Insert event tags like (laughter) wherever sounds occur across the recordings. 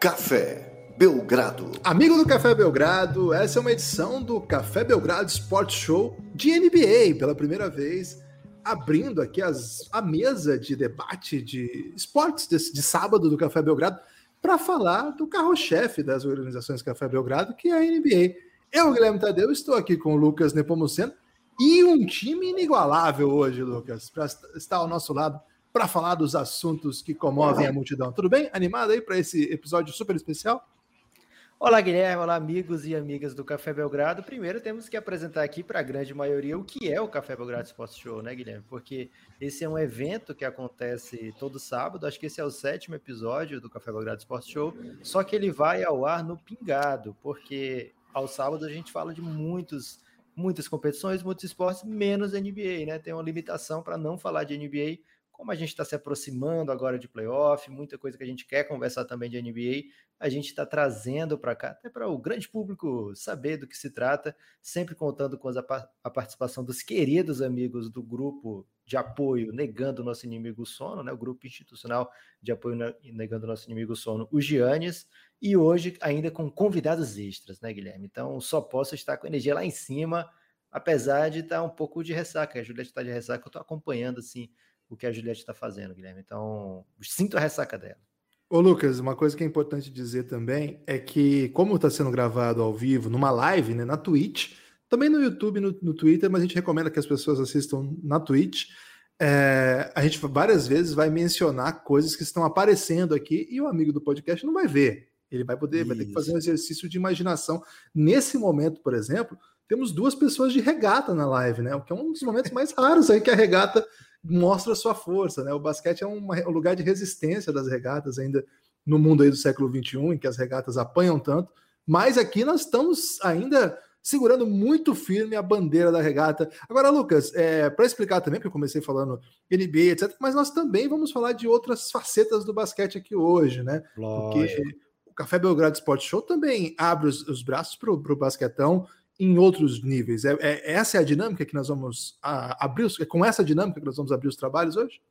Café Belgrado. Amigo do Café Belgrado, essa é uma edição do Café Belgrado Sport Show de NBA, pela primeira vez, abrindo aqui as, a mesa de debate de esportes de, de sábado do Café Belgrado para falar do carro-chefe das organizações Café Belgrado, que é a NBA. Eu, Guilherme Tadeu, estou aqui com o Lucas Nepomuceno e um time inigualável hoje, Lucas, para estar ao nosso lado para falar dos assuntos que comovem a multidão. Tudo bem? Animado aí para esse episódio super especial? Olá, Guilherme. Olá, amigos e amigas do Café Belgrado. Primeiro, temos que apresentar aqui para a grande maioria o que é o Café Belgrado Sports Show, né, Guilherme? Porque esse é um evento que acontece todo sábado. Acho que esse é o sétimo episódio do Café Belgrado Sports Show. Só que ele vai ao ar no pingado, porque ao sábado a gente fala de muitos, muitas competições, muitos esportes, menos NBA, né? Tem uma limitação para não falar de NBA como a gente está se aproximando agora de playoff, muita coisa que a gente quer conversar também de NBA, a gente está trazendo para cá, até para o grande público saber do que se trata, sempre contando com a participação dos queridos amigos do grupo de apoio Negando Nosso Inimigo Sono, né, o grupo institucional de apoio Negando Nosso Inimigo Sono, o Giannis, e hoje ainda com convidados extras, né, Guilherme? Então só posso estar com energia lá em cima, apesar de estar um pouco de ressaca, a Juliette está de ressaca, eu estou acompanhando assim o que a Juliette está fazendo, Guilherme. Então, sinto a ressaca dela. Ô Lucas, uma coisa que é importante dizer também é que, como está sendo gravado ao vivo, numa live, né, na Twitch, também no YouTube, no, no Twitter, mas a gente recomenda que as pessoas assistam na Twitch. É, a gente várias vezes vai mencionar coisas que estão aparecendo aqui e o amigo do podcast não vai ver. Ele vai poder, Isso. vai ter que fazer um exercício de imaginação. Nesse momento, por exemplo, temos duas pessoas de regata na live, né? O que é um dos momentos mais raros aí que a regata mostra sua força, né? O basquete é uma, um lugar de resistência das regatas ainda no mundo aí do século XXI, em que as regatas apanham tanto, mas aqui nós estamos ainda segurando muito firme a bandeira da regata. Agora, Lucas, é, para explicar também, porque eu comecei falando NBA, etc., mas nós também vamos falar de outras facetas do basquete aqui hoje, né? Lógico. Porque o Café Belgrado Sport Show também abre os, os braços para o basquetão em outros níveis. É, é, essa é a dinâmica que nós vamos a, abrir, é com essa dinâmica que nós vamos abrir os trabalhos hoje?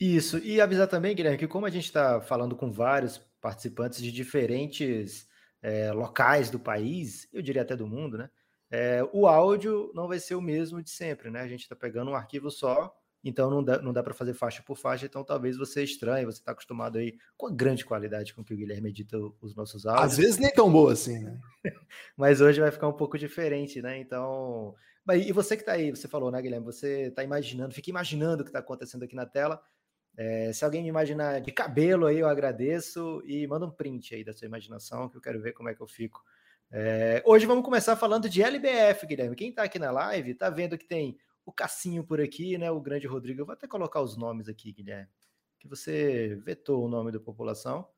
Isso, e avisar também, Guilherme, que como a gente está falando com vários participantes de diferentes é, locais do país, eu diria até do mundo, né? É, o áudio não vai ser o mesmo de sempre, né? A gente está pegando um arquivo só então não dá, não dá para fazer faixa por faixa, então talvez você estranhe, você está acostumado aí com a grande qualidade com que o Guilherme edita os nossos áudios. Às vezes nem tão boa assim, né? (laughs) Mas hoje vai ficar um pouco diferente, né? Então. E você que está aí, você falou, né, Guilherme? Você está imaginando, fica imaginando o que está acontecendo aqui na tela. É, se alguém me imaginar de cabelo aí, eu agradeço e manda um print aí da sua imaginação, que eu quero ver como é que eu fico. É, hoje vamos começar falando de LBF, Guilherme. Quem está aqui na live está vendo que tem o Cassinho por aqui, né? O grande Rodrigo. Eu vou até colocar os nomes aqui, Guilherme, que você vetou o nome da população.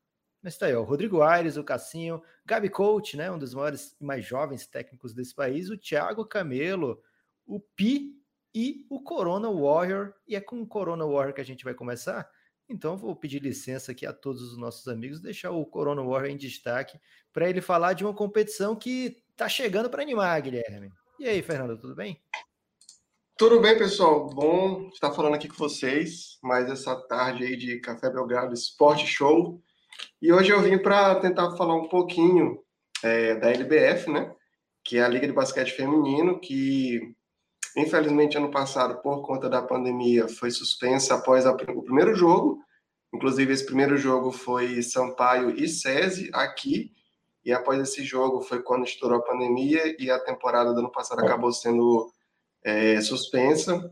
Mas tá aí, ó, Rodrigo Aires, o Cassinho, Gabi Coach, né? Um dos maiores e mais jovens técnicos desse país, o Thiago Camelo, o Pi e o Corona Warrior. E é com o Corona Warrior que a gente vai começar. Então, vou pedir licença aqui a todos os nossos amigos, deixar o Corona Warrior em destaque para ele falar de uma competição que tá chegando para animar, Guilherme. E aí, Fernando, tudo bem? Tudo bem, pessoal? Bom estar falando aqui com vocês, mais essa tarde aí de Café Belgrado Esporte Show. E hoje eu vim para tentar falar um pouquinho é, da LBF, né? Que é a Liga de Basquete Feminino, que infelizmente ano passado, por conta da pandemia, foi suspensa após a, o primeiro jogo. Inclusive, esse primeiro jogo foi Sampaio e SESI aqui. E após esse jogo foi quando estourou a pandemia e a temporada do ano passado acabou sendo é, suspensa.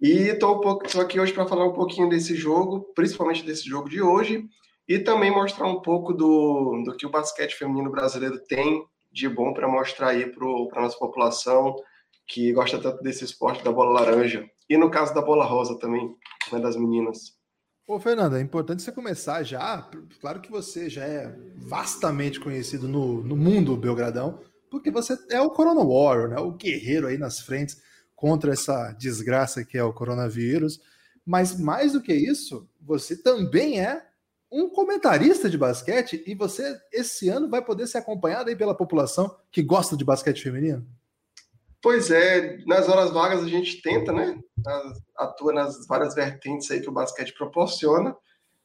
E estou aqui hoje para falar um pouquinho desse jogo, principalmente desse jogo de hoje, e também mostrar um pouco do, do que o basquete feminino brasileiro tem de bom para mostrar aí para a nossa população que gosta tanto desse esporte da bola laranja. E no caso da bola rosa também, né, das meninas. Ô, Fernanda, é importante você começar já. Claro que você já é vastamente conhecido no, no mundo Belgradão, porque você é o Corona Warrior, né? O guerreiro aí nas frentes contra essa desgraça que é o coronavírus. Mas mais do que isso, você também é um comentarista de basquete e você esse ano vai poder ser acompanhado aí pela população que gosta de basquete feminino. Pois é, nas horas vagas a gente tenta, né? Atua nas várias vertentes aí que o basquete proporciona.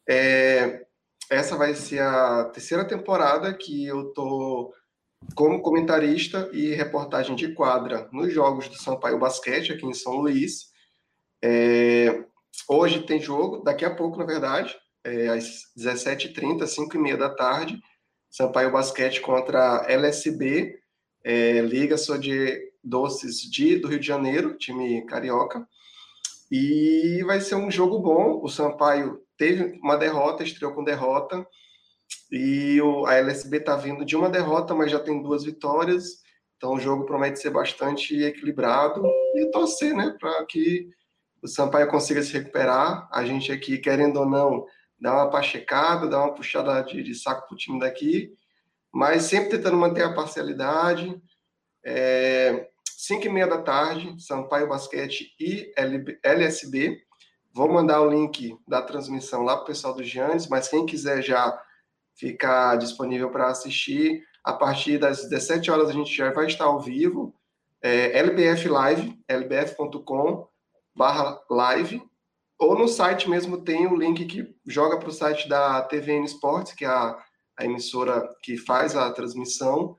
É, essa vai ser a terceira temporada que eu tô como comentarista e reportagem de quadra nos jogos do Sampaio Basquete aqui em São Luís. É, hoje tem jogo, daqui a pouco, na verdade, é, às 17h30, 5h30 da tarde, Sampaio Basquete contra LSB, é, Liga Só de Doces de, do Rio de Janeiro, time carioca. E vai ser um jogo bom. O Sampaio teve uma derrota, estreou com derrota. E o, a LSB está vindo de uma derrota, mas já tem duas vitórias. Então o jogo promete ser bastante equilibrado e torcer, né, para que o Sampaio consiga se recuperar. A gente aqui, querendo ou não, dá uma pachecada, dá uma puxada de, de saco para o time daqui, mas sempre tentando manter a parcialidade. É, 5 e meia da tarde, Sampaio Basquete e LSB. Vou mandar o link da transmissão lá para o pessoal do Giannis, mas quem quiser já ficar disponível para assistir, a partir das 17 horas a gente já vai estar ao vivo. É, LBF Live, lbf.com barra live, ou no site mesmo tem o link que joga para o site da TVN Esportes, que é a, a emissora que faz a transmissão.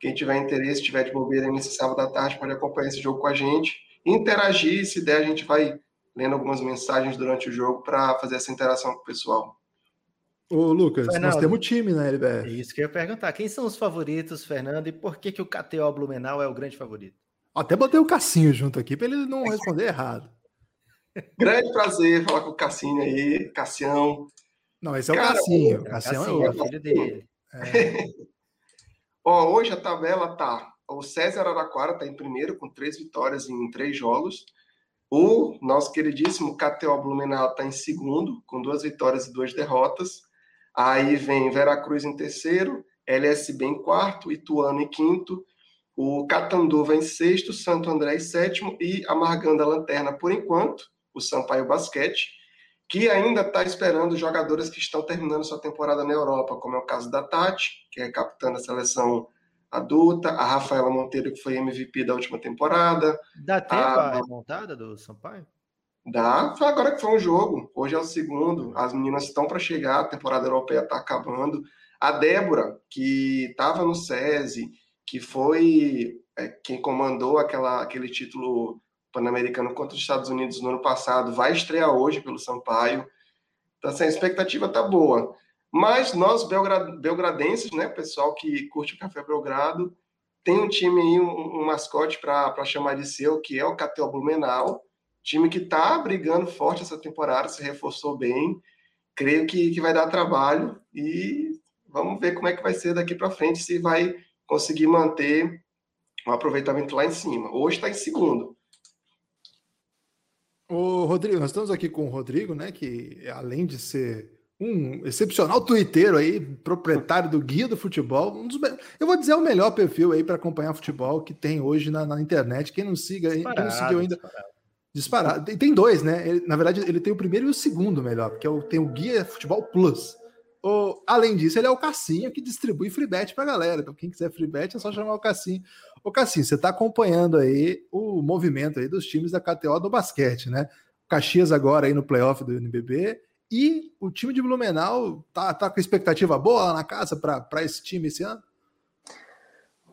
Quem tiver interesse, tiver de bobeira nesse sábado à tarde, pode acompanhar esse jogo com a gente. Interagir, se der, a gente vai lendo algumas mensagens durante o jogo para fazer essa interação com o pessoal. Ô, Lucas, Fernando, nós temos time na LBR. É isso que eu ia perguntar. Quem são os favoritos, Fernando, e por que, que o KTO Blumenau é o grande favorito? Até botei o Cassinho junto aqui para ele não responder errado. (laughs) Grande prazer falar com o Cassinho aí, Cassião. Não, esse é o Cara, Cassinho. O Cassião é o filho dele. É. (laughs) Ó, hoje a tabela tá. O César Araquara tá em primeiro com três vitórias em três jogos. O nosso queridíssimo KTO Blumenau tá em segundo, com duas vitórias e duas derrotas. Aí vem Veracruz em terceiro, LSB em quarto, Ituano em quinto, o Catanduva em sexto, Santo André em sétimo e amargando a lanterna por enquanto, o Sampaio Basquete, que ainda está esperando jogadores que estão terminando sua temporada na Europa, como é o caso da Tati, que é capitã da seleção adulta, a Rafaela Monteiro, que foi MVP da última temporada. Dá tempo a, a remontada do Sampaio? Dá, foi agora que foi um jogo. Hoje é o segundo. As meninas estão para chegar, a temporada europeia está acabando. A Débora, que estava no SESI, que foi é, quem comandou aquela, aquele título Pan-Americano contra os Estados Unidos no ano passado, vai estrear hoje pelo Sampaio. Então, assim, a expectativa tá boa. Mas nós, belgradenses, né, pessoal que curte o Café Belgrado, tem um time aí, um, um mascote para chamar de seu, que é o KTO Blumenau, time que está brigando forte essa temporada, se reforçou bem. Creio que, que vai dar trabalho e vamos ver como é que vai ser daqui para frente, se vai conseguir manter o aproveitamento lá em cima. Hoje está em segundo. O Rodrigo, nós estamos aqui com o Rodrigo, né? Que além de ser um excepcional twitteiro aí, proprietário do Guia do Futebol, um dos, eu vou dizer o melhor perfil aí para acompanhar futebol que tem hoje na, na internet. Quem não siga, disparado, quem não seguiu ainda. Disparado. Disparado. Tem, tem dois, né? Ele, na verdade, ele tem o primeiro e o segundo melhor, porque é tem o Guia Futebol Plus. O, além disso, ele é o Cassinho que distribui free bet pra galera. Então, quem quiser free bet é só chamar o Cassinho. Ô, Cassinho, você está acompanhando aí o movimento aí dos times da KTO do basquete, né? Caxias agora aí no playoff do NBB e o time de Blumenau tá, tá com expectativa boa lá na casa para esse time esse ano?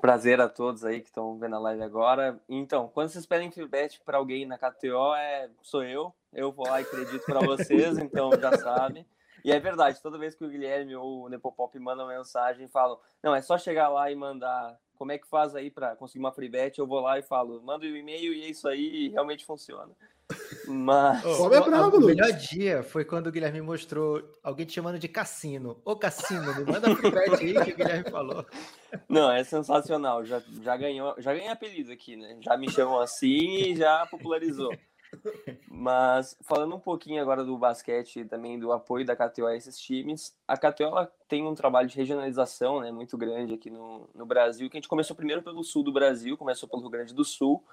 Prazer a todos aí que estão vendo a live agora. Então, quando vocês pedem feedback para alguém na KTO, é, sou eu. Eu vou lá e acredito para (laughs) vocês, então já sabem. E é verdade, toda vez que o Guilherme ou o Nepopop mandam mensagem e falam, não, é só chegar lá e mandar como é que faz aí para conseguir uma free bet, eu vou lá e falo, manda o um e-mail e é isso aí, e realmente funciona. Mas. Oh, é bravo, o melhor dia foi quando o Guilherme mostrou alguém te chamando de Cassino. Ô Cassino, me manda free bet aí que o Guilherme falou. Não, é sensacional. Já, já ganhou, já ganhei apelido aqui, né? Já me chamam assim e já popularizou. Mas falando um pouquinho agora do basquete e também do apoio da KTO a esses times, a KTO tem um trabalho de regionalização né, muito grande aqui no, no Brasil, que a gente começou primeiro pelo sul do Brasil, começou pelo Rio Grande do Sul,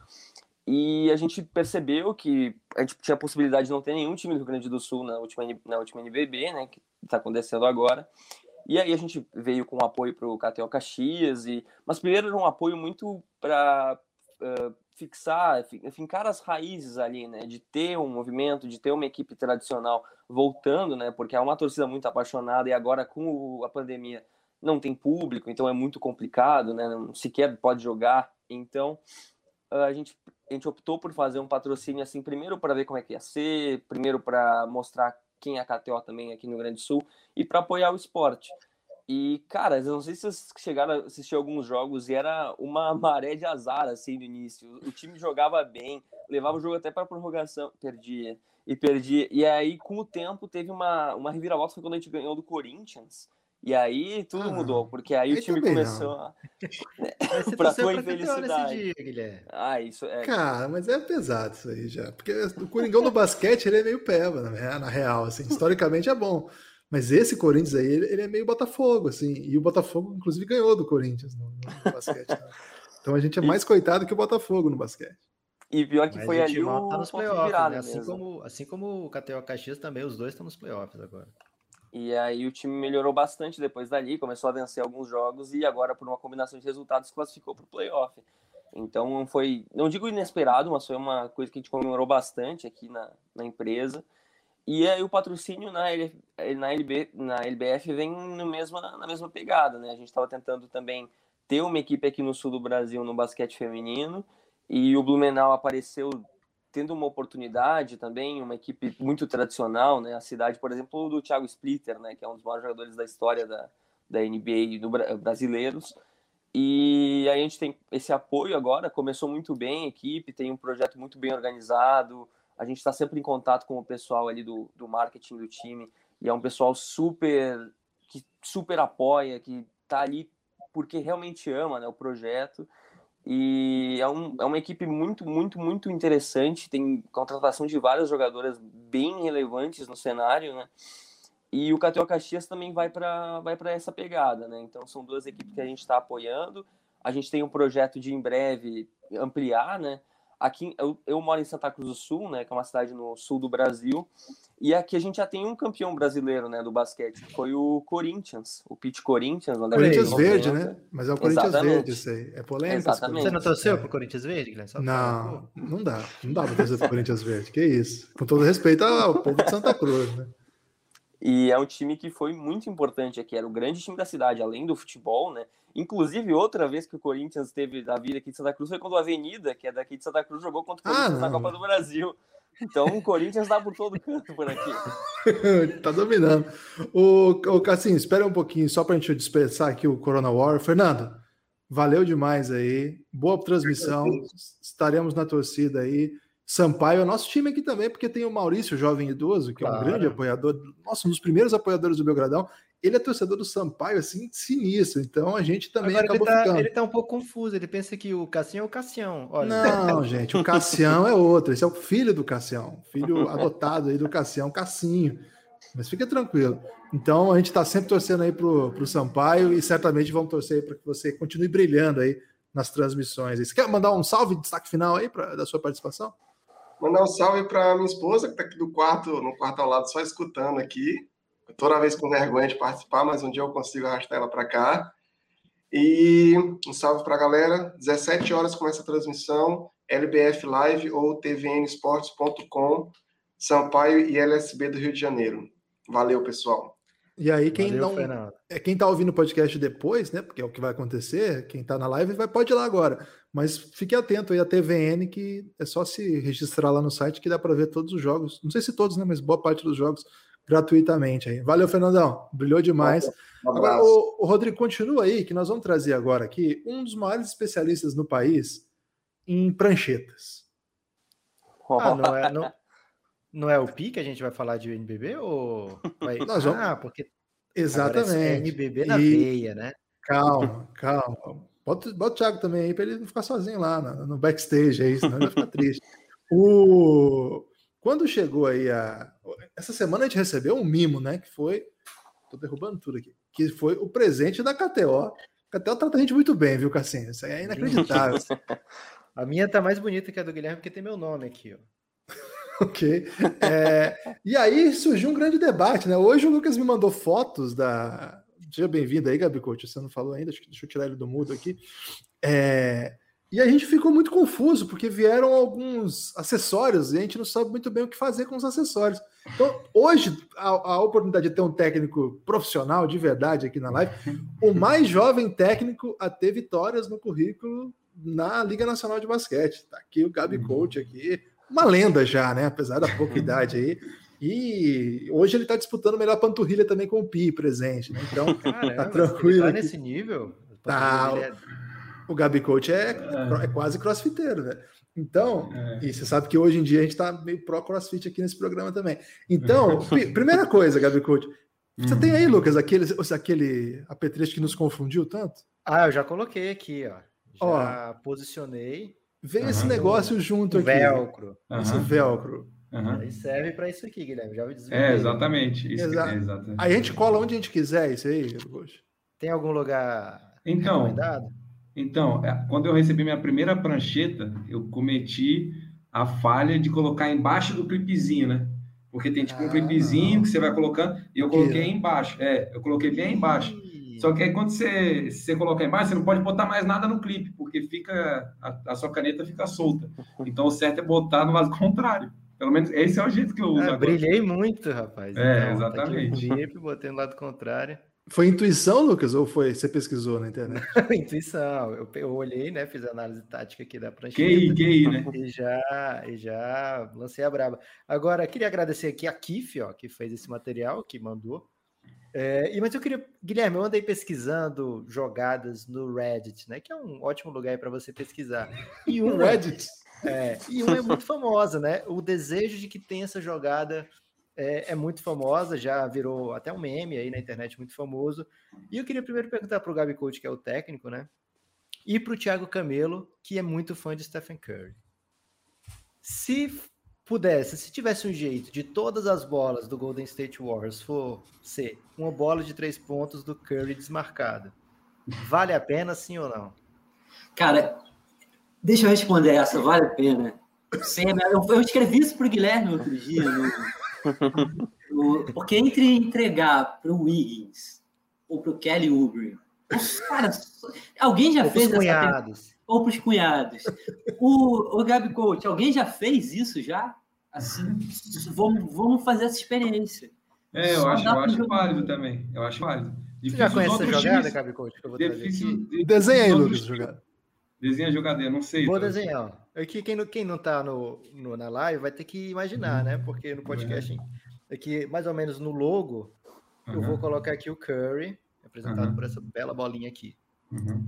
e a gente percebeu que a gente tinha a possibilidade de não ter nenhum time do Rio Grande do Sul na última, na última NBB, né, que está acontecendo agora, e aí a gente veio com apoio para o KTO Caxias, e... mas primeiro era um apoio muito para uh, fixar, fincar as raízes ali, né? De ter um movimento, de ter uma equipe tradicional voltando, né? Porque é uma torcida muito apaixonada e agora com a pandemia não tem público, então é muito complicado, né? Não sequer pode jogar. Então a gente a gente optou por fazer um patrocínio assim, primeiro para ver como é que ia ser, primeiro para mostrar quem é a KTO também aqui no Grande Sul e para apoiar o esporte. E, cara, eu não sei se vocês chegaram a assistir alguns jogos e era uma (laughs) maré de azar, assim, no início. O time jogava bem, levava o jogo até para prorrogação, perdia e perdia. E aí, com o tempo, teve uma, uma reviravolta, quando a gente ganhou do Corinthians. E aí tudo ah, mudou, porque aí, o time começou não. a. (laughs) (laughs) pra tua infelicidade. Dia, ah, isso é. Cara, mas é pesado isso aí já. Porque o Coringão no basquete ele é meio peba, na real. Assim, historicamente é bom. Mas esse Corinthians aí, ele, ele, é meio Botafogo, assim. E o Botafogo, inclusive, ganhou do Corinthians no, no basquete. Né? Então a gente é mais coitado que o Botafogo no basquete. E pior que Mas foi ali o tá nos playoffs, né? assim, como, assim como o Cateu Caxias também, os dois estão nos playoffs agora. E aí o time melhorou bastante depois dali, começou a vencer alguns jogos e agora, por uma combinação de resultados, classificou para o playoff. Então foi, não digo inesperado, mas foi uma coisa que a gente comemorou bastante aqui na, na empresa. E aí o patrocínio na, na, LB, na LBF vem no mesma, na mesma pegada, né? A gente estava tentando também ter uma equipe aqui no sul do Brasil no basquete feminino e o Blumenau apareceu tendo uma oportunidade também, uma equipe muito tradicional, né? A cidade, por exemplo, do Thiago Splitter, né? Que é um dos maiores jogadores da história da, da NBA do brasileiros. E a gente tem esse apoio agora, começou muito bem a equipe, tem um projeto muito bem organizado, a gente está sempre em contato com o pessoal ali do, do marketing do time e é um pessoal super que super apoia, que está ali porque realmente ama né, o projeto e é, um, é uma equipe muito, muito, muito interessante. Tem contratação de várias jogadoras bem relevantes no cenário, né? E o Cateu Caxias também vai para vai essa pegada, né? Então são duas equipes que a gente está apoiando. A gente tem um projeto de em breve ampliar, né? Aqui eu, eu, moro em Santa Cruz do Sul, né, que é uma cidade no sul do Brasil, e aqui a gente já tem um campeão brasileiro, né, do basquete, que foi o Corinthians, o Pete Corinthians. Corinthians Verde, né? Mas é o Corinthians Exatamente. Verde, isso aí. É polêmico. Exatamente. Você não torceu é. pro Corinthians Verde, Guilherme? Não, não dá. Não dá pra torcer pro Corinthians Verde. Que isso. Com todo respeito ao povo de Santa Cruz, né? E é um time que foi muito importante aqui, era o grande time da cidade, além do futebol, né? Inclusive, outra vez que o Corinthians teve a vida aqui de Santa Cruz foi quando a Avenida, que é daqui de Santa Cruz, jogou contra o Corinthians ah, na Copa do Brasil. Então o Corinthians dá por todo canto por aqui. (laughs) tá dominando. O, o Cassim, espera um pouquinho, só para a gente dispersar aqui o Corona War. Fernando, valeu demais aí. Boa transmissão. Estaremos na torcida aí. Sampaio é nosso time aqui também, porque tem o Maurício, jovem idoso, que claro. é um grande apoiador, nossa, um dos primeiros apoiadores do Belgradão. Ele é torcedor do Sampaio, assim, sinistro. Então a gente também Agora acabou ele tá, ficando. Ele tá um pouco confuso, ele pensa que o Cassião é o Cassião. Olha. Não, (laughs) gente, o Cassião é outro. Esse é o filho do Cassião, filho (laughs) adotado aí do Cassião, Cassinho. Mas fica tranquilo. Então a gente está sempre torcendo aí pro, pro Sampaio e certamente vamos torcer para que você continue brilhando aí nas transmissões. Você quer mandar um salve, destaque final aí pra, da sua participação? Mandar um salve para minha esposa, que está aqui do quarto, no quarto ao lado, só escutando aqui. Toda vez com vergonha de participar, mas um dia eu consigo arrastar ela para cá. E um salve para a galera. 17 horas começa a transmissão, LBF Live ou tvnesportes.com, Sampaio e LSB do Rio de Janeiro. Valeu, pessoal. E aí, quem Valeu, não. Fernando. É quem tá ouvindo o podcast depois, né? Porque é o que vai acontecer, quem tá na live vai, pode ir lá agora. Mas fique atento aí à TVN, que é só se registrar lá no site que dá para ver todos os jogos. Não sei se todos, né? Mas boa parte dos jogos gratuitamente aí. Valeu, Fernandão. Brilhou demais. Um agora, o, o Rodrigo, continua aí, que nós vamos trazer agora aqui um dos maiores especialistas no país em pranchetas. Ah, não é, (laughs) não, não é o Pi que a gente vai falar de NBB? Ou vai... Nós vamos... Ah, porque Exatamente. É NBB na e... veia, né? Calma, calma. Bota, bota o Thiago também aí para ele não ficar sozinho lá no, no backstage aí, senão ele vai ficar triste. (laughs) O... Quando chegou aí a. Essa semana a gente recebeu um mimo, né? Que foi. Tô derrubando tudo aqui. Que foi o presente da KTO. A KTO trata a gente muito bem, viu, Cassinho? Isso aí é inacreditável. (laughs) a minha tá mais bonita que a do Guilherme, porque tem meu nome aqui, ó. (laughs) ok. É, e aí surgiu um grande debate, né? Hoje o Lucas me mandou fotos da. Seja bem-vindo aí, Gabi Couto. Você não falou ainda, deixa eu tirar ele do mudo aqui. É, E a gente ficou muito confuso, porque vieram alguns acessórios e a gente não sabe muito bem o que fazer com os acessórios. Então, hoje, a, a oportunidade de ter um técnico profissional de verdade aqui na live, o mais jovem técnico a ter vitórias no currículo na Liga Nacional de Basquete. Tá aqui o Gabi uhum. Coach aqui, uma lenda já, né? Apesar da pouca (laughs) idade aí. E hoje ele está disputando melhor panturrilha também com o Pi presente, né? Então, (laughs) Caramba, tá tranquilo. Tá nesse nível? Tá. É... O Gabi Coach é, é. é quase crossfiteiro? Então, é. e você sabe que hoje em dia a gente está meio pró crossfit aqui nesse programa também. Então, (laughs) primeira coisa, Gabi Coach, você tem aí, Lucas, aquele, aquele apetrecho que nos confundiu tanto? Ah, eu já coloquei aqui, ó. Já ó, posicionei. Vem uhum. esse negócio junto aqui. Velcro. Uhum. Esse velcro. Uhum. Serve para isso aqui, Guilherme. Já É, exatamente. Isso Exa é, exatamente. Aí a gente cola onde a gente quiser, isso aí, Lucas. Tem algum lugar então, recomendado? Então, é, quando eu recebi minha primeira prancheta, eu cometi a falha de colocar embaixo do clipezinho, né? Porque tem tipo um ah, clipezinho que você vai colocando, e eu coloquei que... embaixo. É, eu coloquei bem embaixo. Só que aí quando você, você coloca embaixo, você não pode botar mais nada no clipe, porque fica a, a sua caneta fica solta. Então o certo é botar no lado (laughs) contrário. Pelo menos esse é o jeito que eu uso. Ah, brilhei muito, rapaz. É, então, exatamente. Tá clipe, botei no lado contrário. Foi intuição, Lucas, ou foi você pesquisou na internet? (laughs) intuição. Eu, eu, olhei, né? Fiz a análise tática aqui da prancheta. QI, QI, né? E já, e já lancei a braba. Agora, queria agradecer aqui a Kif, ó, que fez esse material, que mandou. É, mas eu queria, Guilherme, eu andei pesquisando jogadas no Reddit, né? Que é um ótimo lugar para você pesquisar. (laughs) E um Reddit. É, e uma é muito famosa, né? O desejo de que tenha essa jogada é, é, muito famosa, já virou até um meme aí na internet muito famoso. E eu queria primeiro perguntar para o Gabi Coach, que é o técnico, né? E para o Thiago Camelo, que é muito fã de Stephen Curry. Se pudesse, se tivesse um jeito de todas as bolas do Golden State Warriors for ser uma bola de três pontos do Curry desmarcada, vale a pena sim ou não? Cara, deixa eu responder essa, vale a pena. Sim, eu escrevi isso para o Guilherme outro dia. No porque entre entregar para o Wiggins ou para o Kelly Oubre, cara, alguém já ou fez essa cunhados. ou para os cunhados. O, o Gabi Coach, alguém já fez isso já? Assim, vamos, vamos fazer essa experiência. É, eu Só acho, eu acho válido também. Eu acho válido. Difícil Você já conhece essa jogada, Gabi Coach? Que eu vou difícil, Desenha aí, Lucas, jogada. Desenha a jogadeira, não sei. Vou desenhar. Aqui, quem não, quem não tá no, no, na live vai ter que imaginar, né? Porque no podcast, aqui, mais ou menos no logo, uhum. eu vou colocar aqui o Curry, representado uhum. por essa bela bolinha aqui. Uhum.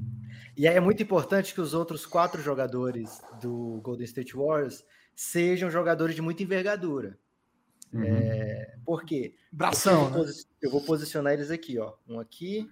E aí é muito importante que os outros quatro jogadores do Golden State Warriors sejam jogadores de muita envergadura. Uhum. É, por quê? Bração, eu, né? eu vou posicionar eles aqui, ó. Um aqui,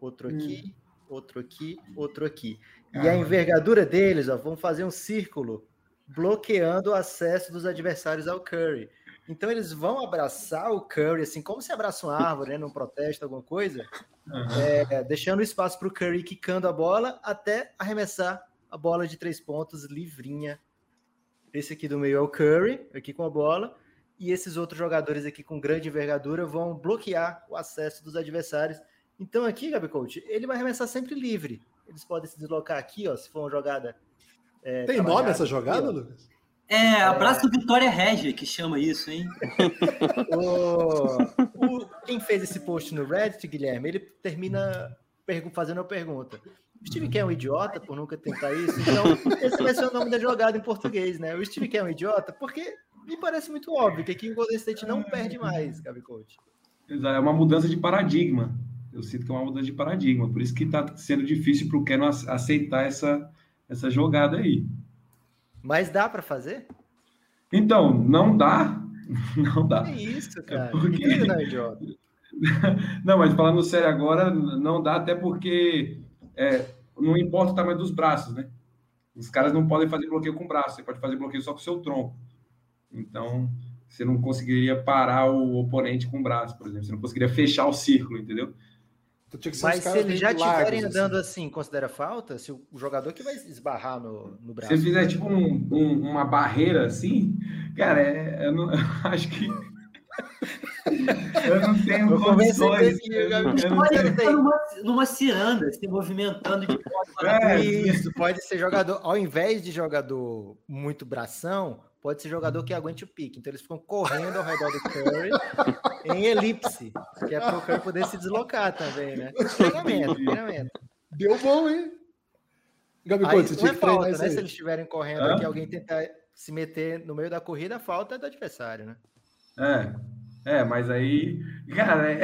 outro aqui, hum. outro aqui, outro aqui. E a envergadura deles, ó, vamos fazer um círculo bloqueando o acesso dos adversários ao Curry. Então eles vão abraçar o Curry, assim, como se abraça uma árvore, né, num protesto, alguma coisa, uhum. é, deixando espaço para o Curry quicando a bola até arremessar a bola de três pontos livrinha. Esse aqui do meio é o Curry, aqui com a bola, e esses outros jogadores aqui com grande envergadura vão bloquear o acesso dos adversários. Então aqui, Gabi Coach, ele vai arremessar sempre livre. Eles podem se deslocar aqui, ó, se for uma jogada. É, Tem nome essa jogada, aqui, Lucas? É, abraço é... Vitória Regia, que chama isso, hein? (laughs) o, o, quem fez esse post no Reddit, Guilherme, ele termina fazendo a pergunta. O Steve Kerr é um idiota por nunca tentar isso? Então, esse vai ser o nome da jogada em português, né? O Steve Kerr é um idiota porque me parece muito óbvio que aqui o Golden State não perde mais, Gabi Coach. É uma mudança de paradigma eu sinto que é uma mudança de paradigma. Por isso que está sendo difícil para o Canon aceitar essa, essa jogada aí. Mas dá para fazer? Então, não dá. (laughs) Não dá. Que isso, cara? É porque... não, é idiota. (laughs) não, mas falando sério agora, não dá até porque é, não importa o tamanho dos braços, né? Os caras não podem fazer bloqueio com o braço, você pode fazer bloqueio só com o seu tronco. Então, você não conseguiria parar o oponente com o braço, por exemplo. Você não conseguiria fechar o círculo, entendeu? Então, Mas se eles já estiverem andando assim. assim, considera falta? Se o jogador que vai esbarrar no, no braço. Se fizer tipo um, um, uma barreira assim, cara, é, eu, não, (laughs) eu acho que. Eu não tenho convencer condições. aqui, eu não- Gabi. eu tá numa, numa ciranda, se movimentando de (laughs) É, Isso, pode ser jogador, ao invés de jogador muito bração, pode ser jogador que aguente o pique. Então eles ficam correndo ao redor do Curry (laughs) em elipse, que é para o Curry poder se deslocar também, né? Treinamento, treinamento. Deu bom, hein? Gabi Aí você tinha é que falta, né? aí. Se eles estiverem correndo Hã? aqui, alguém tentar se meter no meio da corrida, a falta é do adversário, né? É, é, mas aí, cara, é,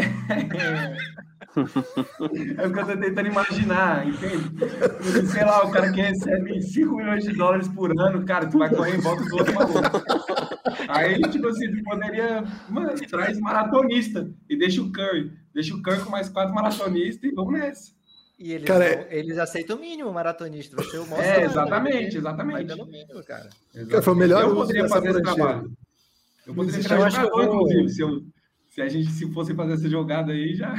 é o que eu tô tentando imaginar, entende? Sei lá, o cara que recebe 5 milhões de dólares por ano, cara, tu vai correr em volta do outro maluco. Aí, tipo assim, tu poderia, mano, traz maratonista e deixa o Curry, deixa o Curry com mais quatro maratonistas e vamos nessa. E eles, Cara, vão- eles aceitam o mínimo maratonista. (laughs) Maior É, exatamente, né? Vai exatamente. pelo mínimo, cara. Cara, foi o melhor Eu poderia fazer esse trabalho. Eu poderia existe- virar eu jogador, vou- inclusive, se, eu, se a gente se fosse fazer essa jogada aí, já.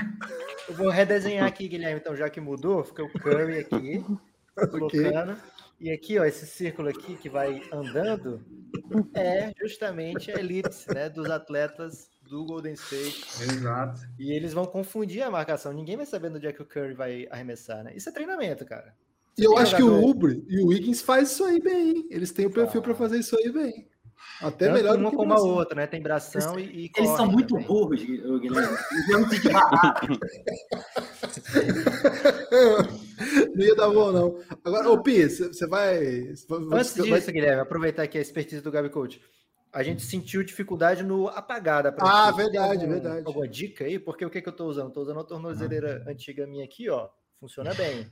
Eu vou redesenhar aqui, Guilherme, então, já que mudou, fica o Curry aqui, (laughs) colocando. E aqui, ó, esse círculo aqui que vai andando é justamente a elipse, né, dos atletas do Golden State. Exato. E eles vão confundir a marcação. Ninguém vai saber onde é que o Curry vai arremessar, né? Isso é treinamento, cara. E eu acho que o jogador- Ubre e o Wiggins faz isso aí bem. hein? Eles têm o perfil para fazer isso aí bem. Até Tanto melhor uma que como a outra, né? Tem bração e, e Eles corre são muito também. burros, Gui- Guilherme. Eles se. (laughs) Não ia dar bom, não. Agora, ô Pi, você vai. Antes você vai- disso, Guilherme, aproveitar aqui a expertise do Gabi Coach. A gente sentiu dificuldade no apagar da Ah, verdade, algum- verdade. Alguma dica aí? Porque o que, que eu tô usando? Tô usando a tornozeleira antiga minha aqui, ó. Funciona bem.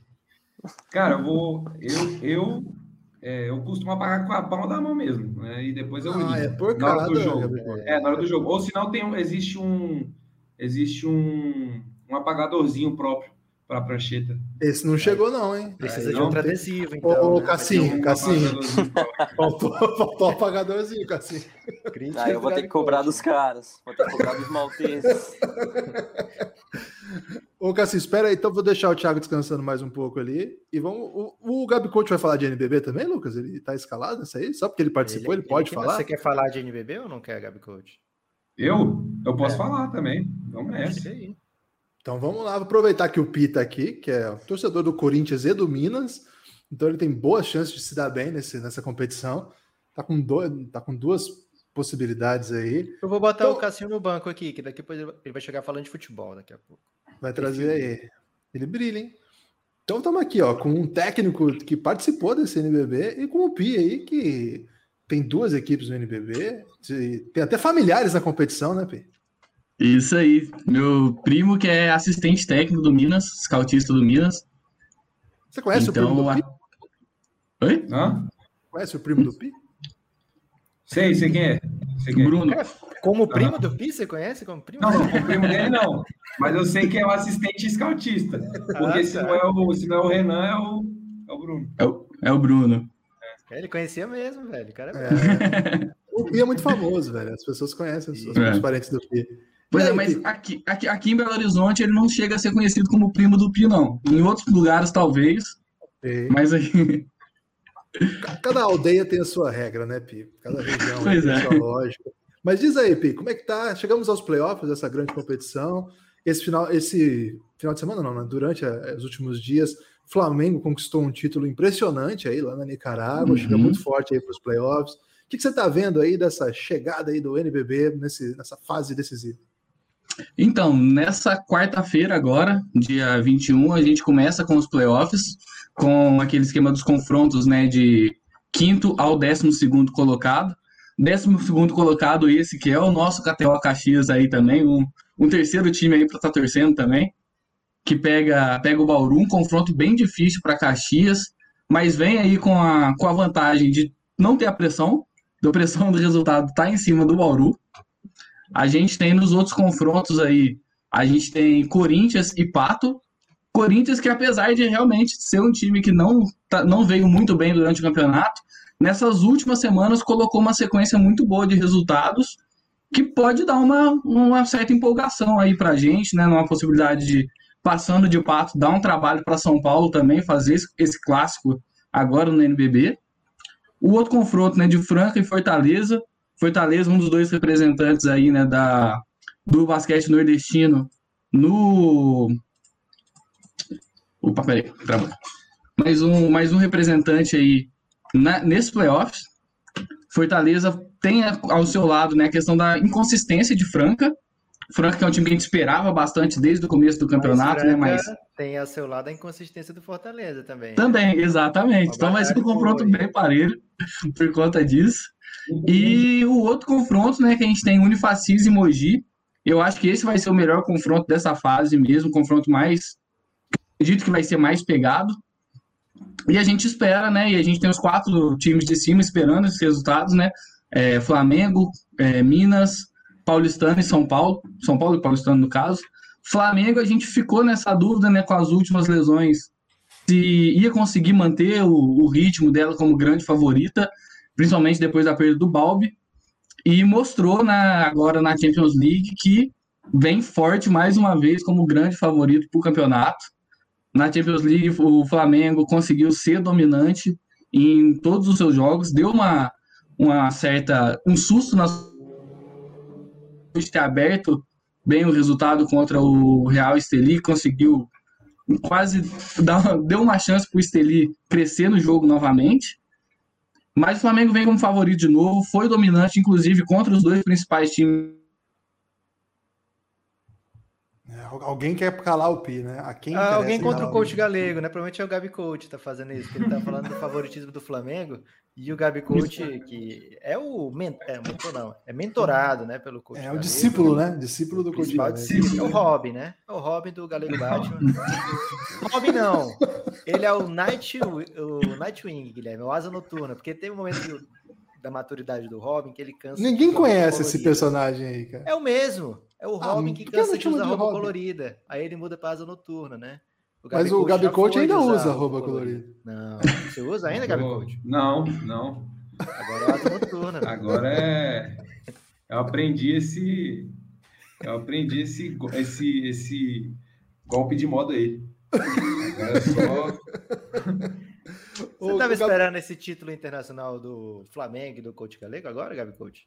Cara, eu vou. Eu, eu, é, eu costumo apagar com a palma da mão mesmo, né? E depois eu Ah, é na hora do jogo. É, na hora do jogo. Ou senão tem um, existe um. Existe um, um apagadorzinho próprio para a prancheta. Esse não chegou, não, hein? Precisa Aí de outro adesivo, então. ô, né? Cassinho, Um Cassinho. Faltou, faltou o apagadorzinho, Cassinho. Ah, eu do vou ter que cobrar dos caras. Vou ter que cobrar dos malteses. Ô, Cassinho, espera aí, então vou deixar o Thiago descansando mais um pouco ali. E vamos. O, o Gabi Coach vai falar de NBB também, Lucas? Ele tá escalado nessa aí? Só porque ele participou, ele, pode que- falar? Você quer falar de NBB ou não quer, Gabi Coach? Eu? Eu posso É. falar também. Vamos Isso nessa. aí. Então vamos lá, aproveitar que o Pi tá aqui, que é o torcedor do Corinthians e do Minas. Então ele tem boas chances de se dar bem nesse, nessa competição. Tá com, do, tá com duas possibilidades aí. Eu vou botar Então- o Cassinho no banco aqui, que daqui depois ele vai chegar falando de futebol daqui a pouco. Vai trazer aí. Ele brilha, hein? Então estamos aqui, ó, com um técnico que participou desse NBB e com o Pi aí, que tem duas equipes no NBB. de- Tem até familiares na competição, né, Pi? Isso aí. Meu primo, que é assistente técnico do Minas, scoutista do Minas. Você conhece Então, o primo do a- Pi? Oi? Hã? Conhece o primo do Pi? Sei, sei quem é. Sei quem é. Bruno. Como primo do Pi, você conhece como primo? Não, não, o primo dele não. Mas eu sei que é o assistente scoutista. Porque Ah, se, tá. não é o, se não é o Renan, é o, é o Bruno. É o, é o Bruno. É, Ele conhecia mesmo, velho. O cara é, (laughs) É. O Pi é muito famoso, velho. As pessoas conhecem os, os É. parentes do Pi. Pois é, mas aqui, aqui, aqui em Belo Horizonte ele não chega a ser conhecido como primo do Pi, não. Em outros lugares, talvez, Pi. mas aí. (laughs) Cada aldeia tem a sua regra, né, Pi? Cada região Pois tem a é. sua lógica. Mas diz aí, Pi, como é que tá? Chegamos aos playoffs dessa grande competição. Esse final, esse final de semana, não, né? durante a- os últimos dias, o Flamengo conquistou um título impressionante aí lá na Nicarágua, Uhum. chega muito forte aí para os playoffs. O que, que você tá vendo aí dessa chegada aí do NBB nesse, nessa fase decisiva? Então, nessa quarta-feira agora, dia 21, a gente começa com os playoffs, com aquele esquema dos confrontos, né, de quinto ao décimo segundo colocado. Décimo segundo colocado esse, que é o nosso KTO Caxias aí também, um, um terceiro time aí para estar torcendo também, que pega, pega o Bauru, um confronto bem difícil para Caxias, mas vem aí com a, com a vantagem de não ter a pressão, da pressão do resultado tá em cima do Bauru. A gente tem nos outros confrontos aí, a gente tem Corinthians e Pato. Corinthians que apesar de realmente ser um time que não, tá- não veio muito bem durante o campeonato, nessas últimas semanas colocou uma sequência muito boa de resultados que pode dar uma, uma certa empolgação aí pra gente, né? Numa possibilidade de, passando de Pato, dar um trabalho para São Paulo também, fazer esse, esse clássico agora no NBB. O outro confronto, né, de Franca e Fortaleza. Fortaleza, um dos dois representantes aí, né, da, do basquete nordestino no. Opa, peraí, travou. Mais um, mais um representante aí na, nesse playoffs. Fortaleza tem ao seu lado né, a questão da inconsistência de Franca. Franca que é um time que a gente esperava bastante desde o começo do campeonato, né? Mas tem ao seu lado a inconsistência do Fortaleza também. Né? Também, exatamente. Então vai ser um confronto bem parelho por conta disso. E o outro confronto, né, que a gente tem Unifacis e Mogi. Eu acho que esse vai ser o melhor confronto dessa fase mesmo, confronto mais acredito que vai ser mais pegado. E a gente espera, né? E a gente tem os quatro times de cima esperando esses resultados, né? É, Flamengo, é, Minas, Paulistano e São Paulo. São Paulo e Paulistano, no caso. Flamengo, a gente ficou nessa dúvida, né? Com as últimas lesões, se ia conseguir manter o, o ritmo dela como grande favorita, principalmente depois da perda do Balbi. E mostrou na, agora na Champions League que vem forte mais uma vez como grande favorito para o campeonato na Champions League, o Flamengo conseguiu ser dominante em todos os seus jogos, deu uma, uma certa um susto na de ter aberto bem o resultado contra o Real Esteli, conseguiu quase dar, deu uma chance para o Esteli crescer no jogo novamente. Mas o Flamengo vem como favorito de novo, foi dominante, inclusive, contra os dois principais times Alguém quer calar o Pi, né? A quem ah, alguém contra o coach galego, né? Provavelmente é o Gabi Coach tá fazendo isso, que ele tá falando do favoritismo do Flamengo. E o Gabi Coach, que é o men é, mentor, não, é mentorado, né, pelo coach. É o discípulo, né? Discípulo do coach galego. É o Robin, né? É o Robin do Galego Batman. (laughs) Robin não. Ele é o Night, o Nightwing, Guilherme, é o Asa Noturna, porque teve um momento da maturidade do Robin que ele cansa. Ninguém conhece esse personagem aí, cara. É o mesmo. É o ah, Robin ah, que cansa de usar roupa Robin? colorida. Aí ele muda para asa noturna, né? O Mas o Gabi Coach ainda usa roupa colorida. Não, você usa ainda, Gabi Coach? Não, não. Agora é asa noturna. Agora é. Eu aprendi esse. Eu aprendi esse, esse, esse golpe de moda aí. Agora é só. Você estava esperando esse título internacional do Flamengo e do Coach Galego agora, Gabi Coach?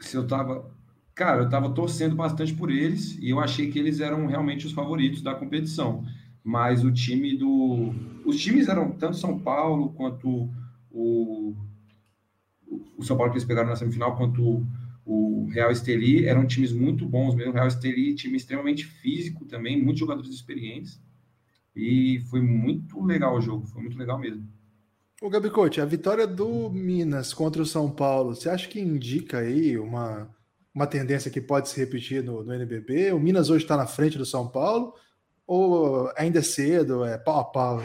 Se eu tava. Cara, eu estava torcendo bastante por eles e eu achei que eles eram realmente os favoritos da competição. Mas o time do. Os times eram tanto São Paulo quanto o. O São Paulo que eles pegaram na semifinal, quanto o Real Esteli, eram times muito bons mesmo. O Real Esteli, time extremamente físico também, muitos jogadores experientes. E foi muito legal o jogo, foi muito legal mesmo. O Gabi Coach, a vitória do Minas contra o São Paulo, você acha que indica aí uma uma tendência que pode se repetir no, no NBB? O Minas hoje está na frente do São Paulo ou ainda é cedo, é pau a pau?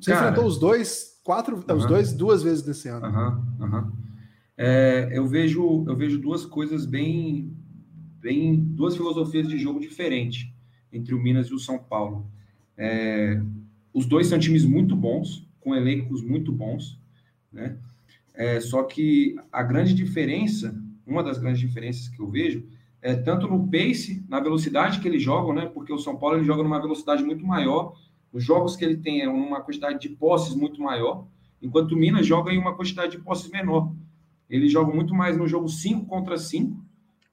Você Cara, enfrentou os dois quatro, uh -huh. os dois duas vezes nesse ano. Uh -huh, uh -huh. É, eu vejo eu vejo duas coisas bem bem duas filosofias de jogo diferentes entre o Minas e o São Paulo. É, os dois são times muito bons, com elencos muito bons, né? É, só que a grande diferença uma das grandes diferenças que eu vejo é tanto no pace, na velocidade que eles jogam, né? Porque o São Paulo ele joga numa velocidade muito maior, os jogos que ele tem é uma quantidade de posses muito maior, enquanto o Minas joga em uma quantidade de posses menor. Eles jogam muito mais no jogo 5 contra 5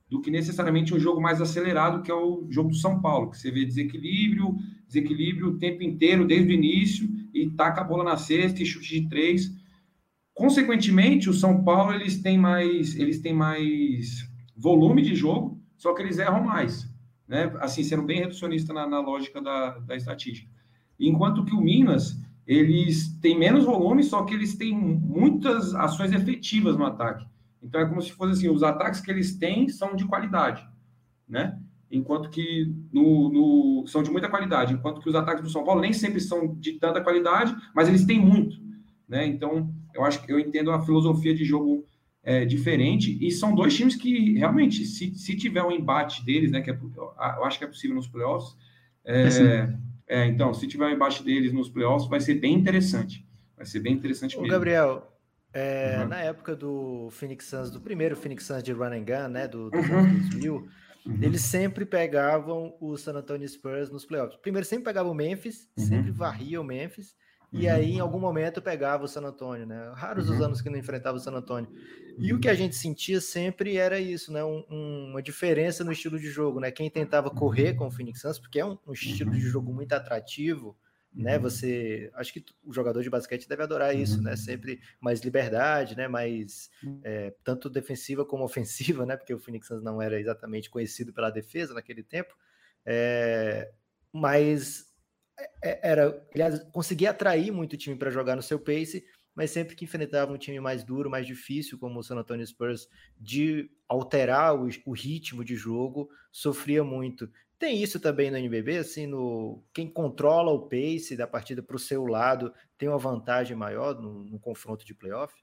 do que necessariamente um jogo mais acelerado, que é o jogo do São Paulo, que você vê desequilíbrio, desequilíbrio o tempo inteiro, desde o início, e taca a bola na cesta e chute de três. Consequentemente, o São Paulo eles têm mais, eles têm mais volume de jogo, só que eles erram mais, né? Assim, sendo bem reducionista na, na lógica da, da estatística. Enquanto que o Minas, eles têm menos volume, só que eles têm muitas ações efetivas no ataque. Então é como se fosse assim, os ataques que eles têm são de qualidade, né? Enquanto que no, no, são de muita qualidade, enquanto que os ataques do São Paulo nem sempre são de tanta qualidade, mas eles têm muito, né? Então eu acho que eu entendo a filosofia de jogo é, diferente e são dois times que realmente, se, se tiver um embate deles, né, que é, eu acho que é possível nos playoffs, é, é, então, se tiver um embate deles nos playoffs, vai ser bem interessante. Vai ser bem interessante Ô, mesmo. Gabriel, é, uhum. na época do Phoenix Suns, do primeiro Phoenix Suns de Run and Gun, né, do, do uhum. 2000, uhum. eles sempre pegavam o San Antonio Spurs nos playoffs. Primeiro, sempre pegavam o Memphis, sempre uhum. varriam o Memphis, e aí em algum momento pegava o San Antonio, né? Raros os Uhum. anos que não enfrentava o San Antonio. E o que a gente sentia sempre era isso, né? Um- um- uma diferença no estilo de jogo, né? Quem tentava correr com o Phoenix Suns, porque é um, um estilo de jogo muito atrativo, né? Você, acho que o jogador de basquete deve adorar isso, né? Sempre mais liberdade, né? Mais é, tanto defensiva como (laughs) ofensiva, né? Porque o Phoenix Suns não era exatamente conhecido pela defesa naquele tempo, é, mas é- era, aliás, conseguia atrair muito time para jogar no seu pace, mas sempre que enfrentava um time mais duro, mais difícil, como o San Antonio Spurs, de alterar o, o ritmo de jogo, sofria muito. Tem isso também no NBB, assim, no quem controla o pace da partida para o seu lado tem uma vantagem maior no, no confronto de playoff?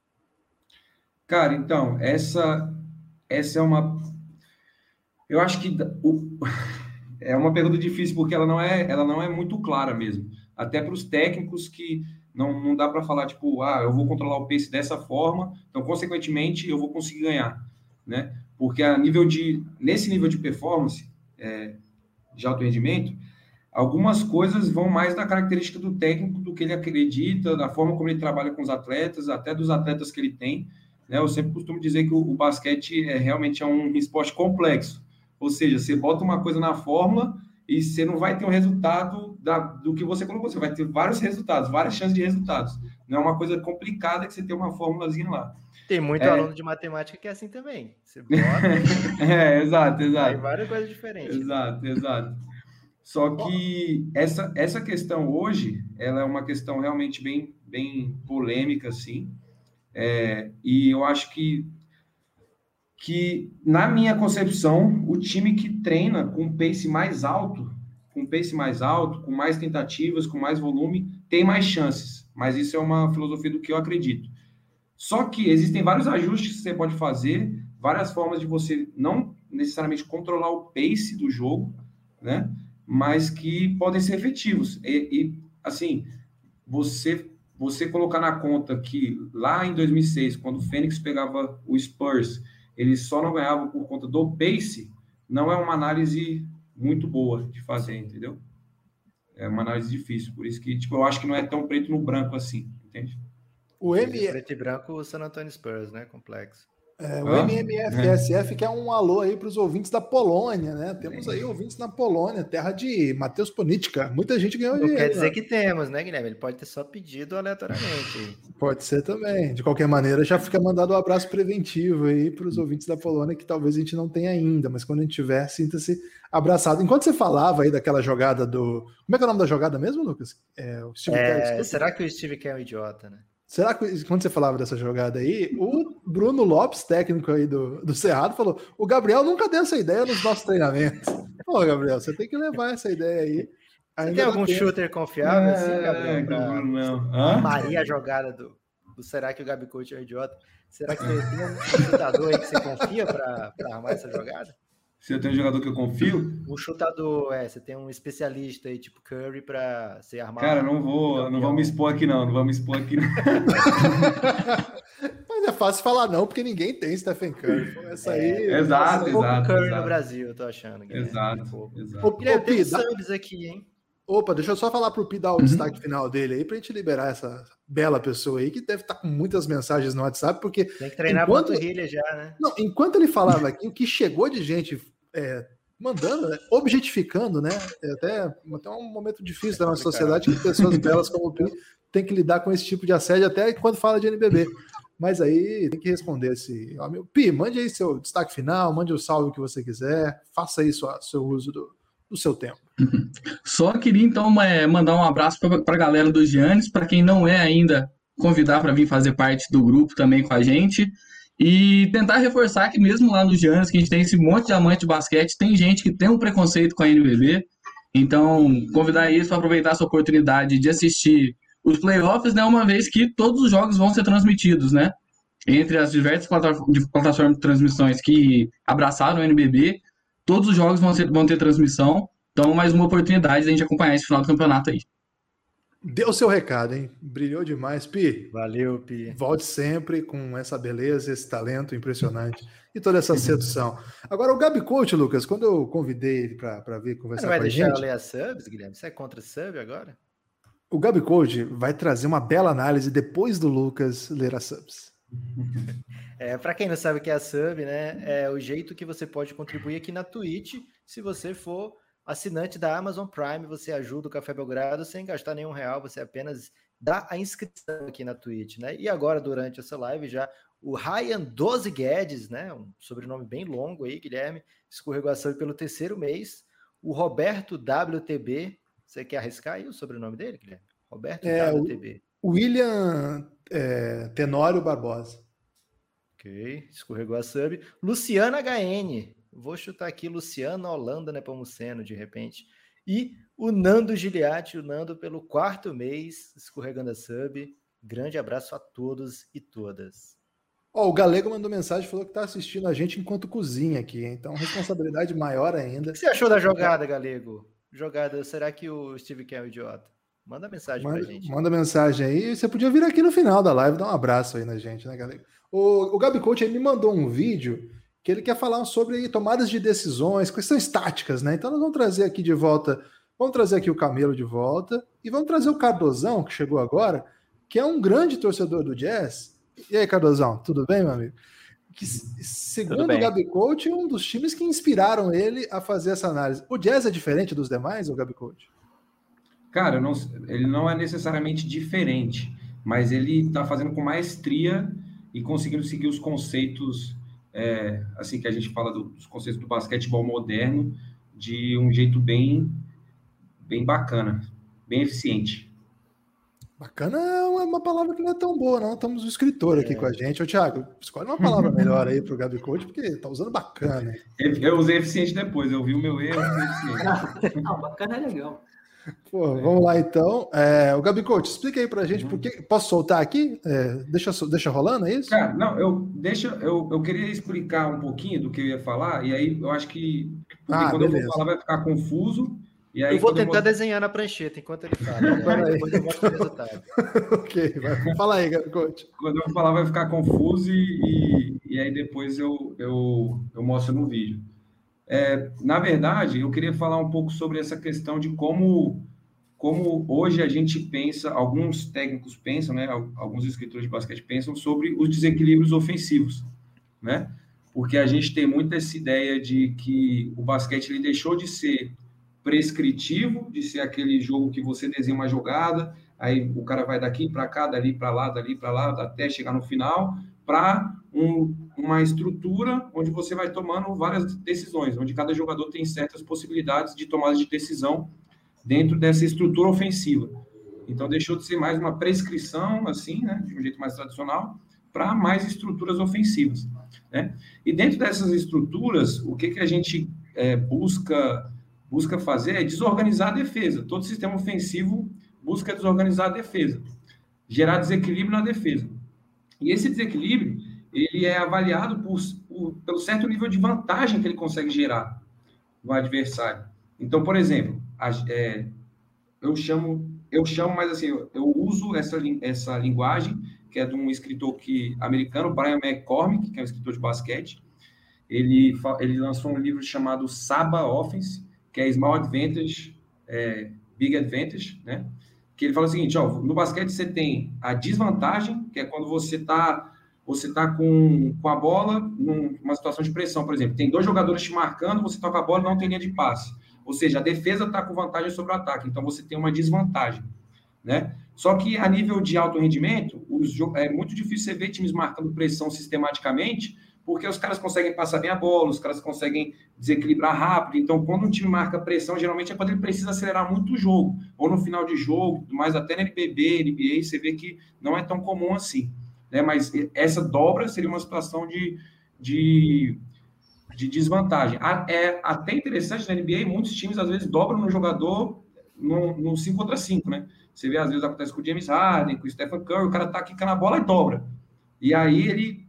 Cara, então, essa, essa é uma. Eu acho que o- (laughs) é uma pergunta difícil, porque ela não é, ela não é muito clara mesmo. Até para os técnicos que não, não dá para falar, tipo, ah, eu vou controlar o pace dessa forma, então, consequentemente, eu vou conseguir ganhar, né? Porque a nível de, nesse nível de performance, é, de alto rendimento, algumas coisas vão mais da característica do técnico, do que ele acredita, da forma como ele trabalha com os atletas, até dos atletas que ele tem. Né? Eu sempre costumo dizer que o, o basquete é realmente é um esporte complexo. Ou seja, você bota uma coisa na fórmula e você não vai ter um resultado da, do que você colocou, você vai ter vários resultados, várias chances de resultados. Não é uma coisa complicada que você tem uma fórmulazinha lá. Tem muito É. aluno de matemática que é assim também. Você bota (laughs) É, exato, exato. várias coisas diferentes. Exato, exato. Só que essa, essa questão hoje, ela é uma questão realmente bem, bem polêmica, assim. É, e eu acho que, que, na minha concepção, o time que treina com pace mais alto, com pace mais alto, com mais tentativas, com mais volume, tem mais chances. Mas isso é uma filosofia do que eu acredito. Só que existem vários ajustes que você pode fazer, várias formas de você não necessariamente controlar o pace do jogo, né? Mas que podem ser efetivos. E, e, assim, você você colocar na conta que lá em 2006, quando o Fênix pegava o Spurs, ele só não ganhava por conta do pace, não é uma análise muito boa de fazer, entendeu? É uma análise difícil, por isso que tipo, eu acho que não é tão preto no branco assim, entende? O, M, Preto e branco, o San Antonio Spurs, né? Complexo. É, o Hã? MMFSF quer um alô aí para os ouvintes da Polônia, né? Temos aí ouvintes na Polônia, terra de Matheus Ponitka. Muita gente ganhou Não dinheiro. quer dizer né? que temos, né, Guilherme? Ele pode ter só pedido aleatoriamente. (laughs) Pode ser também. De qualquer maneira, já fica mandado um abraço preventivo aí para os ouvintes da Polônia, que talvez a gente não tenha ainda, mas quando a gente tiver, sinta-se abraçado. Enquanto você falava aí daquela jogada do. Como é que é o nome da jogada mesmo, Lucas? É, o Steve Kerr, É, desculpa. será que o Steve Kerr é um idiota, né? Será que quando você falava dessa jogada aí, o Bruno Lopes, técnico aí do, do Cerrado, falou: o Gabriel nunca deu essa ideia nos nossos treinamentos. (laughs) Pô, Gabriel, você tem que levar essa ideia aí. Ainda tem algum tempo. shooter confiável, assim, É, Gabriel? Pra não. Hã? Maria a jogada do, do Será que o Gabi Coach é um idiota? Será que tem um (laughs) chutador aí que você confia para armar essa jogada? Se eu tenho um jogador que eu confio, Um chutador, é, você tem um especialista aí, tipo Curry, para você armar. cara, não vou, não vou me expor aqui não, não vou me expor aqui não. (laughs) Mas é fácil falar não, porque ninguém tem Stephen Curry. Essa aí. É, exato, pouco exato, Curry exato. no Brasil, eu tô achando. Guilherme. Exato, Um pouco. exato. Ô, Guilherme, tem subs aqui, hein? Opa, deixa eu só falar pro Pi dar o Uhum. destaque final dele aí, pra gente liberar essa bela pessoa aí, que deve estar com muitas mensagens no WhatsApp, porque Tem que treinar Enquanto- a panturrilha já, né? Não, enquanto ele falava aqui, o que chegou de gente é, mandando, né, objetificando, né? É até, até um momento difícil da nossa sociedade que pessoas belas como o Pi têm que lidar com esse tipo de assédio até quando fala de NBB. Mas aí tem que responder esse. meu, Pi, mande aí seu destaque final, mande o salve que você quiser, faça aí sua, seu uso do, do seu tempo. (laughs) Só queria então é, mandar um abraço para a galera do Giannis, para quem não é ainda, convidar para vir fazer parte do grupo também com a gente. E tentar reforçar que mesmo lá no Giannis, que a gente tem esse monte de amante de basquete, tem gente que tem um preconceito com a NBB. Então, convidar eles para aproveitar essa oportunidade de assistir os playoffs, né, uma vez que todos os jogos vão ser transmitidos, né? Entre as diversas plataformas de transmissões que abraçaram o NBB, todos os jogos vão, ser- vão ter transmissão. Então, mais uma oportunidade de a gente acompanhar esse final do campeonato aí. Deu seu recado, hein? Brilhou demais, Pi. Valeu, Pi. Volte sempre com essa beleza, esse talento impressionante e toda essa sedução. Agora, o Gabi Coach, Lucas, quando eu convidei ele para vir Você conversar vai com a deixar gente. eu ler as subs, Guilherme? Você é contra sub agora? O Gabi Code vai trazer uma bela análise depois do Lucas ler as subs. (laughs) É, para quem não sabe o que é a sub, né? É o jeito que você pode contribuir aqui na Twitch. Se você for assinante da Amazon Prime, você ajuda o Café Belgrado sem gastar nenhum real, você apenas dá a inscrição aqui na Twitch, né? E agora, durante essa live, já o Ryan 12 Guedes, né? Um sobrenome bem longo aí, Guilherme, escorregou a sub pelo terceiro mês. O Roberto WTB, você quer arriscar aí o sobrenome dele, Guilherme? Roberto É, WTB. William é, Tenório Barbosa. Ok, escorregou a sub. Luciana HN. Vou chutar aqui Luciana Holanda Nepomuceno, de repente. E o Nando Giliatti, o Nando pelo quarto mês, escorregando a sub. Grande abraço a todos e todas. Ó, o Galego mandou mensagem, falou que tá assistindo a gente enquanto cozinha aqui, hein? então responsabilidade maior ainda. O que você achou da jogada, Galego? Jogada, será que o Steve Kerr é um idiota? Manda mensagem Manda, pra gente. manda mensagem aí. Você podia vir aqui no final da live dar um abraço aí na gente, né, Galego? O, o Gabi Coach ele me mandou um vídeo que ele quer falar sobre tomadas de decisões, questões táticas, né? Então nós vamos trazer aqui de volta, vamos trazer aqui o Camelo de volta e vamos trazer o Cardozão, que chegou agora, que é um grande torcedor do Jazz. E aí, Cardozão, tudo bem, meu amigo? Que, segundo o. Gabi Coach, é um dos times que inspiraram ele a fazer essa análise. O Jazz é diferente dos demais, o Gabi Coach? Cara, não- ele não é necessariamente diferente, mas ele está fazendo com maestria e conseguindo seguir os conceitos, é, assim que a gente fala do- dos conceitos do basquetebol moderno, de um jeito bem, bem bacana, bem eficiente. Bacana é uma, palavra que não é tão boa, não. Estamos o escritor aqui com a gente. Ô, Thiago, escolhe uma palavra (laughs) melhor aí pro Gabi Coach, porque tá usando bacana. Eu usei eficiente depois, eu vi o meu erro, eu usei eficiente. (laughs) Não, bacana é legal. Pô, vamos lá então. É, o Gabi Coach, explica aí pra gente por que. Posso soltar aqui? É, deixa, deixa rolando, é isso? Cara, não, eu deixa, eu, eu queria explicar um pouquinho do que eu ia falar, e aí eu acho que porque Ah, quando eu beleza. vou falar vai ficar confuso. E aí eu vou tentar desenhar na prancheta enquanto ele fala. né? Peraí. Depois eu mostro o resultado. (laughs) ok, vai. fala aí, Gabi Coach. quando eu falar vai ficar confuso e, e, e aí depois eu, eu, eu mostro no vídeo. É, na verdade, eu queria falar um pouco sobre essa questão de como, como hoje a gente pensa, alguns técnicos pensam, né, al- alguns escritores de basquete pensam sobre os desequilíbrios ofensivos, né? Porque a gente tem muito essa ideia de que o basquete ele deixou de ser prescritivo, de ser aquele jogo que você desenha uma jogada, aí o cara vai daqui para cá, dali para lá, dali para lá, até chegar no final, para um, uma estrutura onde você vai tomando várias decisões, onde cada jogador tem certas possibilidades de tomada de decisão dentro dessa estrutura ofensiva. Então deixou de ser mais uma prescrição, assim, né, de um jeito mais tradicional, para mais estruturas ofensivas. Né? E dentro dessas estruturas, o que, que a gente é, busca busca fazer é desorganizar a defesa. Todo sistema ofensivo busca desorganizar a defesa, gerar desequilíbrio na defesa. E esse desequilíbrio ele é avaliado por, por, pelo certo nível de vantagem que ele consegue gerar no adversário. Então, por exemplo, a, é, eu chamo eu chamo, mas assim, eu, eu uso essa, essa linguagem que é de um escritor que, americano, Brian McCormick, que é um escritor de basquete. Ele, ele lançou um livro chamado Saba Offense, que é Small Advantage, é, Big Advantage, né? Que ele fala o seguinte, ó, no basquete você tem a desvantagem, que é quando você está você tá com, com a bola numa situação de pressão, por exemplo. Tem dois jogadores te marcando, você toca a bola e não tem linha de passe. Ou seja, a defesa está com vantagem sobre o ataque, então você tem uma desvantagem, né? Só que a nível de alto rendimento, os é muito difícil você ver times marcando pressão sistematicamente, porque os caras conseguem passar bem a bola, os caras conseguem desequilibrar rápido. Então, quando um time marca pressão, geralmente é quando ele precisa acelerar muito o jogo, ou no final de jogo, mas até na NBB, NBA, você vê que não é tão comum assim. Né? Mas essa dobra seria uma situação de, de, de desvantagem. É até interessante na NBA, muitos times às vezes dobram no jogador no, no 5 contra 5, né? Você vê, às vezes acontece com o James Harden, com o Stephen Curry, o cara tá quicando a bola e dobra. E aí ele,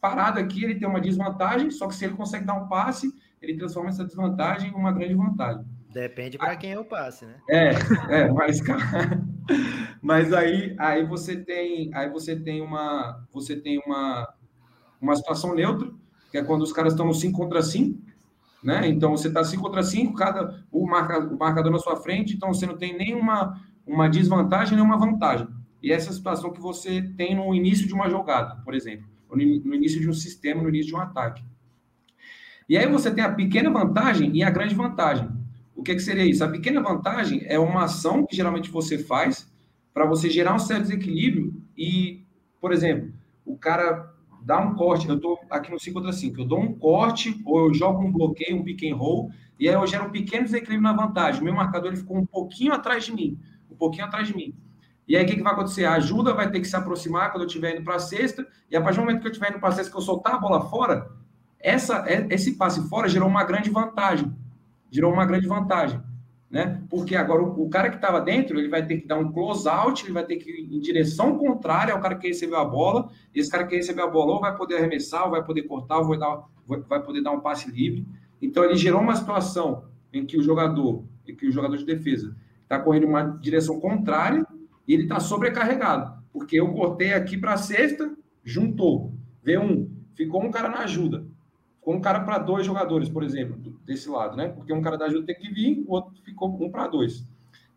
parado aqui, ele tem uma desvantagem, só que se ele consegue dar um passe, ele transforma essa desvantagem em uma grande vantagem. Depende para quem é o passe, né? É, é, mas (laughs) cara, mas aí, aí você tem, aí você tem uma, você tem uma, uma situação neutra, que é quando os caras estão no 5 contra 5, né? Então você está 5 contra 5, cada o, marca, o marcador na sua frente, então você não tem nenhuma uma desvantagem nem uma vantagem. E essa situação que você tem no início de uma jogada, por exemplo, no início de um sistema, no início de um ataque. E aí você tem a pequena vantagem e a grande vantagem. O que, que seria isso? A pequena vantagem é uma ação que geralmente você faz para você gerar um certo desequilíbrio e, por exemplo, o cara dá um corte, eu estou aqui no 5 contra 5, eu dou um corte ou eu jogo um bloqueio, um pick and roll, e aí eu gero um pequeno desequilíbrio na vantagem. O meu marcador ele ficou um pouquinho atrás de mim, um pouquinho atrás de mim. E aí o que, que vai acontecer? A ajuda vai ter que se aproximar quando eu estiver indo para a cesta, e a partir do momento que eu estiver indo para a cesta, que eu soltar a bola fora, essa, é, esse passe fora gerou uma grande vantagem. Gerou uma grande vantagem né? Porque agora o, o cara que estava dentro, ele vai ter que dar um close out, ele vai ter que ir em direção contrária ao cara que recebeu a bola. Esse cara que recebeu a bola ou vai poder arremessar, ou vai poder cortar, ou vai, dar, vai poder dar um passe livre. Então ele gerou uma situação em que o jogador, em que o jogador de defesa está correndo em uma direção contrária e ele está sobrecarregado, porque eu cortei aqui para a sexta, juntou, V1, ficou um cara na ajuda com um cara para dois jogadores, por exemplo, desse lado, né? Porque um cara da ajuda tem que vir, o outro ficou um para dois.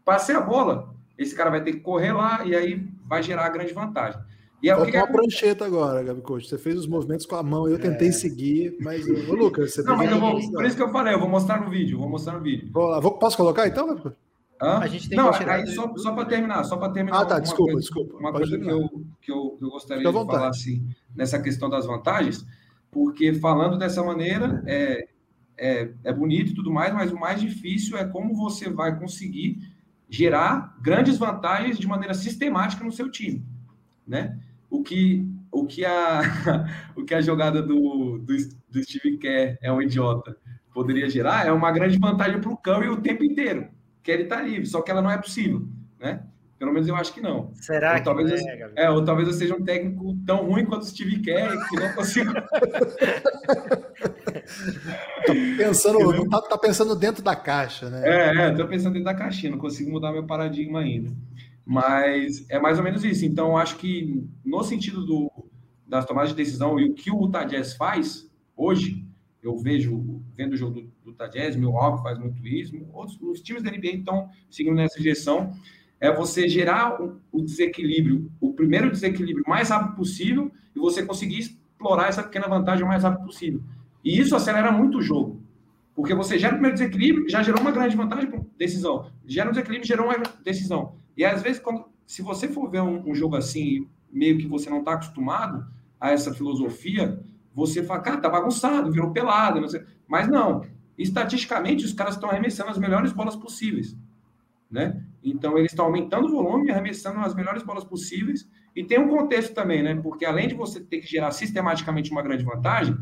Passei a bola, esse cara vai ter que correr lá e aí vai gerar a grande vantagem. E é o que uma prancheta agora, Gabi Coach. Você fez os movimentos com a mão, eu tentei é. seguir, mas ô, Lucas, você Não, mas eu vou, por isso que eu falei, eu vou mostrar no vídeo, vou mostrar no vídeo. Vou, vou posso colocar então, Gabi Coach? Hã? A gente tem não, que aí só, só para terminar, só para terminar. Ah, tá, desculpa, coisa, desculpa. Uma coisa que eu, que eu, eu gostaria de falar assim, nessa questão das vantagens porque falando dessa maneira é, é, é bonito e tudo mais, mas o mais difícil é como você vai conseguir gerar grandes vantagens de maneira sistemática no seu time, né? O que o que a (laughs) o que a jogada do, do, do Steve Kerr é um idiota poderia gerar é uma grande vantagem para o Curry o tempo inteiro, que ele está livre, só que ela não é possível, né? Pelo menos eu acho que não. Será ou que talvez não é, eu, é, ou talvez eu seja um técnico tão ruim quanto o Steve Kerr que não consigo. tá pensando, tá, tá, pensando dentro da caixa, né? É, é, tô pensando dentro da caixinha, não consigo mudar meu paradigma ainda. Mas é mais ou menos isso. Então, eu acho que no sentido do, das tomadas de decisão e o que o Utah Jazz faz hoje, eu vejo, vendo o jogo do, do Utah Jazz, Milwaukee faz muito isso, outros, os times da NBA estão seguindo nessa direção é você gerar o, desequilíbrio, o primeiro desequilíbrio mais rápido possível e você conseguir explorar essa pequena vantagem o mais rápido possível. E isso acelera muito o jogo. Porque você gera o primeiro desequilíbrio, já gerou uma grande vantagem para decisão. Gera um desequilíbrio, gerou uma decisão. E às vezes, quando, se você for ver um, um jogo assim, meio que você não está acostumado a essa filosofia, você fala, cara, tá bagunçado, virou pelado, não. Mas não. Estatisticamente, os caras estão arremessando as melhores bolas possíveis. Né? Então, eles estão aumentando o volume, arremessando as melhores bolas possíveis. E tem um contexto também, né? Porque além de você ter que gerar sistematicamente uma grande vantagem,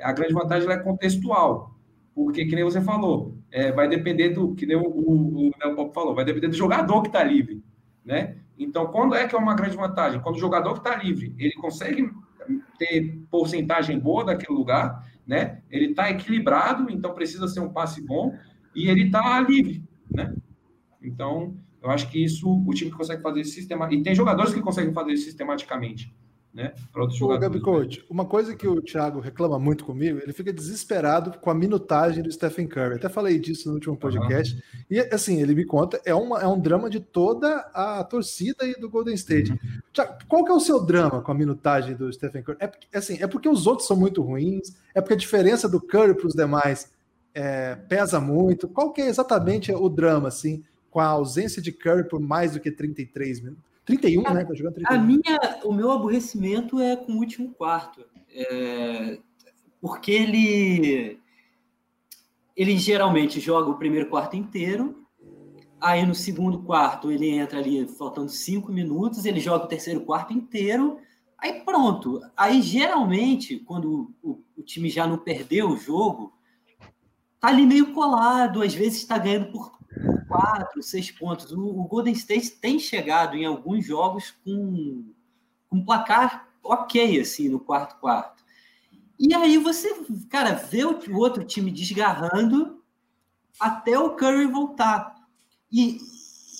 a grande vantagem é contextual. Porque, que nem você falou, é, vai depender do, que nem o, o, o Pop falou, vai depender do jogador que está livre, né? Então, quando é que é uma grande vantagem? Quando o jogador que está livre, ele consegue ter porcentagem boa daquele lugar, né? Ele está equilibrado, então precisa ser um passe bom, e ele está livre, né? Então, eu acho que isso o time que consegue fazer sistema e tem jogadores que conseguem fazer isso sistematicamente, né? Para outros Ô, jogadores. Gabi Coach, uma coisa que o Thiago reclama muito comigo, ele fica desesperado com a minutagem do Stephen Curry. Até falei disso no último podcast. Uhum. E assim, ele me conta, é, uma, é um drama de toda a torcida e do Golden State. Uhum. Thiago, qual que é o seu drama com a minutagem do Stephen Curry? É, assim, é porque os outros são muito ruins? É porque a diferença do Curry para os demais é, pesa muito? Qual que é exatamente o drama, assim? Com a ausência de Curry por mais do que 33 minutos. 31, a, né? Tá jogando 31. A minha, o meu aborrecimento é com o último quarto. É, porque ele ele geralmente joga o primeiro quarto inteiro, aí no segundo quarto ele entra ali faltando cinco minutos, ele joga o terceiro quarto inteiro, aí pronto. Aí geralmente, quando o, o time já não perdeu o jogo, tá ali meio colado, às vezes está ganhando por quatro, seis pontos. O, o, Golden State tem chegado em alguns jogos com, um placar ok, assim, no quarto quarto. E aí você, cara, vê o, o outro time desgarrando até o Curry voltar. E,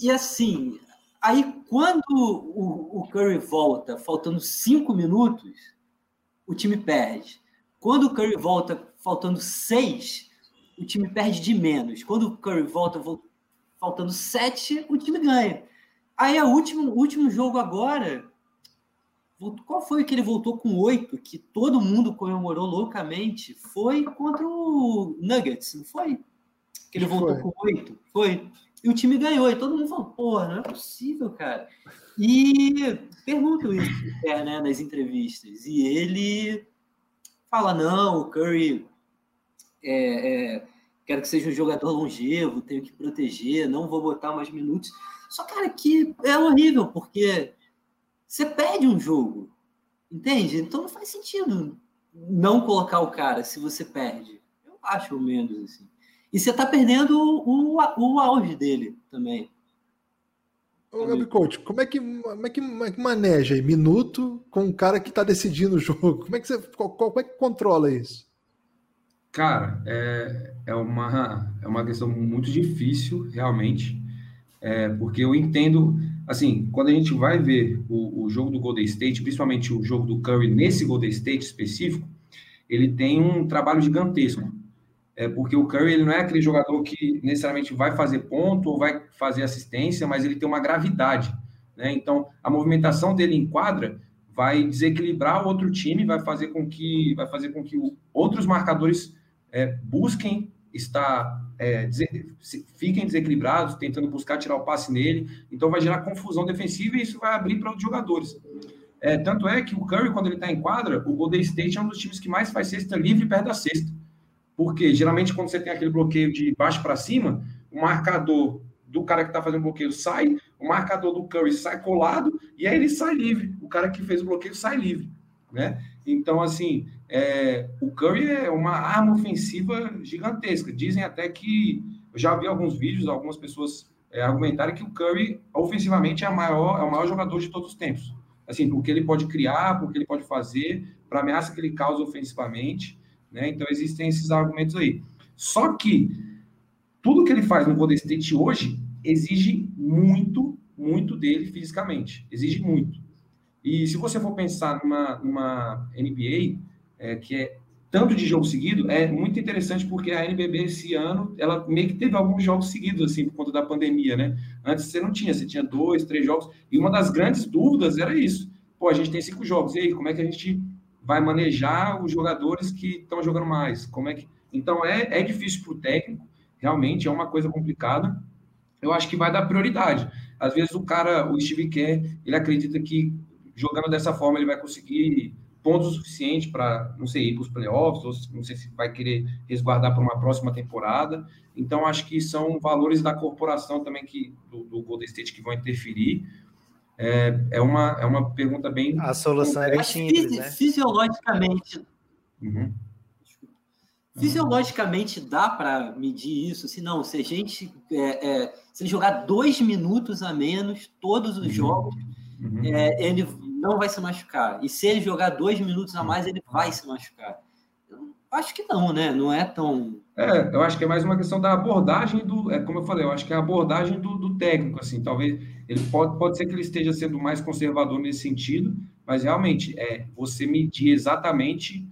e assim, aí quando o, o Curry volta, faltando cinco minutos, o time perde. Quando o Curry volta, faltando seis, o time perde de menos. Quando o Curry volta, faltando sete, o time ganha. Aí, o último, último jogo agora, qual foi que ele voltou com oito, que todo mundo comemorou loucamente? Foi contra o Nuggets, não foi? Que ele voltou foi. com oito? Foi. E o time ganhou, e todo mundo falou, porra, não é possível, cara. E perguntam isso é, né, nas entrevistas. E ele fala, não, o Curry é, é, quero que seja um jogador longevo, tenho que proteger, não vou botar mais minutos. Só, cara, que é horrível, porque você perde um jogo, entende? Então não faz sentido não colocar o cara se você perde. Eu acho menos assim. E você está perdendo o, o auge dele também. Ô, Gabi Coach, como é, que, como, é que, como é que maneja aí? Minuto com um cara que está decidindo o jogo? Como é que você como é que controla isso? Cara, é, é, uma, é uma questão muito difícil, realmente, é, porque eu entendo, assim, quando a gente vai ver o, o jogo do Golden State, principalmente o jogo do Curry nesse Golden State específico, ele tem um trabalho gigantesco, é, porque o Curry ele não é aquele jogador que necessariamente vai fazer ponto ou vai fazer assistência, mas ele tem uma gravidade, né? Então, a movimentação dele em quadra vai desequilibrar o outro time, vai fazer com que vai fazer com que outros marcadores é, busquem estar é, fiquem desequilibrados, tentando buscar tirar o passe nele, então vai gerar confusão defensiva e isso vai abrir para outros jogadores. É, tanto é que o Curry, quando ele está em quadra, o Golden State é um dos times que mais faz cesta livre perto da cesta. Porque geralmente quando você tem aquele bloqueio de baixo para cima, o marcador do cara que está fazendo bloqueio sai, o marcador do Curry sai colado e aí ele sai livre. O cara que fez o bloqueio sai livre, né? Então, assim, é, o Curry é uma arma ofensiva gigantesca. Dizem até que. Eu já vi alguns vídeos, algumas pessoas é, que o Curry, ofensivamente, é, a maior, é o maior jogador de todos os tempos. Assim, porque ele pode criar, porque ele pode fazer, para ameaça que ele causa ofensivamente. Né? Então, existem esses argumentos aí. Só que tudo que ele faz no Golden State hoje exige muito, muito dele fisicamente. Exige muito. E se você for pensar numa, numa NBA, é, que é tanto de jogo seguido, é muito interessante porque a NBB esse ano, ela meio que teve alguns jogos seguidos, assim, por conta da pandemia, né? Antes você não tinha, você tinha dois, três jogos, e uma das grandes dúvidas era isso. Pô, a gente tem cinco jogos, e aí, como é que a gente vai manejar os jogadores que estão jogando mais? Como é que... Então, é, é difícil para o técnico, realmente, é uma coisa complicada. Eu acho que vai dar prioridade. Às vezes o cara, o Steve Kerr, ele acredita que jogando dessa forma ele vai conseguir pontos suficientes para, não sei, ir para os playoffs, ou não sei se vai querer resguardar para uma próxima temporada. Então, acho que são valores da corporação também que do, do Golden State que vão interferir. É, é, uma, é uma pergunta bem. A solução é bem simples, né? Fisiologicamente. Uhum. Fisiologicamente dá para medir isso? Se não, se a gente é, é, se ele jogar dois minutos a menos todos os uhum. jogos, uhum. É, ele não vai se machucar. E se ele jogar dois minutos a mais, ele vai se machucar. Eu acho que não, né? Não é tão. É, eu acho que é mais uma questão da abordagem do. É, como eu falei, eu acho que é a abordagem do, do técnico, assim. Talvez ele pode, pode ser que ele esteja sendo mais conservador nesse sentido, mas realmente, é, você medir exatamente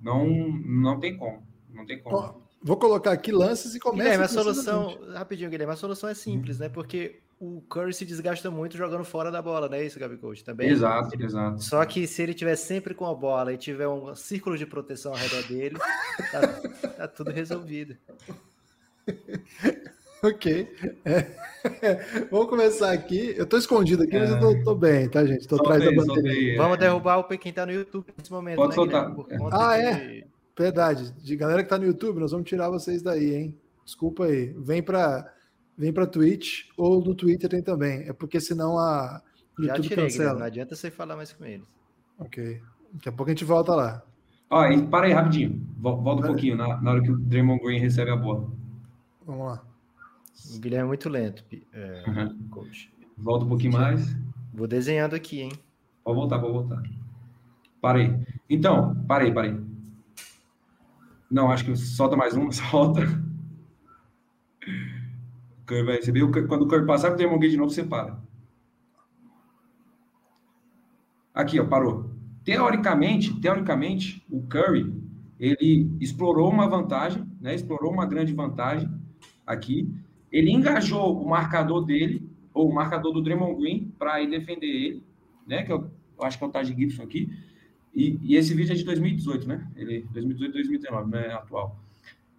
não, não tem como. Não tem como. vou colocar aqui lances e começa. Guilherme, a solução. Rapidinho, Guilherme, a solução é simples, hum. né? Porque o Curry se desgasta muito jogando fora da bola, não é isso, Gabi Coach? Também. Exato, exato. Só que se ele tiver sempre com a bola e tiver um círculo de proteção ao redor dele, tá, tá tudo resolvido. (laughs) ok. É. (laughs) Vamos começar aqui. Eu tô escondido aqui, é. mas eu tô, tô, bem, tá, gente? Tô atrás da bandeira. É. Vamos derrubar o quem tá no YouTube nesse momento. Pode né, soltar. Ah, é? de... é? Verdade. De galera que tá no YouTube, nós vamos tirar vocês daí, hein? Desculpa aí. Vem para vem para Twitch ou no Twitter tem também. É porque senão a YouTube Já tirei, cancela. Não adianta você falar mais com eles. Ok. Daqui a pouco a gente volta lá. Ó, e para aí rapidinho. Volta um pouquinho na, na, hora que o Draymond Green recebe a bola. Vamos lá. O Guilherme é muito lento, é, uhum. coach. Volta um pouquinho mais. Vou desenhando aqui, hein? Pode voltar, pode voltar. Parei. Então, parei, parei. Não, acho que solta mais um, (laughs) solta. Curry vai receber. Quando o Curry passar, o Draymond Green de novo, você para. Aqui, ó, parou. Teoricamente, teoricamente, o Curry, ele explorou uma vantagem, né? Explorou uma grande vantagem aqui. Ele engajou o marcador dele, ou, o marcador do Draymond Green para ir defender ele, né? Que eu, eu acho que é o Taj Gibson aqui. E, e, esse vídeo é de 2018, né? Ele 2018, 2019, não é atual.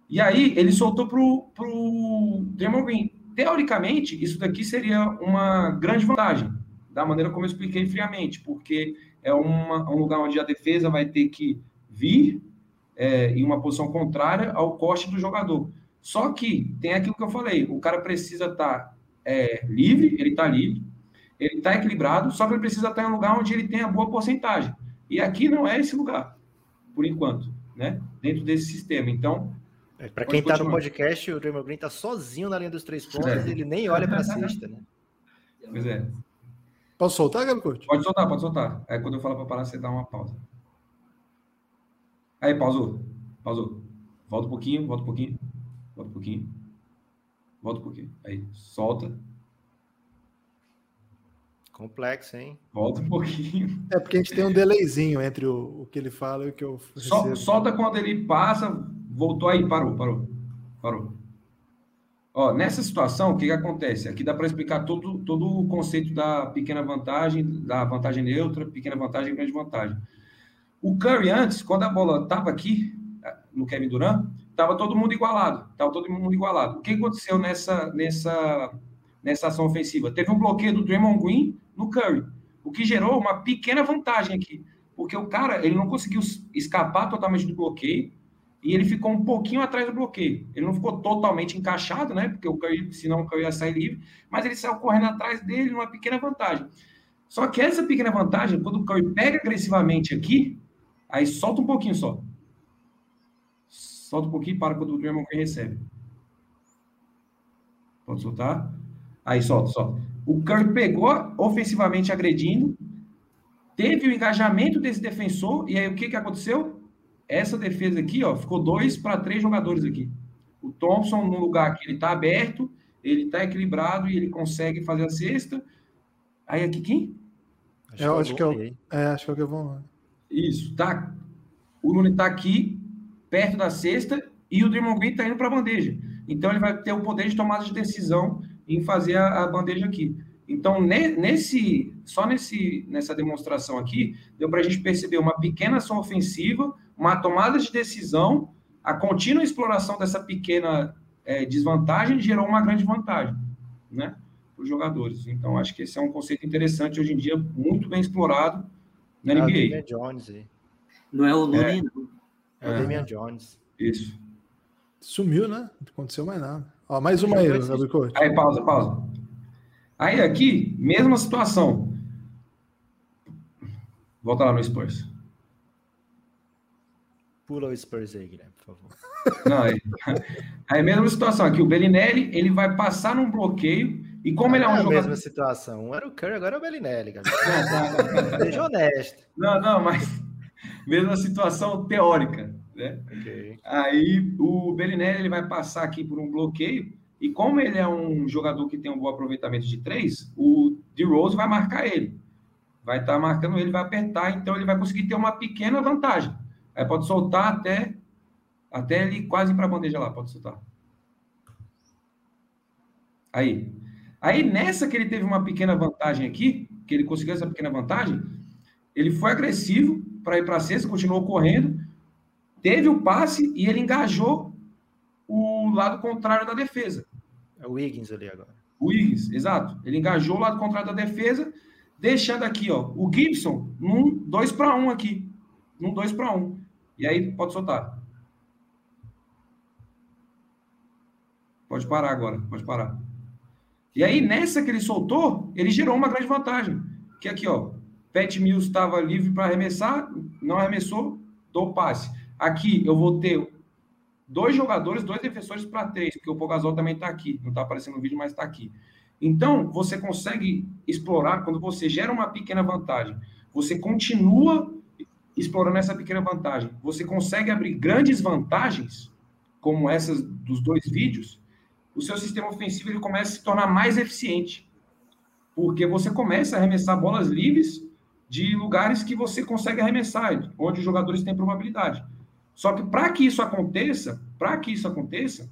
E aí ele soltou pro pro Draymond Green. Teoricamente, isso daqui seria uma grande vantagem, da maneira como eu expliquei friamente, porque é uma, um lugar onde a defesa vai ter que vir é, em uma posição contrária ao corte do jogador. Só que tem aquilo que eu falei, o cara precisa estar tá, é, livre, ele está livre, ele está equilibrado, só que ele precisa estar tá em um lugar onde ele tenha boa porcentagem. E aqui não é esse lugar, por enquanto, né? Dentro desse sistema. Então. É, para quem está no podcast, o Draymond Green está sozinho na linha dos três pontos, é. ele nem olha para a cesta, né? Pois é. Posso soltar, Gabi Couto? Pode soltar, pode soltar. Aí quando eu falo para parar, você dá uma pausa. Aí, pausou. Pausou. Volta um pouquinho, volta um pouquinho. Volta um pouquinho. Volta um pouquinho. Aí, solta. Complexo, hein? Volta um pouquinho. É porque a gente tem um delayzinho entre o, o que ele fala e o que eu recebo. solta quando ele passa, voltou aí, parou, parou. Parou. Ó, nessa situação, o que, que acontece? Aqui dá para explicar todo, todo o conceito da pequena vantagem, da vantagem neutra, pequena vantagem grande vantagem. O Curry antes, quando a bola estava aqui, no Kevin Durant, estava todo mundo igualado. Estava todo mundo igualado. O que aconteceu nessa, nessa, nessa ação ofensiva? Teve um bloqueio do Draymond Green no Curry, o que gerou uma pequena vantagem aqui. Porque o cara, ele não conseguiu escapar totalmente do bloqueio, e ele ficou um pouquinho atrás do bloqueio. Ele não ficou totalmente encaixado, né? Porque o Curry, senão o Curry ia sair livre, mas ele saiu correndo atrás dele numa pequena vantagem. Só que essa pequena vantagem, quando o Curry pega agressivamente aqui, aí solta um pouquinho só. Solta um pouquinho e para quando o Draymond Green recebe. Pode soltar? Aí solta, solta. O Curry pegou ofensivamente agredindo, teve o engajamento desse defensor, e aí o que, que aconteceu? Essa defesa aqui, ó, ficou dois para três jogadores aqui. O Thompson, no lugar que ele está aberto, ele está equilibrado e ele consegue fazer a cesta. Aí aqui quem? Acho eu acho que é, o, é, acho que é o que eu vou. Isso, tá. O Lune está aqui, perto da cesta, e o Draymond Green está indo para a bandeja. Então ele vai ter o poder de tomada de decisão em fazer a, a bandeja aqui. Então, nesse, só nesse, nessa demonstração aqui, deu para a gente perceber uma pequena ação ofensiva uma tomada de decisão, a contínua exploração dessa pequena é, desvantagem gerou uma grande vantagem, né, para os jogadores. Então, acho que esse é um conceito interessante hoje em dia, muito bem explorado na é NBA. Jones aí. Não é o Looney, é, não. É o Damian Jones. Isso. Sumiu, né? Não aconteceu mais nada. Ó, mais uma aí, Gabi Aí, pausa, pausa. Aí, aqui, mesma situação. Volta lá no Spurs. Pula o Spurs aí, Guilherme, por favor. Não, é, é a mesma situação aqui. O Bellinelli, ele vai passar num bloqueio e como não, ele é um é a jogador... mesma situação. Um era o Curry, agora é o Bellinelli, cara. (laughs) Seja honesto. Não, não, mas (laughs) mesma situação teórica, né? Okay. Aí o Bellinelli, ele vai passar aqui por um bloqueio e como ele é um jogador que tem um bom aproveitamento de três, o D-Rose vai marcar ele. Vai estar tá marcando ele, vai apertar, então ele vai conseguir ter uma pequena vantagem. Aí pode soltar até, até ele quase para a bandeja lá, pode soltar. Aí. Aí nessa que ele teve uma pequena vantagem aqui, que ele conseguiu essa pequena vantagem, ele foi agressivo para ir para a cesta, continuou correndo, teve o passe e ele engajou o lado contrário da defesa. É o Wiggins ali agora. O Wiggins, exato. Ele engajou o lado contrário da defesa, deixando aqui, ó, o Gibson num 2 para 1 um aqui. Num 2 para 1. Um. E aí, pode soltar. Pode parar agora, pode parar. E aí, nessa que ele soltou, ele gerou uma grande vantagem. Que aqui, ó, Pat Mills estava livre para arremessar, não arremessou, dou passe. Aqui eu vou ter dois jogadores, dois defensores para três, porque o Pogazol também está aqui. Não está aparecendo no vídeo, mas está aqui. Então, você consegue explorar, quando você gera uma pequena vantagem, você continua explorando essa pequena vantagem. Você consegue abrir grandes vantagens, como essas dos dois vídeos, o seu sistema ofensivo ele começa a se tornar mais eficiente. Porque você começa a arremessar bolas livres de lugares que você consegue arremessar, onde os jogadores têm probabilidade. Só que para que isso aconteça, para que isso aconteça,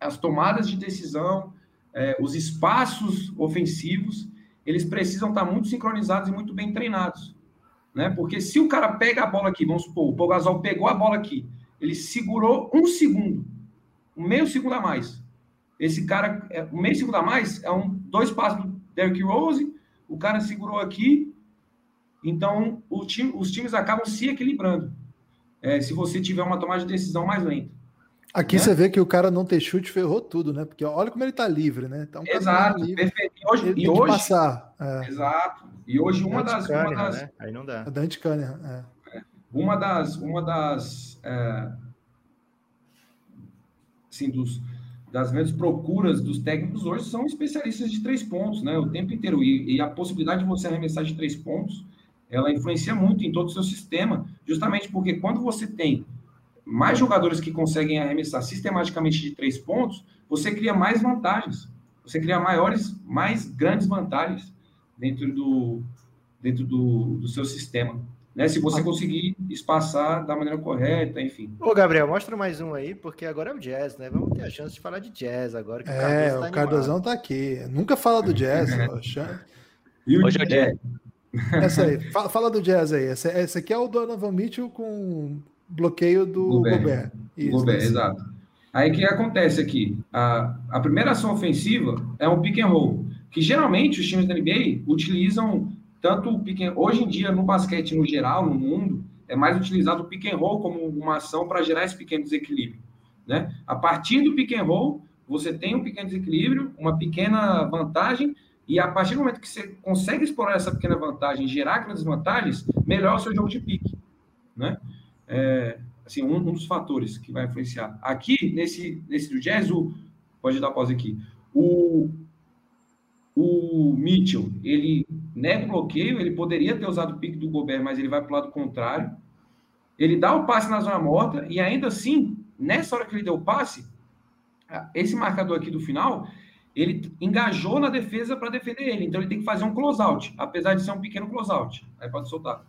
as tomadas de decisão, é, os espaços ofensivos, eles precisam estar muito sincronizados e muito bem treinados. Né? Porque se o cara pega a bola aqui, vamos supor, o Pogazol pegou a bola aqui, ele segurou um segundo, um meio segundo a mais. Esse cara, é, um meio segundo a mais é um dois passos do Derrick Rose, o cara segurou aqui, então time, os times acabam se equilibrando. É, se você tiver uma tomada de decisão mais lenta. Aqui né? você vê que o cara não ter chute ferrou tudo, né? Porque olha como ele tá livre, né? Tá um exato, livre. perfeito. E hoje, ele e hoje passar. É. Exato. E hoje uma das, Cunningham, uma das né? Aí não dá. A Dante Cunningham, é. uma das uma das é, assim, dos, das grandes procuras dos técnicos hoje são especialistas de três pontos, né? O tempo inteiro. E, e, a possibilidade de você arremessar de três pontos, ela influencia muito em todo o seu sistema, justamente porque quando você tem mais jogadores que conseguem arremessar sistematicamente de três pontos, você cria mais vantagens. Você cria maiores, mais grandes vantagens dentro do, dentro do, do seu sistema. Né? Se você conseguir espaçar da maneira correta, enfim. Ô, Gabriel, mostra mais um aí, porque agora é o jazz, né? Vamos ter a chance de falar de jazz agora. Que é, o, o Cardozão tá aqui. Nunca fala do jazz. (laughs) e o Hoje é o dia. Essa aí, fala, fala, do jazz aí. Essa, essa aqui é o Donovan Mitchell com bloqueio do Gobert. Gobert, Isso, Gobert exato. Aí o que acontece aqui? A, a primeira ação ofensiva é um pick and roll, que geralmente os times da NBA utilizam tanto o pick and, hoje em dia no basquete no geral, no mundo, é mais utilizado o pick and roll como uma ação para gerar esse pequeno desequilíbrio, né? A partir do pick and roll, você tem um pequeno desequilíbrio, uma pequena vantagem e a partir do momento que você consegue explorar essa pequena vantagem, gerar grandes vantagens, melhora o seu jogo de pique, né? É, assim, um, um, dos fatores que vai influenciar. Aqui, nesse, nesse do Jazz, o, pode dar pausa aqui, o, o Mitchell, ele nega o bloqueio, ele poderia ter usado o pique do Gobert, mas ele vai para o lado contrário. Ele dá o passe na zona morta e ainda assim, nessa hora que ele deu o passe, esse marcador aqui do final, ele engajou na defesa para defender ele. Então ele tem que fazer um closeout, apesar de ser um pequeno closeout. Aí pode soltar.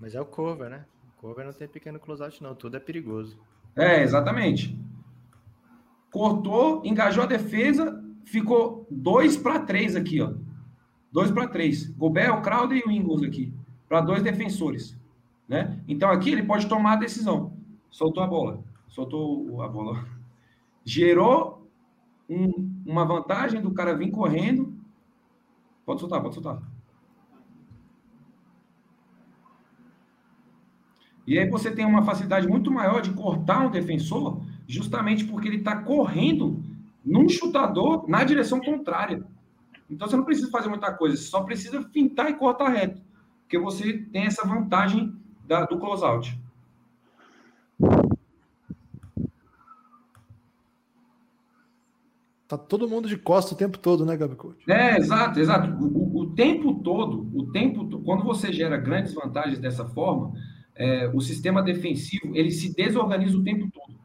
Mas é o cover, né? Cover não tem pequeno closeout, não. Tudo é perigoso. É, exatamente. Cortou, engajou a defesa, ficou 2 para 3 aqui, ó. 2 para 3. Gobert, o Crowder e o Ingles aqui. Para dois defensores. Né? Então aqui ele pode tomar a decisão. Soltou a bola. Soltou a bola. Gerou um, uma vantagem do cara vir correndo. Pode soltar, pode soltar. E aí você tem uma facilidade muito maior de cortar um defensor, justamente porque ele está correndo num chutador na direção contrária. Então você não precisa fazer muita coisa, você só precisa fintar e cortar reto, porque você tem essa vantagem da, do closeout. Tá todo mundo de costa o tempo todo, né, Gabi Coach? É, exato, exato. O, o, tempo todo, o tempo, quando você gera grandes vantagens dessa forma, é, o sistema defensivo ele se desorganiza o tempo todo.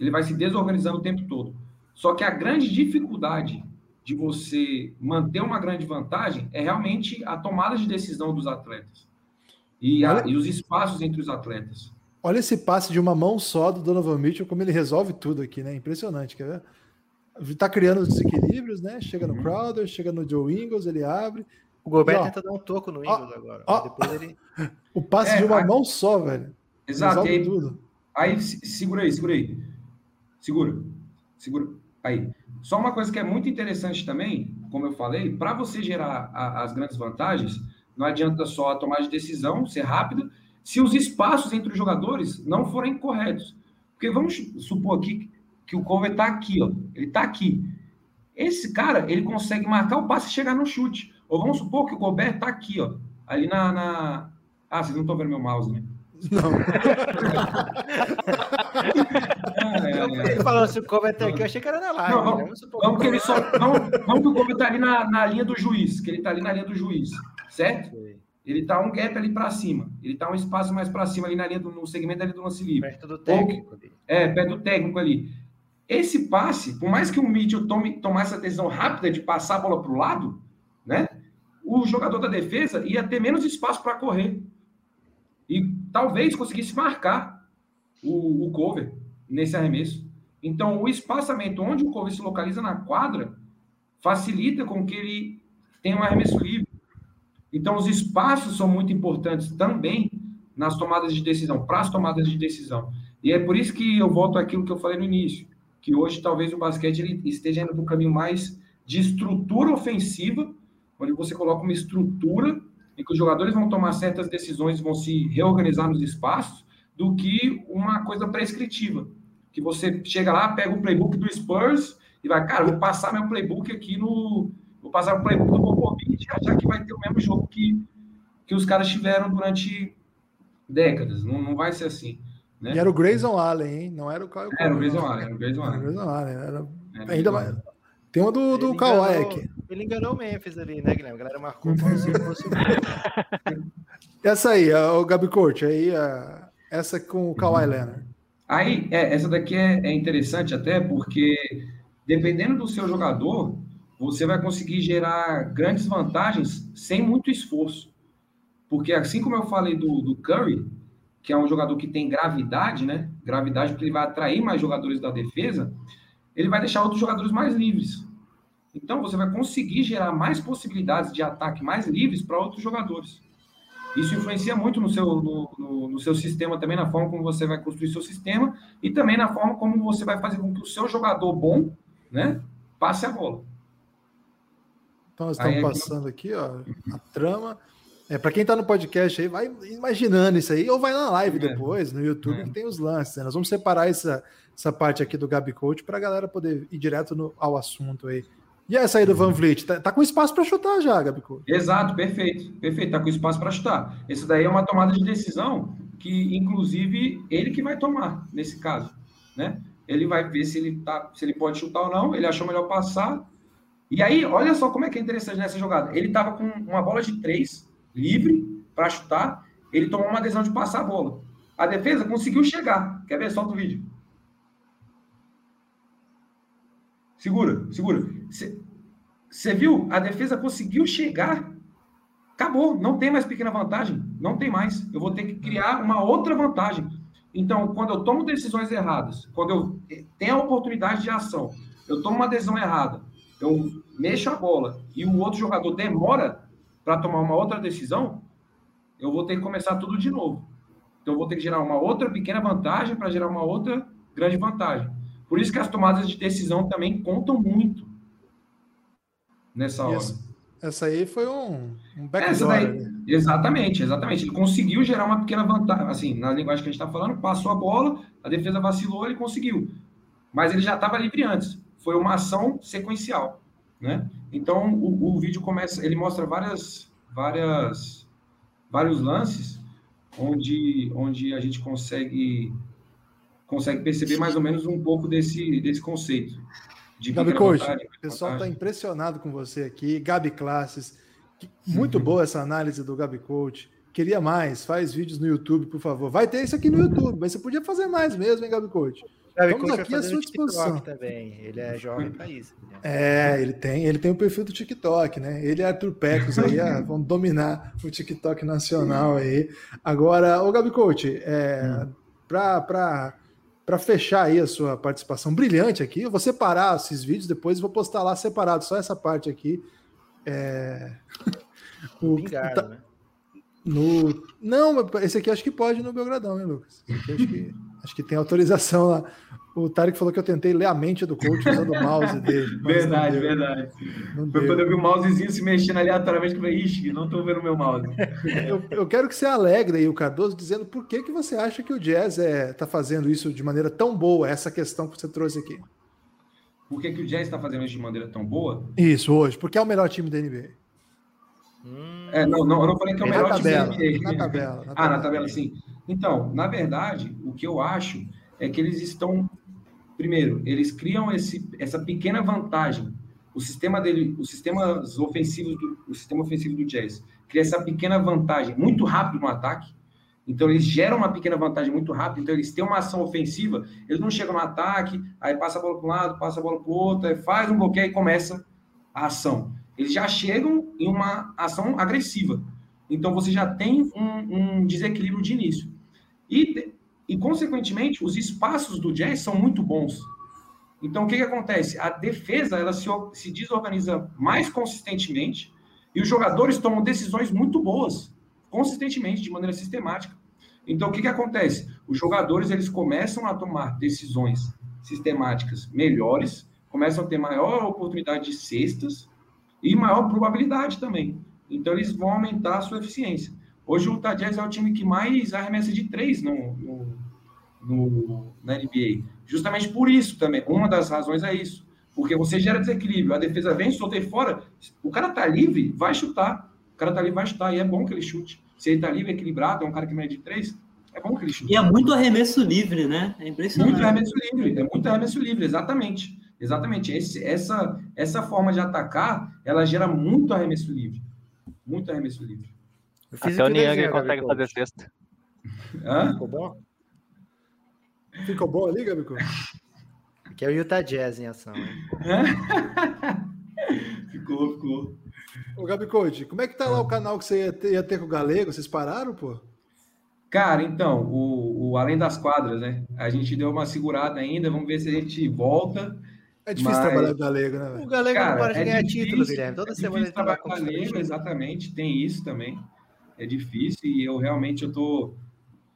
Ele vai se desorganizando o tempo todo. Só que a grande dificuldade de você manter uma grande vantagem é realmente a tomada de decisão dos atletas e, a, e os espaços entre os atletas. Olha esse passe de uma mão só do Donovan Mitchell, como ele resolve tudo aqui, né? Impressionante, quer ver? Tá criando os desequilíbrios, né? Chega no uhum. Crowder, chega no Joe Ingles, ele abre. O Gobert tenta dar um toco no Ingles ó, agora. Ó, depois ele... O passe é, de uma a... mão só, velho. Exato. Aí, tudo. aí, segura aí, segura aí. Segura. Segura. Aí. Só uma coisa que é muito interessante também, como eu falei, para você gerar a, as grandes vantagens, não adianta só tomar de decisão, ser rápido, se os espaços entre os jogadores não forem corretos. Porque vamos supor aqui que o cover está aqui, ó, ele está aqui. Esse cara, ele consegue marcar o passe e chegar no chute. Ou vamos supor que o Gobert está aqui, ó, ali na, na... Ah, vocês não estão vendo meu mouse, né? Não. é, (laughs) é, ele falou assim, o Kobe tá aqui, eu achei que era na live. Não, vamos, né? vamos, que ele só, vamos, vamos que o Kobe tá ali na, na linha do juiz, que ele tá ali na linha do juiz, certo? Ele tá um gap ali para cima, ele tá um espaço mais para cima ali na linha do no segmento ali do lance livre. Perto do técnico. ali. é, perto do técnico ali. Esse passe, por mais que o Mitchell tome, tomasse essa decisão rápida de passar a bola para o lado, né? O jogador da defesa ia ter menos espaço para correr e talvez conseguisse marcar o, o cover nesse arremesso. Então, o espaçamento onde o cover se localiza na quadra facilita com que ele tenha um arremesso livre. Então, os espaços são muito importantes também nas tomadas de decisão, para as tomadas de decisão. E é por isso que eu volto àquilo que eu falei no início, que hoje talvez o basquete ele esteja indo para um caminho mais de estrutura ofensiva, onde você coloca uma estrutura em que os jogadores vão tomar certas decisões, vão se reorganizar nos espaços, do que uma coisa prescritiva, que você chega lá, pega o playbook do Spurs e vai, cara, vou passar meu playbook aqui no, vou passar o playbook do Popovich e achar que vai ter o mesmo jogo que, que os caras tiveram durante décadas. Não, não vai ser assim. Né? E era o Grayson Allen, hein? Não era o Kyle Era o Grayson Allen, era o Grayson Allen. Era o Grayson Allen. Era... Ainda mais. Tem uma do, do Kawhi aqui. Ele enganou o Memphis ali, né, Guilherme? A galera marcou como se fosse (laughs) Essa aí, o Gabi Coach, aí, a- essa com o Kawhi Leonard. Aí, é, essa daqui é, é interessante até porque, dependendo do seu jogador, você vai conseguir gerar grandes vantagens sem muito esforço. Porque, assim como eu falei do, do Curry, que é um jogador que tem gravidade, né? Gravidade, porque ele vai atrair mais jogadores da defesa, ele vai deixar outros jogadores mais livres. Então, você vai conseguir gerar mais possibilidades de ataque mais livres para outros jogadores. Isso influencia muito no seu, no, no- no seu sistema também, na forma como você vai construir seu sistema e também na forma como você vai fazer com que o seu jogador bom, né, passe a bola. Então, nós Aí estamos aqui- passando aqui, ó, a trama. É, para quem tá no podcast aí, vai imaginando isso aí, ou vai na live É. depois, no YouTube, É. que tem os lances. né? Nós vamos separar essa, essa parte aqui do Gabi Coach para a galera poder ir direto no- ao assunto aí. E essa aí do Van Vliet? Tá, tá com espaço para chutar já, Gabi Coach. Exato, perfeito, perfeito, tá com espaço para chutar. Esse daí é uma tomada de decisão que, inclusive, ele que vai tomar nesse caso, né? Ele vai ver se ele tá, se ele pode chutar ou não. Ele achou melhor passar. E aí, olha só como é que é interessante nessa jogada. Ele tava com uma bola de três livre para chutar. Ele tomou uma decisão de passar a bola. A defesa conseguiu chegar. Quer ver? Solta o vídeo. Segura, segura. Você viu? A defesa conseguiu chegar. Acabou. Não tem mais pequena vantagem. Não tem mais. Eu vou ter que criar uma outra vantagem. Então, quando eu tomo decisões erradas, quando eu tenho a oportunidade de ação, eu tomo uma decisão errada, eu mexo a bola e o outro jogador demora para tomar uma outra decisão, eu vou ter que começar tudo de novo. Então, eu vou ter que gerar uma outra pequena vantagem para gerar uma outra grande vantagem. Por isso que as tomadas de decisão também contam muito nessa hora. Essa, essa aí foi um, um backdoor. daí, ali. exatamente, exatamente. Ele conseguiu gerar uma pequena vantagem, assim, na linguagem que a gente está falando, passou a bola, a defesa vacilou, ele conseguiu. Mas ele já estava livre antes. Foi uma ação sequencial, né? Então o, o vídeo começa, ele mostra várias, várias, vários lances onde, onde a gente consegue consegue perceber mais ou menos um pouco desse, desse conceito. De Gabi Coach, o pessoal está impressionado com você aqui. Gabi Classes. Que- Muito boa essa análise do Gabi Coach. Queria mais, faz vídeos no YouTube, por favor. Vai ter isso aqui no YouTube, mas você podia fazer mais mesmo, hein, Gabi Coach? Gabi Estamos Coach aqui à sua disposição. também. Ele é jovem para isso. né? É, ele tem, ele tem o perfil do TikTok, né? Ele e Arthur Pecos aí ah, (laughs) vão dominar o TikTok nacional aí. Agora, ô Gabi Coach, é, para para fechar aí a sua participação brilhante aqui, eu vou separar esses vídeos depois e vou postar lá separado, só essa parte aqui. É, (laughs) o- Pingado, tá- né? no, não, mas esse aqui acho que pode no Belgradão, hein, Lucas? Acho, que, (laughs) acho que tem autorização lá. O Tarek falou que eu tentei ler a mente do coach usando o mouse dele. Verdade, deu, verdade. Foi quando eu vi o mousezinho se mexendo aleatoriamente, que eu falei, ixi, não tô vendo o meu mouse. (laughs) Eu, eu quero que você alegre aí o Cardoso dizendo por que, que você acha que o Jazz é, tá fazendo isso de maneira tão boa, essa questão que você trouxe aqui. Por que, que o Jazz está fazendo isso de maneira tão boa? Isso, hoje, porque é o melhor time da NBA. Hum, É, não, não, eu não falei que é o Na melhor time da tabela, NBA. na tabela. na Ah, na tabela, sim. Então, na verdade, o que eu acho é que eles estão. Primeiro, eles criam esse, essa pequena vantagem. O sistema dele, ofensivos do, o sistema ofensivo do Jazz cria essa pequena vantagem muito rápido no ataque. Então, eles geram uma pequena vantagem muito rápido. Então, eles têm uma ação ofensiva. Eles não chegam no ataque, aí passa a bola para um lado, passa a bola para o outro, aí faz um bloqueio e começa a ação. Eles já chegam em uma ação agressiva. Então, você já tem um, um desequilíbrio de início. E, e, consequentemente, os espaços do Jazz são muito bons. Então, o que, que acontece? A defesa ela se, se desorganiza mais consistentemente e os jogadores tomam decisões muito boas, consistentemente, de maneira sistemática. Então, o que, que acontece? Os jogadores eles começam a tomar decisões sistemáticas melhores, começam a ter maior oportunidade de cestas e maior probabilidade também. Então, eles vão aumentar a sua eficiência. Hoje, o Utah Jazz é o time que mais arremessa de três no, no, no, na NBA. Justamente por isso também. Uma das razões é isso. Porque você gera desequilíbrio. A defesa vem, soltei fora. O cara tá livre, vai chutar. O cara tá livre, vai chutar. E é bom que ele chute. Se ele tá livre, equilibrado, é um cara que mede três, é bom que ele chute. E é muito arremesso livre, né? É impressionante. Muito arremesso livre. É muito arremesso livre, exatamente. Exatamente. Esse, essa, essa forma de atacar, ela gera muito arremesso livre. Muito arremesso livre. Até o Niang consegue fazer sexta. Hã? Ficou bom? Ali, Gabico? Que é o Utah Jazz em ação. (laughs) ficou, ficou. Ô, Gabicoide, como é que tá lá o canal que você ia ter, ia ter com o Galego? Vocês pararam, pô? Cara, então, o, o Além das Quadras, né? A gente deu uma segurada ainda, vamos ver se a gente volta. É difícil mas... trabalhar com o Galego, né? Véio? O Galego Cara, não para de é ganhar difícil, título, Guilherme. Toda é semana ele trabalha com o Galego, exatamente, tem isso também. É difícil e eu realmente eu tô.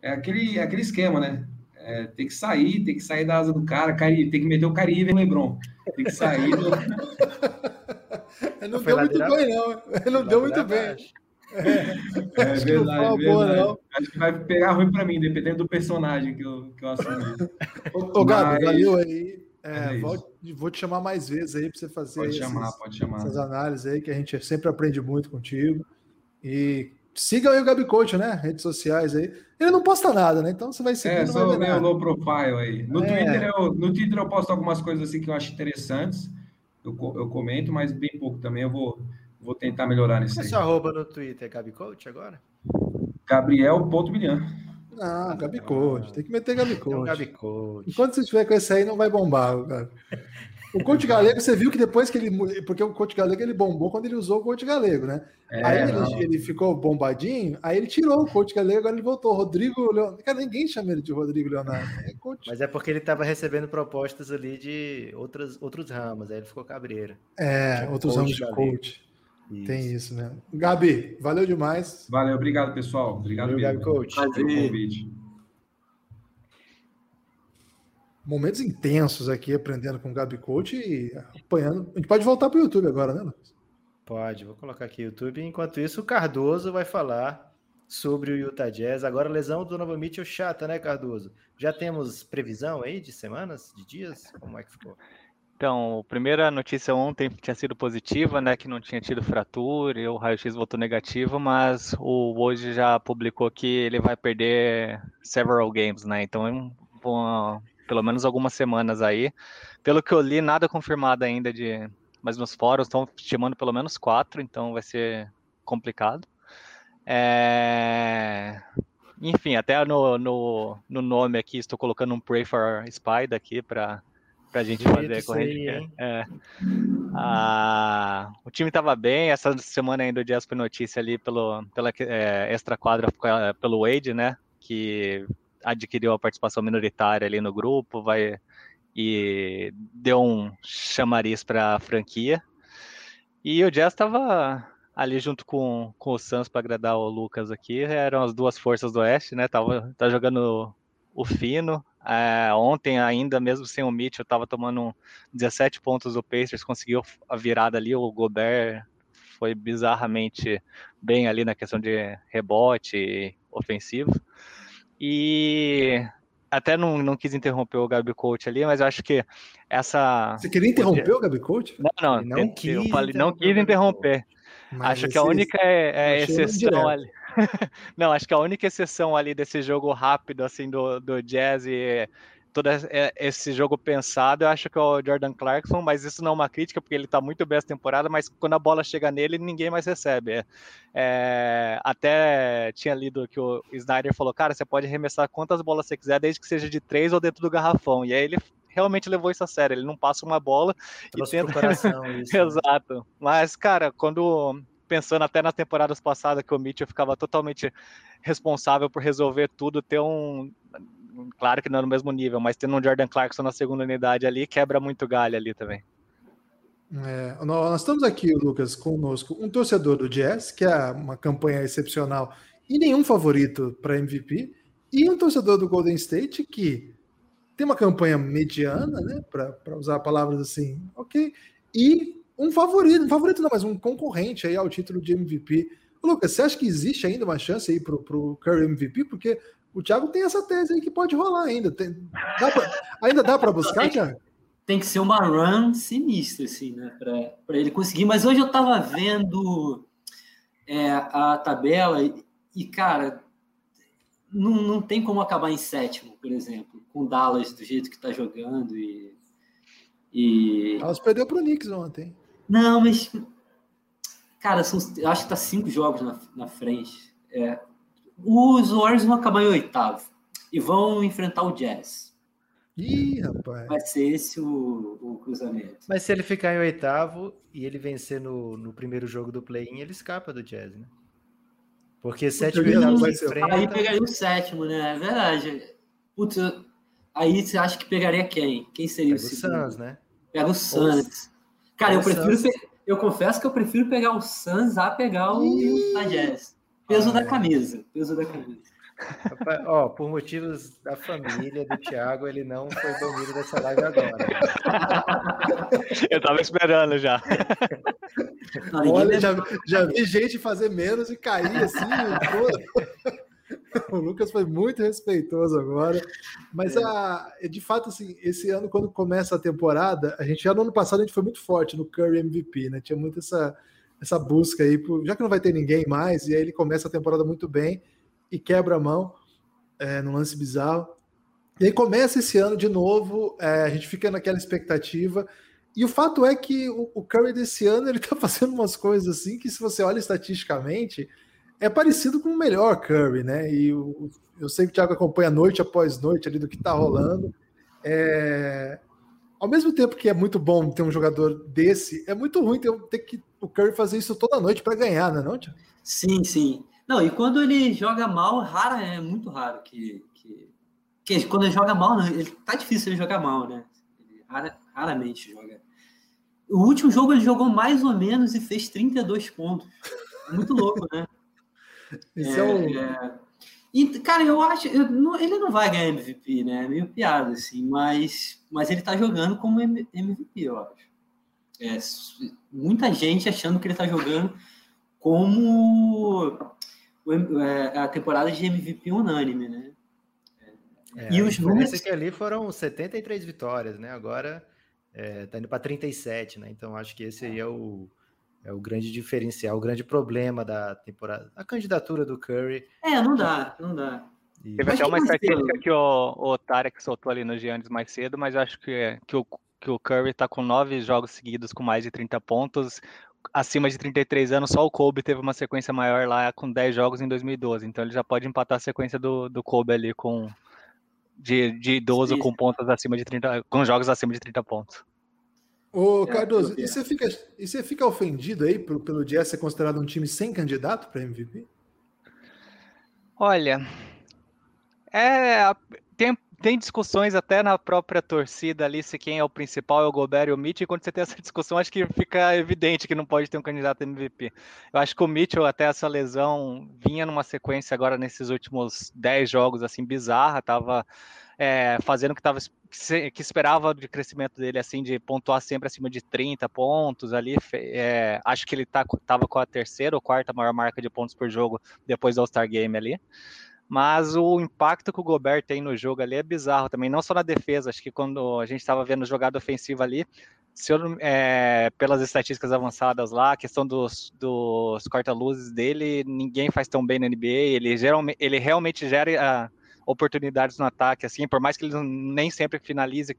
É aquele, aquele esquema, né? É, tem que sair, tem que sair da asa do cara, cair, tem que meter o Caribe e Lebron. Tem que sair do. (laughs) não deu muito bem, (laughs) não. Não deu muito bem. É, é verdade, é verdade. Não. Acho que vai pegar ruim para mim, dependendo do personagem que eu, que eu assumi. Ô, ô Gabi, valeu aí. É, é vou, vou, te chamar mais vezes aí para você fazer pode esses, chamar, pode chamar. essas análises aí, que a gente sempre aprende muito contigo. E siga aí o Gabi Coach, né? Redes sociais aí. Ele não posta nada, né? Então você vai seguir. É, só meio low profile aí. No, é. Twitter eu, no Twitter eu posto algumas coisas assim que eu acho interessantes. Eu, eu comento, mas bem pouco também. Eu vou, vou tentar melhorar nisso Qual é sua arroba no Twitter? Gabi Coach agora? Gabriel.milian. Ah, Gabi Coach. Tem que meter Gabi Coach. um Gabi Coach. Enquanto você estiver com esse aí, não vai bombar, cara. (laughs) O Coach Galego, você viu que depois que ele. Porque o Coach Galego ele bombou quando ele usou o Coach Galego, né? É, aí ele, ele, ficou bombadinho, aí ele tirou o Coach Galego, agora ele voltou. Rodrigo Leonardo. Cara, ninguém chama ele de Rodrigo Leonardo. É Mas é porque ele estava recebendo propostas ali de outras, outros ramos, aí ele ficou cabreiro. É, outros ramos de coach. Isso. Tem isso mesmo. Gabi, valeu demais. Valeu, obrigado, pessoal. Obrigado, valeu, Gabi Coach. Pelo convite momentos intensos aqui aprendendo com o Gabi Coach e apanhando. A gente pode voltar para o YouTube agora, né, Lucas? Pode, vou colocar aqui o YouTube. Enquanto isso, o Cardoso vai falar sobre o Utah Jazz. Agora, lesão do Nova Mitchell chata, né, Cardoso? Já temos previsão aí de semanas, de dias? Como é que ficou? Então, a primeira notícia ontem tinha sido positiva, né, que não tinha tido fratura, e o raio-x voltou negativo, mas o hoje já publicou que ele vai perder several games, né, então pelo menos algumas semanas aí. Pelo que eu li, nada confirmado ainda de. Mas nos fóruns estão estimando pelo menos quatro, então vai ser complicado. É... Enfim, até no, no, no, nome aqui estou colocando um Pray for Spider aqui para a gente fazer a corrente. É. Ah, o time estava bem, essa semana ainda o foi notícia ali pelo, pela é, extra quadra pelo Wade, né? Que adquiriu a participação minoritária ali no grupo, vai e deu um chamariz para a franquia. E o Jazz estava ali junto com, com o Suns para agradar o Lucas aqui, eram as duas forças do Oeste, né? Tava tá jogando o fino. É, ontem ainda mesmo sem o Mitchell, estava tomando 17 pontos do Pacers, conseguiu a virada ali, o Gobert foi bizarramente bem ali na questão de rebote ofensivo. E até não, não quis interromper o Gabi Coach ali, mas eu acho que essa. Você queria interromper o Gabi Coach? Não, não, não quis, eu falei, não quis interromper. Acho que a única é, é exceção ali. (laughs) não, acho que a única exceção ali desse jogo rápido, assim, do, do Jazz e todo esse jogo pensado, eu acho que é o Jordan Clarkson, mas isso não é uma crítica, porque ele está muito bem essa temporada, mas quando a bola chega nele, ninguém mais recebe. É, é, até tinha lido que o Snyder falou, cara, você pode arremessar quantas bolas você quiser, desde que seja de três ou dentro do garrafão. E aí ele realmente levou isso a sério, ele não passa uma bola Trouxe e tenta... Coração, (laughs) isso, né? Exato. Mas, cara, quando pensando até nas temporadas passadas que o Mitchell ficava totalmente responsável por resolver tudo, ter um claro que não é no mesmo nível, mas tendo um Jordan Clarkson na segunda unidade ali, quebra muito galho ali também. É, nós estamos aqui, Lucas, conosco, um torcedor do Jazz, que é uma campanha excepcional e nenhum favorito para MVP, e um torcedor do Golden State que tem uma campanha mediana, né, para usar palavras assim, ok, e um favorito, um favorito não, mas um concorrente aí ao título de MVP. Lucas, você acha que existe ainda uma chance aí para o Curry MVP? Porque o Thiago tem essa tese aí que pode rolar ainda. Tem, dá pra, ainda dá para buscar, Thiago? Tem que ser uma run sinistra, assim, né? Para ele conseguir. Mas hoje eu estava vendo é, a tabela e, e, cara, não, não tem como acabar em sétimo, por exemplo, com Dallas do jeito que está jogando e. e... Dallas perdeu para o Knicks ontem. Não, mas. Cara, são, acho que tá cinco jogos na, na frente. É, os Warriors vão acabar em oitavo e vão enfrentar o Jazz. Ih, rapaz. Vai ser esse o, o cruzamento. Mas se ele ficar em oitavo e ele vencer no, no primeiro jogo do play-in, ele escapa do Jazz, né? Porque sétimo e oitavo vai ser. Aí pegaria o sétimo, né? É verdade. Putz, aí você acha que pegaria quem? Quem seria Pega o segundo? O Suns, né? Pega o Suns. Cara, eu prefiro. Eu confesso que eu prefiro pegar o Suns a pegar o Utah Jazz. Peso ah, da camisa. Peso da camisa. Rapaz, ó, por motivos da família do Thiago, ele não foi banido dessa live agora. Eu tava esperando já. Olha, já, já vi gente fazer menos e cair assim. o Lucas foi muito respeitoso agora. Mas é. a, de fato, assim, esse ano, quando começa a temporada, a gente já no ano passado a gente foi muito forte no Curry MVP, né? Tinha muito essa, essa busca aí, por, já que não vai ter ninguém mais, e aí ele começa a temporada muito bem e quebra a mão é, no lance bizarro. E aí começa esse ano de novo, é, a gente fica naquela expectativa. E o fato é que o, o Curry desse ano ele tá (laughs) fazendo umas coisas assim que, se você olha estatisticamente, é parecido com o melhor Curry, né? E o, eu sei que o Thiago acompanha noite após noite ali do que tá rolando. É... Ao mesmo tempo que é muito bom ter um jogador desse, é muito ruim ter, ter que o Curry fazer isso toda noite para ganhar, né, não, Thiago? Sim, sim. Não, e quando ele joga mal, rara, é muito raro que, que, que quando ele joga mal, ele tá difícil ele jogar mal, né? Ele rara, raramente joga. O último jogo ele jogou mais ou menos e fez 32 pontos. Muito louco, né? (laughs) Isso é, é um... é... E, cara, eu acho. Eu, não, ele não vai ganhar MVP, né? É meio piada, assim, mas, mas ele tá jogando como MVP, eu acho. É, muita gente achando que ele tá jogando como é, a temporada de MVP unânime, né? É, e os números que ali foram 73 vitórias, né? Agora é, tá indo para 37, né? Então acho que esse aí é o é o grande diferencial, o grande problema da temporada. A candidatura do Curry. É, não dá, não dá. E... Teve até uma estatística que o, o Tarek soltou ali no Giannis mais cedo, mas eu acho que, que, o, que o Curry tá com nove jogos seguidos com mais de 30 pontos. Acima de 33 anos, só o Kobe teve uma sequência maior lá com 10 jogos em 2012. Então ele já pode empatar a sequência do, do Kobe ali com de, de idoso Sim. com pontos acima de 30, com jogos acima de 30 pontos. Ô, Cardoso, e você, fica, e você fica ofendido aí pelo, pelo Jazz ser considerado um time sem candidato para MVP? Olha, é, tem, tem discussões até na própria torcida ali se quem é o principal é o Gobert e o Mitchell, e quando você tem essa (laughs) discussão, acho que fica evidente que não pode ter um candidato MVP. Eu acho que o Mitchell, até essa lesão, vinha numa sequência agora nesses últimos 10 jogos, assim, bizarra, tava é, fazendo o que, tava, que esperava de crescimento dele, assim, de pontuar sempre acima de 30 pontos ali. É, acho que ele tá, tava com a terceira ou quarta maior marca de pontos por jogo depois do All-Star Game ali. Mas o impacto que o Gobert tem no jogo ali é bizarro também, não só na defesa. Acho que quando a gente estava vendo jogada ofensiva ali, se eu, é, pelas estatísticas avançadas lá, a questão dos, dos corta-luzes dele, ninguém faz tão bem na NBA. Ele, geralmente, ele realmente gera oportunidades no ataque, assim, por mais que ele nem sempre finalize,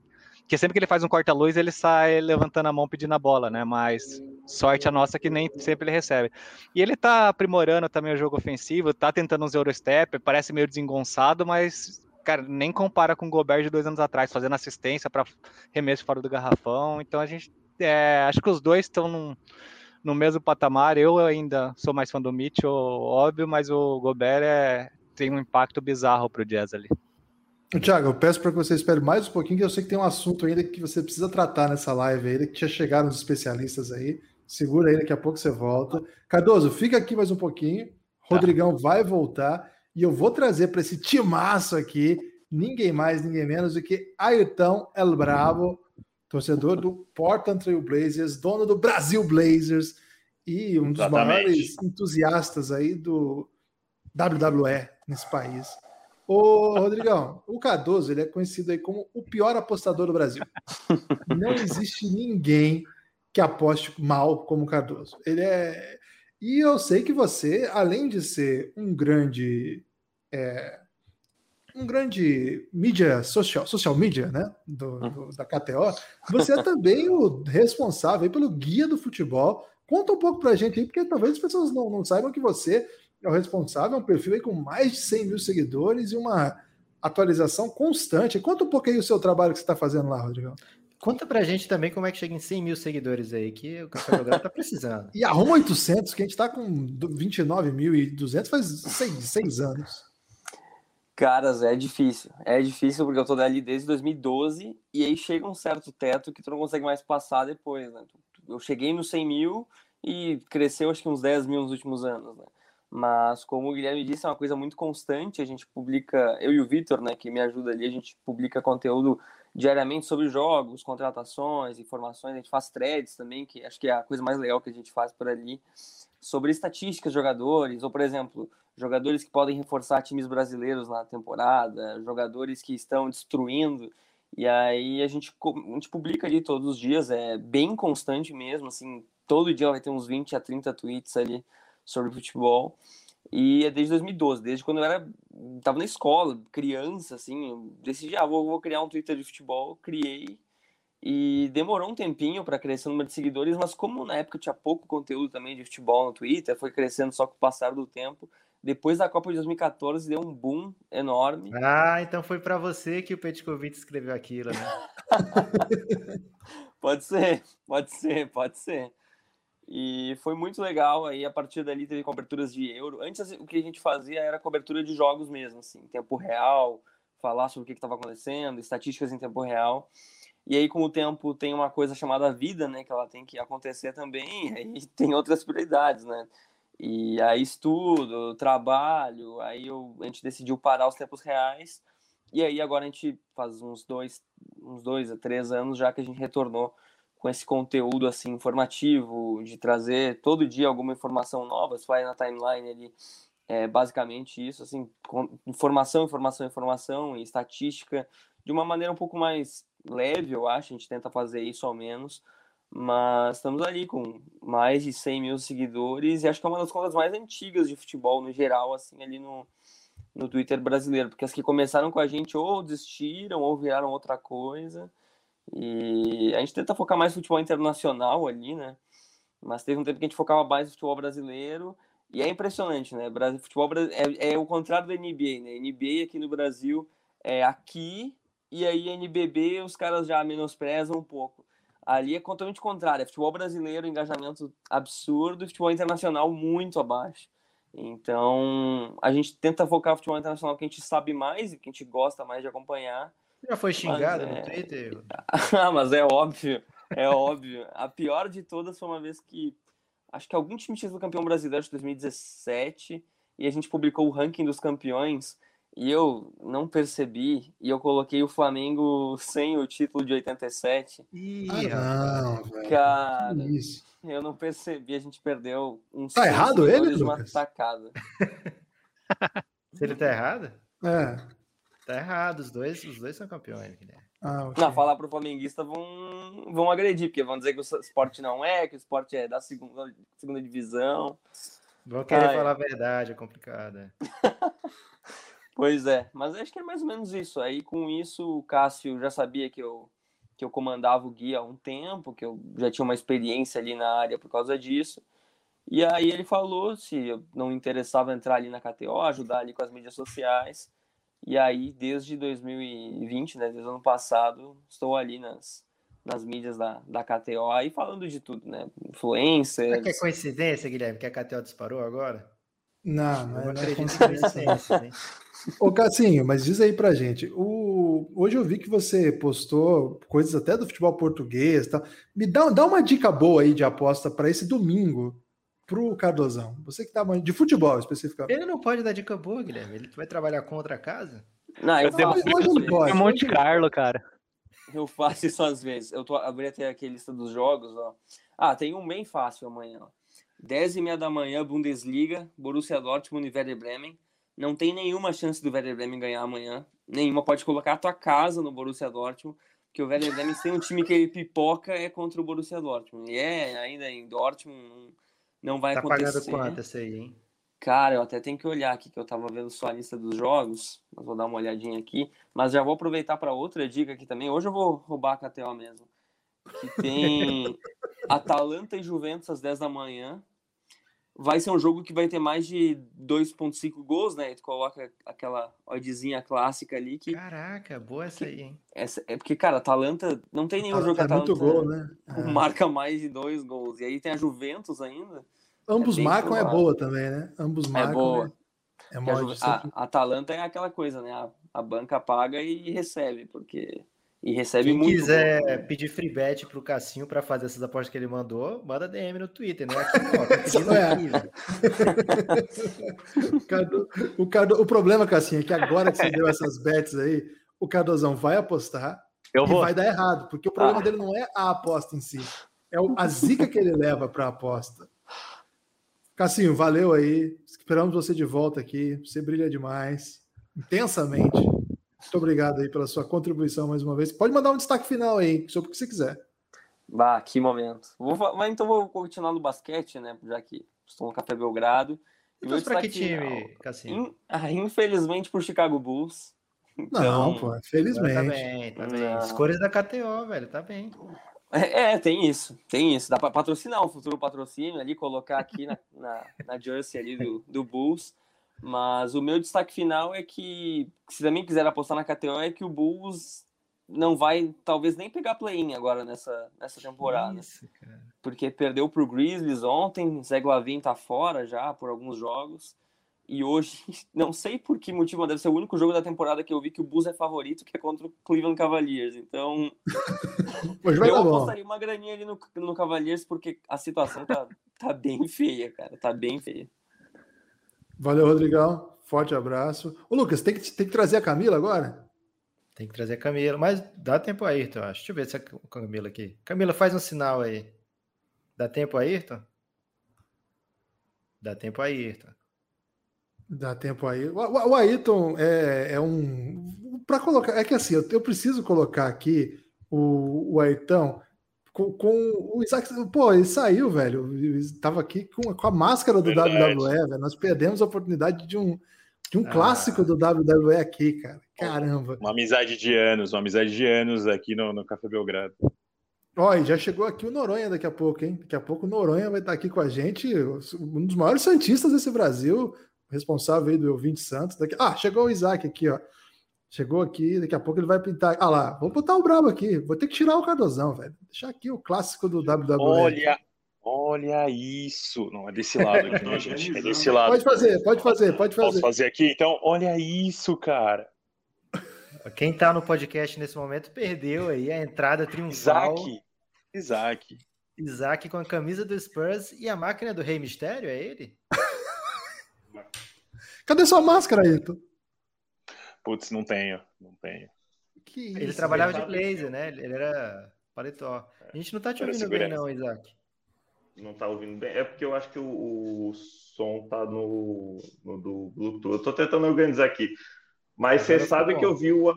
que sempre que ele faz um corta-luz, ele sai levantando a mão pedindo a bola, né? Mas sorte a nossa que nem sempre ele recebe. E ele tá aprimorando também o jogo ofensivo, tá tentando uns Eurostep, parece meio desengonçado, mas, cara, nem compara com o Gobert de dois anos atrás, fazendo assistência para remesso fora do garrafão. Então a gente, é, acho que os dois estão num, no mesmo patamar. Eu ainda sou mais fã do Mitchell, óbvio, mas o Gobert é, tem um impacto bizarro para o Jazz ali. Tiago, eu peço para que você espere mais um pouquinho, que eu sei que tem um assunto ainda que você precisa tratar nessa live ainda, que já chegaram os especialistas aí. Segura aí, daqui a pouco você volta. Cardoso, fica aqui mais um pouquinho. Rodrigão vai voltar e eu vou trazer para esse timaço aqui ninguém mais, ninguém menos do que Ayrton El Bravo, torcedor do Portland Trail Blazers, dono do Brasil Blazers e um dos Exatamente. maiores entusiastas aí do WWE nesse país. Ô, Rodrigão, o Cardoso ele é conhecido aí como o pior apostador do Brasil. Não existe ninguém que aposte mal como o Cardoso. Ele é. E eu sei que você, além de ser um grande. é, um grande mídia social, social media, né? Do, do- da KTO, você é também o responsável pelo guia do futebol. Conta um pouco pra gente aí, porque talvez as pessoas não, não saibam que você é o responsável, é um perfil aí com mais de 100 mil seguidores e uma atualização constante. Conta um pouco aí o seu trabalho que você está fazendo lá, Rodrigão. Conta pra gente também como é que chega em 100 mil seguidores aí, que o Café Belgrado tá precisando. (laughs) E arruma 800, que a gente está com 29.200 faz seis, seis anos. Caras, é difícil. É difícil porque eu tô ali desde 2012 e aí chega um certo teto que tu não consegue mais passar depois, né? Eu cheguei nos 100 mil e cresceu acho que uns 10 mil nos últimos anos, né? Mas como o Guilherme disse, é uma coisa muito constante. A gente publica, eu e o Vitor, né, que me ajuda ali, a gente publica conteúdo diariamente sobre jogos, contratações, informações. A gente faz threads também, que acho que é a coisa mais legal que a gente faz por ali, sobre estatísticas de jogadores, ou por exemplo, jogadores que podem reforçar times brasileiros na temporada, jogadores que estão destruindo. E aí a gente, a gente publica ali todos os dias, é bem constante mesmo, assim, todo dia vai ter uns 20 a 30 tweets ali sobre futebol. E é desde 2012, desde quando eu era tava na escola, criança, assim, decidi, ah, vou, vou criar um Twitter de futebol, criei e demorou um tempinho para crescer o número de seguidores, mas como na época tinha pouco conteúdo também de futebol no Twitter, foi crescendo só com o passar do tempo. Depois da Copa de 2014 deu um boom enorme. Ah, então foi pra você que o Petkovic escreveu aquilo, né? (laughs) Pode ser, pode ser, pode ser. E foi muito legal. Aí a partir dali teve coberturas de euro. Antes o que a gente fazia era cobertura de jogos mesmo, assim, em tempo real, falar sobre o que estava acontecendo, estatísticas em tempo real. E aí, com o tempo, tem uma coisa chamada vida, né? Que ela tem que acontecer também. (laughs) Aí tem outras prioridades, né? E aí estudo, trabalho. Aí eu, a gente decidiu parar os tempos reais. E aí agora a gente faz uns dois, uns dois a três anos já que a gente retornou com esse conteúdo assim informativo, de trazer todo dia alguma informação nova, você vai na timeline ali, é basicamente isso, assim, informação, informação, informação e estatística, de uma maneira um pouco mais leve, eu acho, a gente tenta fazer isso ao menos, mas estamos ali com mais de 100 mil seguidores e acho que é uma das contas mais antigas de futebol no geral, assim, ali no, no Twitter brasileiro, porque as que começaram com a gente ou desistiram ou viraram outra coisa, e a gente tenta focar mais no futebol internacional ali, né? Mas teve um tempo que a gente focava mais no futebol brasileiro. E é impressionante, né? Brasil, futebol é, é o contrário da NBA, né? NBA aqui no Brasil é aqui, e aí NBB os caras já menosprezam um pouco. Ali é totalmente contrário. É futebol brasileiro, engajamento absurdo, e futebol internacional muito abaixo. Então, a gente tenta focar no futebol internacional que a gente sabe mais e que a gente gosta mais de acompanhar. Já foi xingado Mas, no é, Twitter? ah, (laughs) mas é óbvio, é óbvio. A pior de todas foi uma vez que acho que algum time tinha sido campeão brasileiro de 2017 e a gente publicou o ranking dos campeões e eu não percebi e eu coloquei o Flamengo (laughs) sem o título de 87. Ih, Ah, não, velho. Cara, Que isso. eu não percebi, a gente perdeu uns Tá errado ele, uma Lucas? tacada. (laughs) Se ele tá errado? É. Tá errado, os dois, os dois são campeões, Guilherme. Ah, ok. Não, falar pro flamenguista vão, vão agredir, porque vão dizer que o esporte não é, que o esporte é da segunda, segunda divisão. Vão querer Ah, é. falar a verdade, é complicado. é. (laughs) Pois é, mas acho que é mais ou menos isso. Aí com isso o Cássio já sabia que eu, que eu comandava o guia há um tempo, que eu já tinha uma experiência ali na área por causa disso. E aí ele falou se eu não interessava entrar ali na KTO, ajudar ali com as mídias sociais. E aí, desde 2020, né, desde o ano passado, estou ali nas, nas mídias da, da KTO aí falando de tudo, né? Será que é coincidência, Guilherme, que a KTO disparou agora? Não, não Eu é, não é coincidência, não. Ô, Cassinho, mas diz aí pra gente, o, hoje eu vi que você postou coisas até do futebol português, tá? Me dá, dá uma dica boa aí de aposta para esse domingo pro Cardozão. Você que tá de futebol especificamente. Ele não pode dar dica boa, Guilherme. Ele vai trabalhar contra a casa? Não, eu, Eu faço. É Monte Carlo, cara. eu faço isso às vezes. Eu tô abri até aqui a lista dos jogos, ó. Ah, tem um bem fácil amanhã, ó. 10 e meia da manhã, Bundesliga, Borussia Dortmund e Werder Bremen. Não tem nenhuma chance do Werder Bremen ganhar amanhã. Nenhuma. Pode colocar a tua casa no Borussia Dortmund, porque o Werder Bremen tem um time que ele pipoca é contra o Borussia Dortmund. E é ainda em Dortmund, não, vai Tá acontecer. pagando quanto essa aí, hein? Cara, eu até tenho que olhar aqui, que eu tava vendo só a lista dos jogos, mas vou dar uma olhadinha aqui. Mas já vou aproveitar para outra dica aqui também. Hoje eu vou roubar a KTO mesmo. Que tem (laughs) Atalanta e Juventus às 10 da manhã. Vai ser um jogo que vai ter mais de 2,5 gols, né? Tu coloca aquela oddzinha clássica ali que. Caraca, boa essa aí, hein? Essa, é porque, cara, Atalanta. Não tem nenhum jogo que é Atalanta muito gol, né? (laughs) É. marca mais de dois gols. E aí tem a Juventus ainda. Ambos bem marcam é boa também, né? Ambos marcam. boa. né? É Que a, mod Juve- sempre- a, a Atalanta é aquela coisa, né? A, a banca paga e recebe, porque. E recebe Quem muito. quiser gol. pedir free bet pro Cassinho pra fazer essas apostas que ele mandou, manda DM no Twitter, né? Aqui, ó, É. (laughs) (laughs) O, Cardo- o, Cardo- o problema, Cassinha, é que agora que você deu essas bets aí, o Cardozão vai apostar Eu e vou. vai dar errado, porque o problema Ah. dele não é a aposta em si, é a zica que ele leva para a aposta. Cassinho, valeu aí. Esperamos você de volta aqui. Você brilha demais, intensamente. Muito obrigado aí pela sua contribuição mais uma vez. Pode mandar um destaque final aí, sobre o que você quiser. Bah, que momento. Vou, mas então vou continuar no basquete, né? Já que estou no Café Belgrado. E Então, pra que time, final, Cassinho? in- (laughs) ah, infelizmente pro Chicago Bulls. Não, Então, pô, Agora felizmente. Tá bem, tá bem. Não. As cores da KTO, velho, tá bem. É, é, tem isso, tem isso. Dá para patrocinar um futuro patrocínio ali, colocar aqui na, na, na jersey ali do, do Bulls. Mas o meu destaque final é que, se também quiser apostar na KTO, é que o Bulls não vai, talvez, nem pegar play-in agora nessa, nessa temporada. Isso. Porque perdeu pro Grizzlies ontem, Zé Glavin tá fora já por alguns jogos. E hoje, (laughs) não sei por que motivo, mas deve ser o único jogo da temporada que eu vi que o Bulls é favorito, que é contra o Cleveland Cavaliers. Então, (laughs) eu apostaria uma graninha ali no, no Cavaliers, porque a situação tá, tá bem feia, cara. Tá bem feia. Valeu, Rodrigão. Forte abraço. Ô, Lucas, tem que, tem que trazer a Camila agora? Tem que trazer a Camila, mas dá tempo aí, Ayrton, acho. Deixa eu ver se é a Camila aqui. Camila, faz um sinal aí. Dá tempo aí, Ayrton? Dá tempo aí, Ayrton. Dá tempo aí. O, o, o Ayrton é, é um. Para colocar. É que assim, eu, eu preciso colocar aqui o, o Ayrton com, com o Isaac. Pô, ele saiu, velho. Estava aqui com, com a máscara do Verdade. WWE, velho. Nós perdemos a oportunidade de um, de um Ah. clássico do WWE aqui, cara. Caramba. Uma amizade de anos, uma amizade de anos aqui no, no Café Belgrado. Olha, já chegou aqui o Noronha daqui a pouco, hein? Daqui a pouco o Noronha vai estar aqui com a gente, um dos maiores santistas desse Brasil, responsável aí do Ouvinte Santos. Daqui... Ah, chegou o Isaac aqui, ó. Chegou aqui, daqui a pouco ele vai pintar. Ah lá, vou botar o brabo aqui. Vou ter que tirar o Cardozão, velho. Deixar aqui o clássico do WWE. Olha, olha isso. Não, é desse lado aqui, né, gente? É desse lado. Pode fazer, pode fazer, pode Posso fazer. fazer aqui? Então, olha isso, cara. Quem tá no podcast nesse momento perdeu aí a entrada triunfal. Isaac. Isaac. Isaac com a camisa do Spurs e a máquina do Rei Mistério, é ele? (laughs) Cadê sua máscara, Ayrton? Putz, não tenho, não tenho. Que Ele isso, trabalhava de blazer, né? Ele era paletó. A gente não tá te Era ouvindo bem, não, Isaac. Não tá ouvindo bem. É porque eu acho que o, o som tá no, no do Bluetooth. Eu tô tentando organizar aqui. Mas você Agora sabe bom. que eu vi o.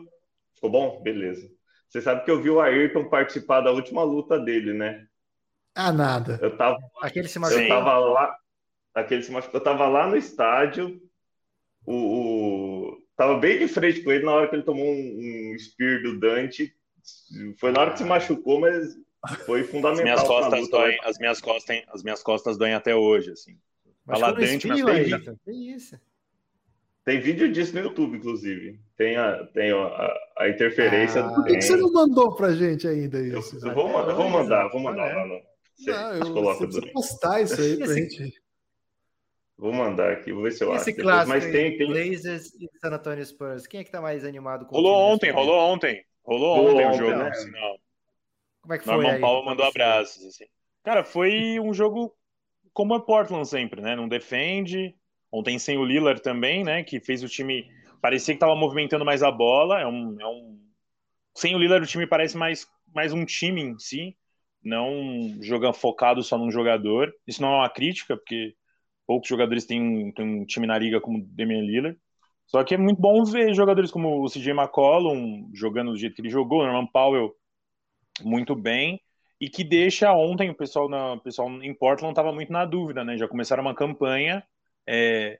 Ficou bom? Beleza. Você sabe que eu vi o Ayrton participar da última luta dele, né? Ah, nada. Eu tava, Aquele se eu machucou. tava lá. Aquele se machucou. Eu tava lá no estádio. O, o- tava bem de frente com ele na hora que ele tomou um, um spear do Dante. Foi na hora que se machucou, mas foi As fundamental. minhas pra costas luta, doem, as minhas costas, as minhas costas doem até hoje, assim. Fala Dante, mas tem. Que isso? Tem vídeo disso no YouTube, inclusive. Tem a, tem a, a- interferência Ah, do Por que, que você não mandou pra gente ainda Eu, isso? eu Isaac? vou, mandar, vou mandar, vou mandar É. lá no. Você Não, eu, você precisa postar isso aí pra Esse- gente. Vou mandar aqui, vou ver se eu Esse acho. depois. clássico Mas tem, tem... Blazers e San Antonio Spurs. Quem é que tá mais animado com o Rolou time ontem, rolou ontem. Rolou Rolou ontem o jogo, né? sinal. Como é que foi Norman aí? Pra mandou abraços. Assim. Cara, foi um jogo como é Portland sempre, né? Não defende. Ontem sem o Lillard também, né? Que fez o time. Parecia que estava movimentando mais a bola. É um, é um... Sem o Lillard, o time parece mais, mais um time em si. Não jogando focado só num jogador. Isso não é uma crítica, porque poucos jogadores têm um, têm um time na liga como o Damian Lillard. Só que é muito bom ver jogadores como o CJ McCollum jogando do jeito que ele jogou, Norman Powell muito bem, e que deixa ontem o pessoal, na, o pessoal em Portland estava muito na dúvida, né? Já começaram uma campanha, é,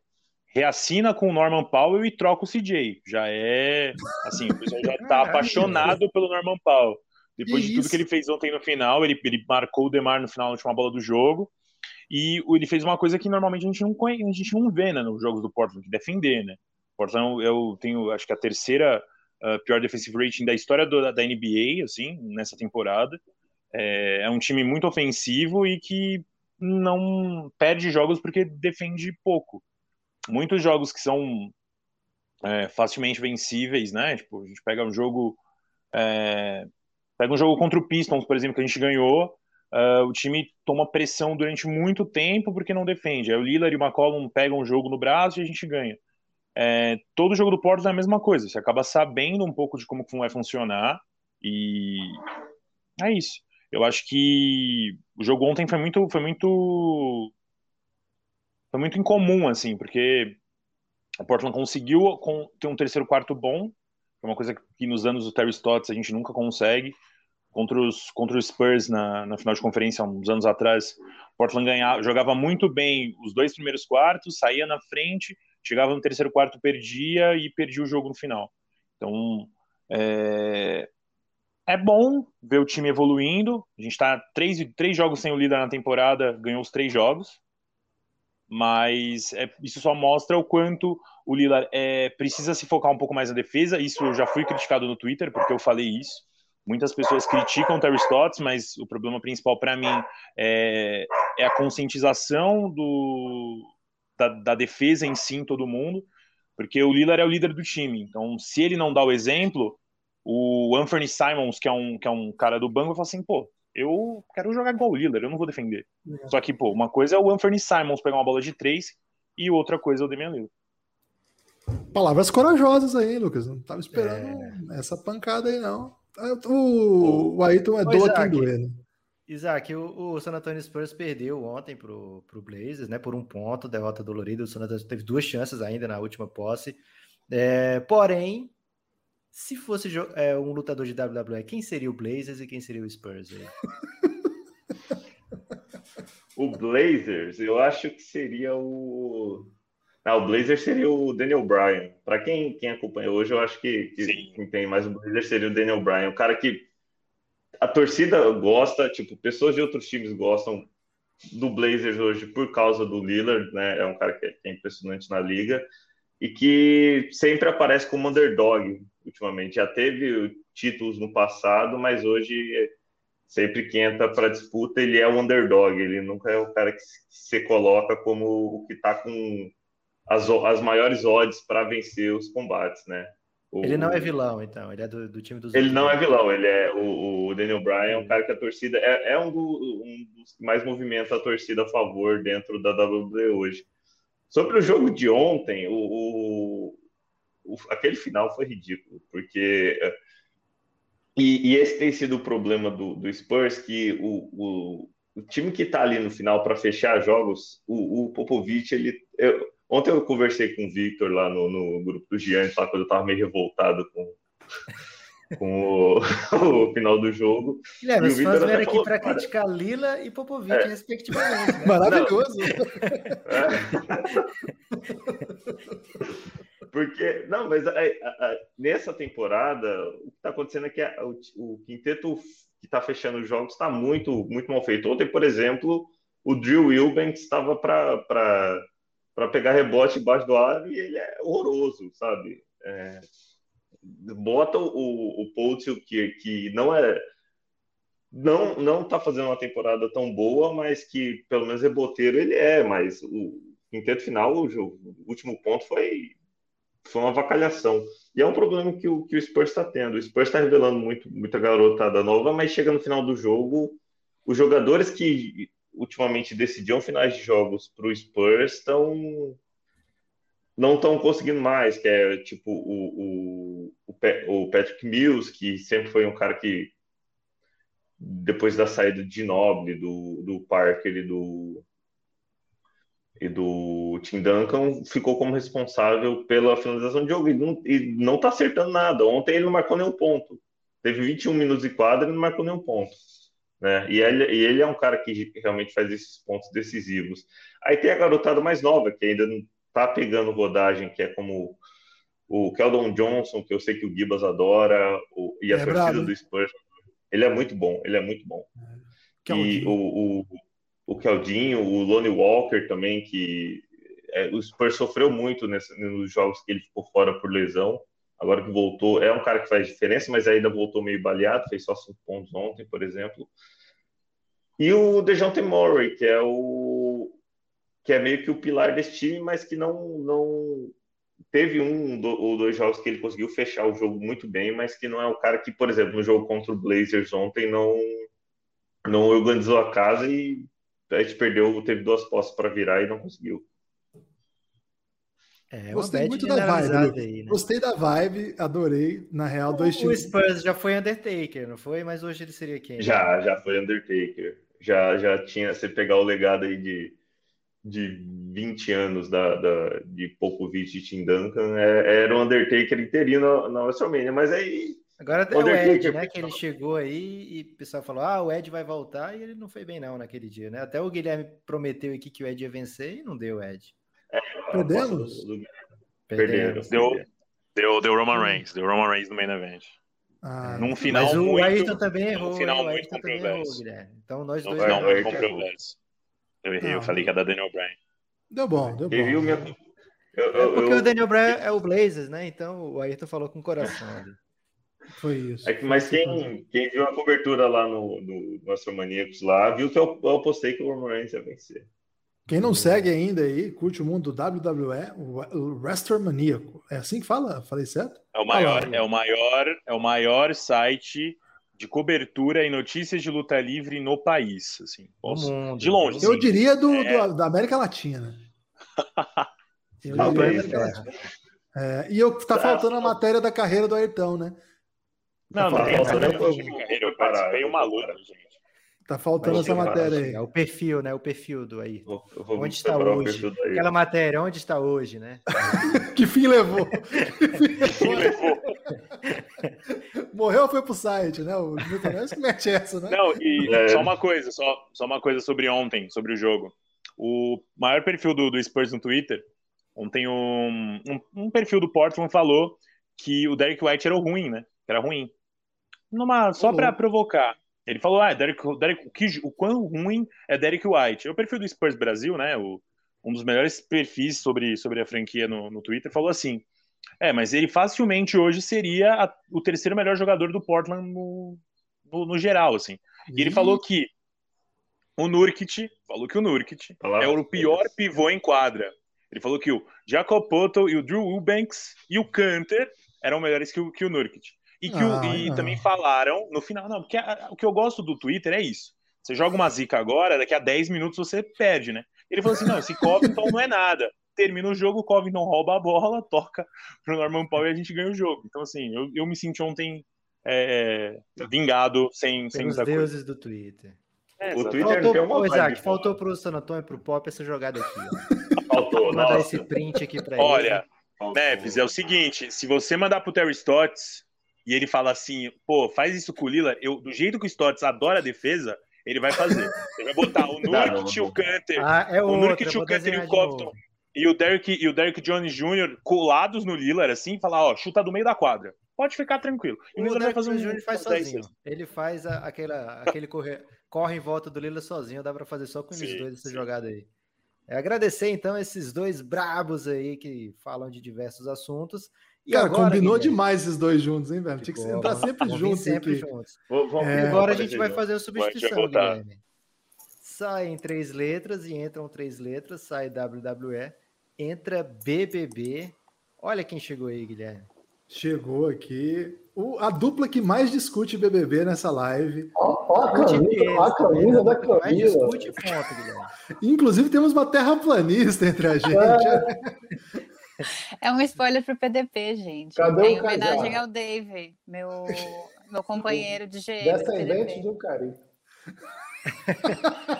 reassina com o Norman Powell e troca o CJ. Já é assim, o pessoal já está Caralho. (laughs) apaixonado pelo Norman Powell. Depois Que de tudo isso? que ele fez ontem no final, ele, ele marcou o Demar no final, na última bola do jogo. E o- ele fez uma coisa que normalmente a gente não, conhe- a gente não vê né, nos jogos do Portland, que é defender, né? Portland, eu tenho, acho que a terceira uh, pior defensive rating da história do- da NBA, assim, nessa temporada. É, é um time muito ofensivo e que não perde jogos porque defende pouco. Muitos jogos que são é, facilmente vencíveis, né? Tipo, a gente pega um jogo, é, pega um jogo contra o Pistons, por exemplo, que a gente ganhou. Uh, o time toma pressão durante muito tempo porque não defende. Aí o Lillard e o McCollum pegam o jogo no braço e a gente ganha. É, todo jogo do Porto é a mesma coisa. Você acaba sabendo um pouco de como vai funcionar e é isso. Eu acho que o jogo ontem foi muito, foi muito, foi muito incomum assim, porque o Portland conseguiu ter um terceiro quarto bom, que é uma coisa que nos anos do Terry Stotts a gente nunca consegue. Contra os, contra os Spurs na, na final de conferência, há uns anos atrás, Portland ganhava, jogava muito bem os dois primeiros quartos, saía na frente, chegava no terceiro quarto, perdia e perdia o jogo no final. Então, é, é bom ver o time evoluindo. A gente está três, três jogos sem o líder na temporada, ganhou os três jogos. Mas é- isso só mostra o quanto o Lillard é, precisa se focar um pouco mais na defesa. Isso eu já fui criticado no Twitter, porque eu falei isso. Muitas pessoas criticam o Terry Stotts, mas o problema principal para mim é, é a conscientização do, da, da defesa em si, em todo mundo, porque o Lillard é o líder do time. Então, se ele não dá o exemplo, o Anthony Simons, que é um, que é um cara do banco, vai falar assim: pô, eu quero jogar igual o Lillard, eu não vou defender. Só que, pô, uma coisa é o Anthony Simons pegar uma bola de três e outra coisa é o Damian Lillard. Palavras corajosas aí, Lucas. Não tava esperando essa pancada aí, não. O, o Ayrton é quem Isaac. doer, né? Isaac, o, o San Antonio Spurs perdeu ontem pro, pro Blazers, né? Por um ponto, derrota dolorida. O San Antonio teve duas chances ainda na última posse. É, porém, se fosse é, um lutador de WWE, quem seria o Blazers e quem seria o Spurs? Aí? (laughs) O Blazers, eu acho que seria o. Ah, o Blazers seria o Daniel Bryan. Para quem, quem acompanha hoje, eu acho que, que quem tem mais o Blazers seria o Daniel Bryan. O cara que a torcida gosta, tipo, pessoas de outros times gostam do Blazers hoje por causa do Lillard, né? É um cara que é, que é impressionante na liga e que sempre aparece como underdog ultimamente. Já teve títulos no passado, mas hoje sempre que entra para disputa ele é o underdog. Ele nunca é o cara que se coloca como o que está com as, as maiores odds para vencer os combates, né? O- Ele não é vilão, então. Ele é do, do time dos ele não é vilão, ele é o, o Daniel Bryan, é um cara que a torcida é, é um, do- um dos que mais movimenta a torcida a favor dentro da WWE hoje. Sobre o jogo de ontem, o, o- o- aquele final foi ridículo, porque e, e esse tem sido o problema do, do Spurs, que o, o, o time que está ali no final para fechar jogos, o, o Popovich, ele eu- ontem eu conversei com o Victor lá no, no grupo do Giants, lá quando eu estava meio revoltado com (laughs) com o, (laughs) o final do jogo. Guilherme, o os fãs vieram aqui para criticar Lila e Popovic, É. respectivamente. Né? (laughs) Maravilhoso. Porque, não, mas a- a- a- nessa temporada, o que está acontecendo é que a- o, o quinteto que está fechando os jogos está muito, muito mal feito. Ontem, por exemplo, o Drew Wilbanks estava para pegar rebote embaixo do ar e ele é horroroso, sabe? É, bota o, o Poultry, que, que não é não não está fazendo uma temporada tão boa, mas que pelo menos reboteiro ele é, mas o, quinteto final, o, jogo, o último ponto foi, foi uma vacalhação. E é um problema que o, que o Spurs está tendo. O Spurs está revelando muito, muita garotada nova, mas chega no final do jogo, os jogadores que ultimamente decidiam finais de jogos para o Spurs estão não estão conseguindo mais, que é tipo o, o, o, Patrick Mills, que sempre foi um cara que depois da saída de Noble, do, do Parker e do, e do Tim Duncan, ficou como responsável pela finalização de jogo e não, e não tá acertando nada. Ontem ele não marcou nenhum ponto. Teve 21 minutos de quadra e não marcou nenhum ponto. Né? E, ele, e ele é um cara que realmente faz esses pontos decisivos. Aí tem a garotada mais nova, que ainda não tá pegando rodagem, que é como o Keldon Johnson, que eu sei que o Gibas adora, o, e a é torcida bravo. do Spurs ele é muito bom, ele é muito bom. É. E o, o, o Keldinho, o Lonnie Walker também, que é, o Spurs sofreu muito nesse, nos jogos que ele ficou fora por lesão. Agora que voltou, é um cara que faz diferença, mas ainda voltou meio baleado, fez só cinco pontos ontem, por exemplo. E o DeJounte Murray, que é o que é meio que o pilar desse time, mas que não não teve um ou dois jogos que ele conseguiu fechar o jogo muito bem, mas que não é o cara que, por exemplo, no jogo contra o Blazers ontem não não organizou a casa e a gente perdeu, teve duas postas para virar e não conseguiu. É, Gostei muito da vibe. Aí, né? Gostei da vibe, adorei. Na real, dois o, times. O Spurs já foi Undertaker, não foi? Mas hoje ele seria quem? Já, já foi Undertaker. Já, já tinha. Você pegar o legado aí de de 20 anos da, da, de Popovich e Tim Duncan, é, era o Undertaker interino na WrestleMania, mas aí... Agora o, o Ed, né, que ele chegou aí e o pessoal falou, ah, o Ed vai voltar, e ele não foi bem não naquele dia, né? Até o Guilherme prometeu aqui que o Ed ia vencer e não deu, Ed. É, Perdemos? Perdemos. Deu, deu, deu Roman Reigns, deu Roman Reigns no main event. Ah, num final mas o muito, Ayrton também errou, final o Ayrton também errou, Guilherme. Então nós dois... Final muito controverso. Eu errei, eu falei que era da Daniel Bryan. Deu bom, deu bom. Viu minha... eu, eu, é porque eu... o Daniel Bryan é o Blazers, né? Então o Ayrton falou com o coração. Foi isso. É que, mas quem, quem viu a cobertura lá no, no, no Astromaníacos lá, viu que eu, eu postei que o Roman Reigns ia vencer. Quem não segue ainda aí, curte o mundo do WWE, o Wrestler Maníaco. É assim que fala? Falei certo? É o maior, é o maior, é o maior site de cobertura e notícias de luta livre no país, assim. Posso, mundo, de longe. Eu diria do, é... do, da América Latina. (laughs) eu diria é, e eu tá faltando a matéria da carreira do Ayrton, né? Não, tá não tem essa carreira. Eu participei uma luta, gente. Tá faltando essa matéria aí. É o perfil, né? O perfil do aí. Onde está hoje? Aquela matéria, onde está hoje, né? (laughs) que fim levou? (laughs) que fim levou? Morreu ou foi pro site, né? O Milton Neves mete essa, né? Não, e é. só uma coisa, só, só uma coisa sobre ontem, sobre o jogo. O maior perfil do, do Spurs no Twitter, ontem um, um, um perfil do Portland falou que o Derek White era ruim, né? Era ruim. Numa, só para provocar. Ele falou, ah, Derek, Derek, o, que, o quão ruim é Derek White. É o perfil do Spurs Brasil, né? O, um dos melhores perfis sobre, sobre a franquia no, no Twitter, falou assim: é, mas ele facilmente hoje seria a, o terceiro melhor jogador do Portland no, no, no geral, assim. E ele falou que o Nurkic, falou que o Nurkic é o pior pivô em quadra. Ele falou que o Jacob Poto e o Drew Eubanks e o Canter eram melhores que o, que o Nurkic. E, que ah, o, e também falaram no final, não, porque a, o que eu gosto do Twitter é isso. Você joga uma zica agora, daqui a 10 minutos você perde, né? Ele falou assim: não, esse Covington (laughs) não é nada. Termina o jogo, o Covington rouba a bola, toca pro Norman Powell e a gente ganha o jogo. Então, assim, eu, eu me senti ontem é, vingado sem, sem muita deuses do Twitter. É, o Twitter faltou, tem uma Isaac, faltou pro San Antonio e pro Pop essa jogada aqui. Ó. Faltou, Vou mandar nossa. esse print aqui pra Olha, ele. Neves, é o seguinte: se você mandar pro Terry Stotts, e ele fala assim, pô, faz isso com o Lila, eu, do jeito que o Stotts adora a defesa, ele vai fazer. Ele vai botar o (laughs) Nurkic, o Canter, ah, é o Nurkic, o Canter e o Compton, e o Derek e o Derek Jones Jr. colados no Lillard, assim, e falar, ó, chuta do meio da quadra. Pode ficar tranquilo. E o, o Lillard vai fazer um Jr. faz sozinho. Ele faz a, aquela, aquele corre, corre em volta do Lillard sozinho, dá para fazer só com eles dois essa sim. jogada aí. É agradecer então esses dois brabos aí que falam de diversos assuntos. E Cara, agora, combinou Guilherme? demais esses dois juntos, hein, velho? Tinha que entrar sempre juntos. Sempre aqui. juntos. Vou, vamos, é, agora a gente vai fazer a substituição, Guilherme. saem três letras e entram três letras, sai WWE, entra BBB. Olha quem chegou aí, Guilherme. Chegou aqui o, a dupla que mais discute BBB nessa live. Ó, ó a camisa, a camisa da Camila. Mais discute ponto, Guilherme. Inclusive, temos uma terraplanista entre a gente. É (laughs) um spoiler pro PDP, gente. Cadê o em homenagem ao Dave, meu, meu companheiro de GM. Descendente do Cari.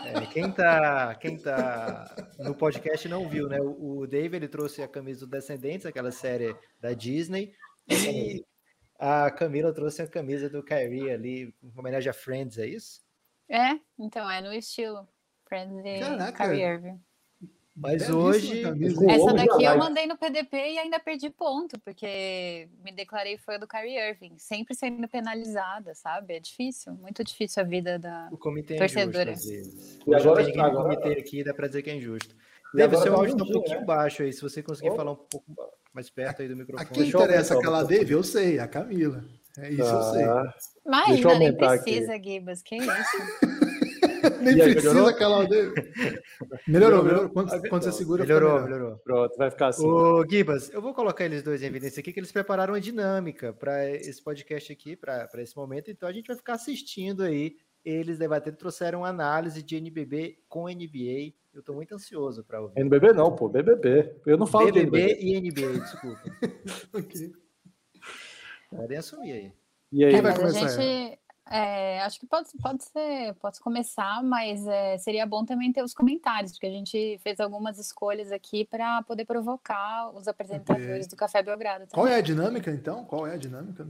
É, quem, tá, quem tá no podcast não viu, né? O, o Dave ele trouxe a camisa do Descendentes, aquela série da Disney, e a Camila trouxe a camisa do Kyrie ali, em homenagem a Friends, é isso? É, então, é no estilo. Friends e Caraca. Kyrie Irving. Mas hoje. Essa daqui eu mandei no PDP e ainda perdi ponto, porque me declarei fã do Kyrie Irving, sempre sendo penalizada, sabe? É difícil, muito difícil a vida da. O comitê é injusto, Torcedora. às vezes. E agora- tem agora- comitê aqui, dá pra dizer que é injusto. Deve, agora seu tá áudio tá um juntinho, pouquinho né? baixo aí, se você conseguir Oh. falar um pouco mais perto aí do A microfone. quem Deixa eu interessa aquela o. Dave, eu sei, a Camila. É isso, eu sei. Tá. Mas Deixa eu ainda nem aumentar aqui. precisa, Gibas, que isso? (laughs) Nem aí, precisa melhorou? aquela Dave. (laughs) Melhorou, melhorou. Quando, quando você segura, fica Melhorou, melhor. melhorou. Pronto, vai ficar assim. Ô, Gibas, eu vou colocar eles dois em evidência aqui, que eles prepararam uma dinâmica para esse podcast aqui, para esse momento. Então a gente vai ficar assistindo aí eles debatendo. Trouxeram uma análise de NBB com NBA. Eu tô muito ansioso para ouvir. NBB não, pô, BBB. Eu não falo de BBB NBB. e NBA, desculpa. (laughs) Ok. Podem assumir aí. E aí, Quem É, vai mas a começar? gente. É, acho que pode, pode ser, pode começar, mas é, seria bom também ter os comentários, porque a gente fez algumas escolhas aqui para poder provocar os apresentadores do Café Belgrado. Qual também. é a dinâmica, então? Qual é a dinâmica?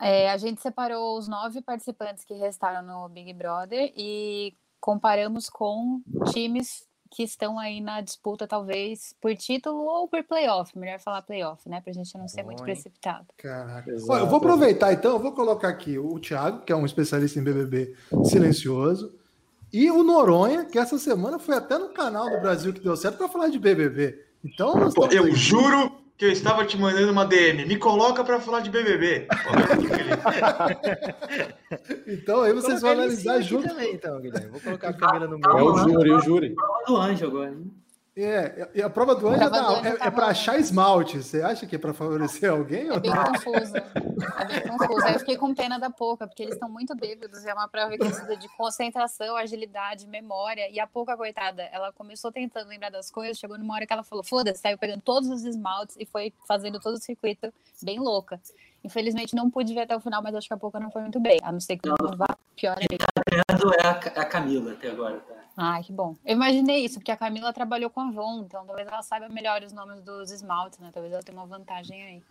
É, a gente separou os nove participantes que restaram no Big Brother e comparamos com times que estão aí na disputa, talvez, por título ou por playoff. Melhor falar playoff, né? Pra gente não ser muito precipitado. Caraca. Exato. Olha, eu vou aproveitar então, eu vou colocar aqui o Thiago, que é um especialista em BBB silencioso, e o Noronha, que essa semana foi até no canal do Brasil que deu certo para falar de BBB. Então, nós Pô, estamos eu aqui. juro que eu estava te mandando uma DM. Me coloca pra falar de BBB. (laughs) Então aí vocês vão analisar junto. também, então, Guilherme. Vou colocar a Camila no é o júri, o júri. Do anjo agora. hein? É, e a prova do anjo é, Prova do da- anjo é, tá é para achar esmalte. Você acha que é para favorecer alguém É ou bem não? confuso. É bem (laughs) confuso. Aí eu fiquei com pena da Poca, porque eles estão muito bêbados. É uma prova que precisa de concentração, agilidade, memória. E a Poca, coitada, ela começou tentando lembrar das coisas, chegou numa hora que ela falou: foda-se, saiu pegando todos os esmaltes e foi fazendo todo o circuito bem louca. Infelizmente não pude ver até o final, mas acho que a Poca não foi muito bem. A não ser que não vá pior ainda. Ganhando é a, a Camila até agora, tá? Ai, que bom. Eu imaginei isso, porque a Camila trabalhou com a Avon, então talvez ela saiba melhor os nomes dos esmaltes, né? Talvez ela tenha uma vantagem aí.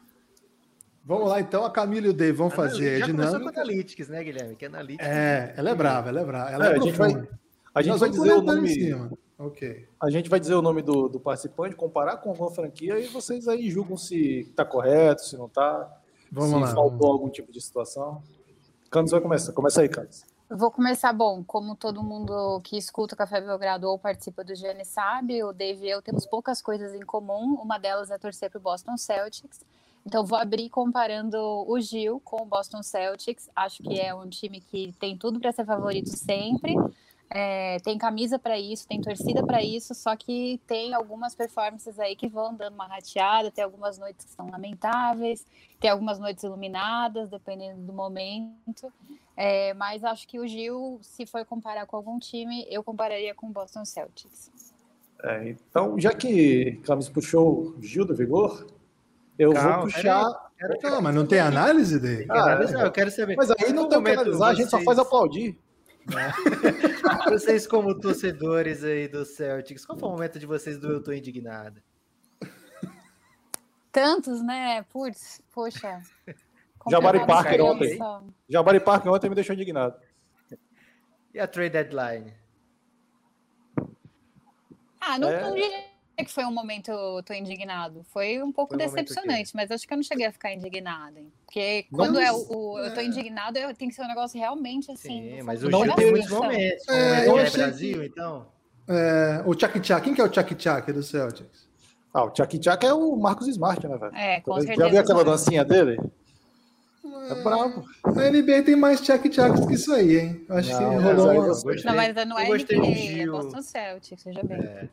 Vamos lá, então a Camila e o Dave vão fazer a Já com dinâmica. Analytics, né, Guilherme? Que Analytics. É, ela é brava, ela é brava. Ela é, É, a gente vai, a gente vai dizer o nome. cima. Ok. A gente vai dizer o nome do, do participante, comparar com alguma franquia e vocês aí julgam se tá correto, se não tá, Vamos se lá. faltou algum tipo de situação. Camis vai começar. Começa aí, Camis. Vou começar, bom, como todo mundo que escuta o Café Belgrado ou participa do GN sabe, o Dave e eu temos poucas coisas em comum, uma delas é torcer para o Boston Celtics, então vou abrir comparando o Gil com o Boston Celtics, acho que é um time que tem tudo para ser favorito sempre, é, tem camisa para isso, tem torcida para isso, só que tem algumas performances aí que vão dando uma rateada, tem algumas noites que são lamentáveis, tem algumas noites iluminadas, dependendo do momento. É, mas acho que o Gil, se for comparar com algum time, eu compararia com o Boston Celtics. É, então, já que Camis puxou o Gil do Vigor, eu Calma, vou puxar. peraí. Não, mas não tem análise dele? Que analisar, eu quero saber. Mas aí não tem o que analisar, a gente só vocês- faz aplaudir. (laughs) Vocês, como torcedores aí do Celtics, qual foi o momento de vocês do Eu Tô Indignado? Tantos, né? Putz, poxa. Jabari complicado Parker ontem. Jabari Parker ontem me deixou indignado. E a trade deadline? Ah, não, É. não diria que foi um momento tô indignado. Foi um pouco Foi um decepcionante, mas acho que eu não cheguei a ficar indignada. hein? Porque Não, quando é o, o eu tô indignado, eu, tem que ser um negócio realmente assim. Sim, mas o Gil tem muitos momentos. É, eu é achei Brasil, que- então. É, o Tchak Tchak, quem que é o Tchak Tchak do Celtics? Ah, o Tchak Tchak é o Marcos Smart, né, velho? É, com Já certeza. viu aquela dancinha dele? É brabo. Na NBA tem mais tchac-tchacs que isso aí, hein? Eu acho Não, que rolou uma... Não, mas não eu é do NBA, é. Boston Celtics, seja bem. É.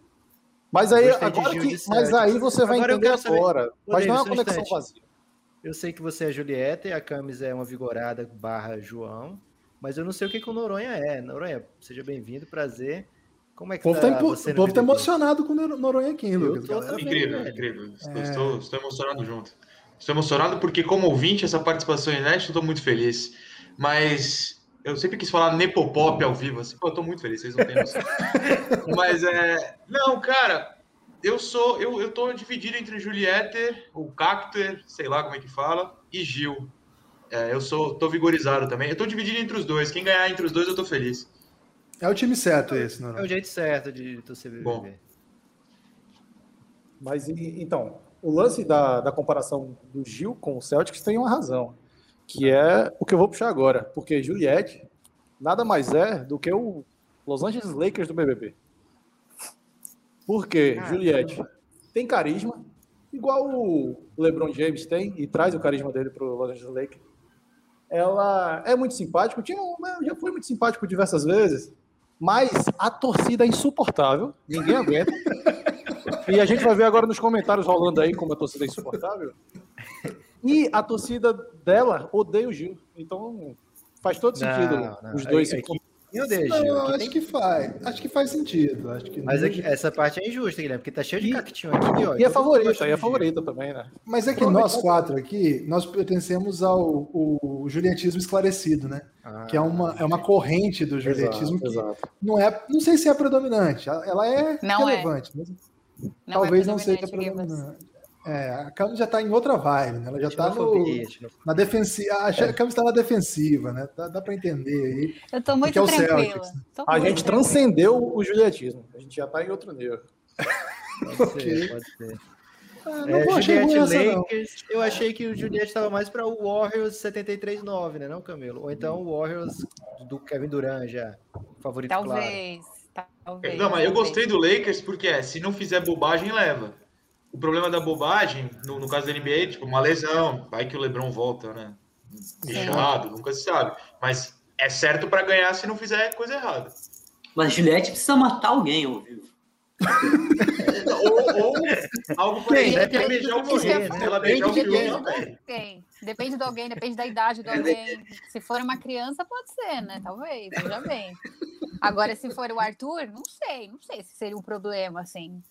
Mas aí, agora que, mas aí você vai Agora eu entender agora. Mas não é uma um conexão instante. vazia. Eu sei que você é Julieta e a Camis é uma vigorada barra João, mas eu não sei o que, que o Noronha é. Noronha, seja bem-vindo, prazer. Como é O que povo tá tá, impo- o povo tá emocionado com o Nor- Noronha aqui, hein, Eu Lucas? Galera, também, Incrível, incrível. Estou, É. estou, estou emocionado junto. Estou emocionado porque, como ouvinte, essa participação inédita, eu estou muito feliz. Mas eu sempre quis falar Nepopop ao vivo. Assim, pô, eu estou muito feliz, vocês não têm noção. (laughs) Mas é. Não, cara, eu sou. Eu, eu tô dividido entre Julieter, o Cacter, sei lá como é que fala, e Gil. É, eu sou, tô vigorizado também. Eu tô dividido entre os dois. Quem ganhar entre os dois, eu tô feliz. É o time certo esse, É o Noronha. jeito certo de torcer BBB. Bom. Mas então, o lance da, da comparação do Gil com o Celtics tem uma razão, que é o que eu vou puxar agora, porque Juliette nada mais é do que o Los Angeles Lakers do BBB. Porque Juliette tem carisma, igual o LeBron James tem e traz o carisma dele para o Los Angeles Lakers. Ela é muito simpática, o time já foi muito simpático diversas vezes, mas a torcida é insuportável, ninguém aguenta. E a gente vai ver agora nos comentários rolando aí como a torcida é insuportável. E a torcida dela odeia o Gil. Então faz todo sentido Não, não. os dois Aí- se aqui- Eu deixo. Não, acho tem- que faz. Acho que faz sentido. Acho que Mas não- aqui- essa parte é injusta, Guilherme, porque tá cheio de cactinho aqui, ó. E é mundo favorita, e é favorita também, né? Mas é que nós quatro aqui, nós pertencemos ao o, julietismo esclarecido, né? que é uma, é uma corrente do julietismo que exato. não é, não sei se é predominante, ela é Não é. relevante, mas Não talvez é não seja predominante. É, a Camis já está em outra vibe, né? Ela já está Xenofobia, xenofobia. na defensiva. A Camis está na defensiva, né? Dá, dá para entender aí. Eu tô muito que é o tranquila. Celtics. Tô A muito gente tranquila. transcendeu o julietismo. A gente já tá em outro nível. (laughs) Pode ser, pode ser. Ah, não É, vou Juliette. Lakers, eu achei que o Juliette estava mais para o Warriors 73-9, né, não, Camilo? Ou então o Warriors do Kevin Durant já, favorito claro. Talvez. Talvez. Não, mas eu talvez. gostei do Lakers porque é, se não fizer bobagem, leva. O problema da bobagem, no, no caso da NBA, tipo, uma lesão. Vai que o LeBron volta, né? Inchado, nunca se sabe. Mas é certo para ganhar se não fizer coisa errada. Mas Juliette precisa matar alguém ao vivo. Ou, ou algo Quem? parecido Depende o de né? Ela o alguém. Depende do alguém, depende da idade do alguém. Se for uma criança, pode ser, né? Talvez, veja bem. Agora, se for o Arthur, não sei, não sei se seria um problema, assim.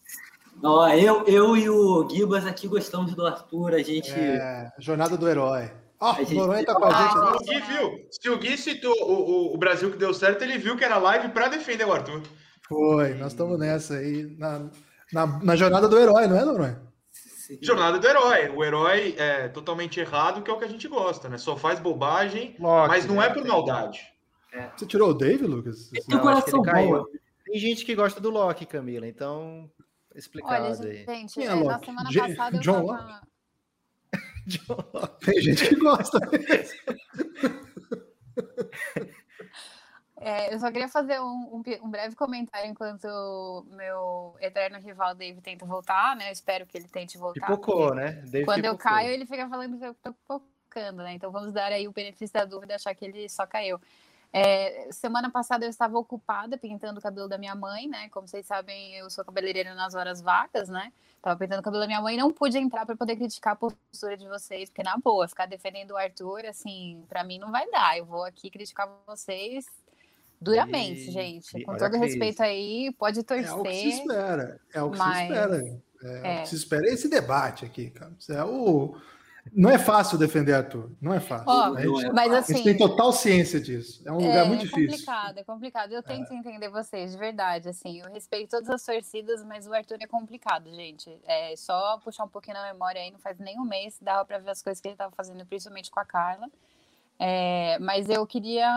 Ó, eu, eu e o Gibas aqui gostamos do Arthur, a gente. É, jornada do herói. Ó, A gente- o Noronha tá com a Ah, gente. O Gui viu. Se o Gui citou o, o, o Brasil que deu certo, ele viu que era live para defender o Arthur. Foi, nós estamos nessa aí, na, na, na jornada do herói, não é, Noronha? Jornada do herói. O herói é totalmente errado, que é o que a gente gosta, né? Só faz bobagem, Loki, mas não né? é por maldade. Você tirou o Dave, Lucas? Tem Não, coração bom. Tem gente que gosta do Loki, Camila, então explicado Olha, aí. gente, Quem é é, na Loki? semana Je- passada eu John tava... (laughs) Tem gente que gosta. (laughs) É, eu só queria fazer um, um um breve comentário enquanto meu eterno rival Dave tenta voltar, né? Eu espero que ele tente voltar. Pipocou, né? Dave Quando eu pipocou. caio, ele fica falando que eu tô pipocando, né? Então vamos dar aí o benefício da dúvida, achar que ele só caiu. É, semana passada eu estava ocupada pintando o cabelo da minha mãe, né? Como vocês sabem, eu sou cabeleireira nas horas vagas, né? Tava pintando o cabelo da minha mãe e não pude entrar para poder criticar a postura de vocês, porque na boa, ficar defendendo o Arthur, assim, para mim não vai dar. Eu vou aqui criticar vocês duramente, Ih, gente. Com todo a respeito aí, pode torcer. É o que se espera. É o que mas- se espera. É, o é. que se espera. Esse debate aqui, cara. É o... Não é fácil defender Arthur. Não é fácil. A, gente, mas a assim, gente tem total ciência disso. É um lugar muito difícil. complicado, é complicado. Eu tento entender vocês, de verdade, assim. Eu respeito todas as torcidas, mas o Arthur é complicado, gente. É só puxar um pouquinho na memória aí, não faz nem um mês, dava pra ver as coisas que ele tava fazendo, principalmente com a Carla. É, mas eu queria,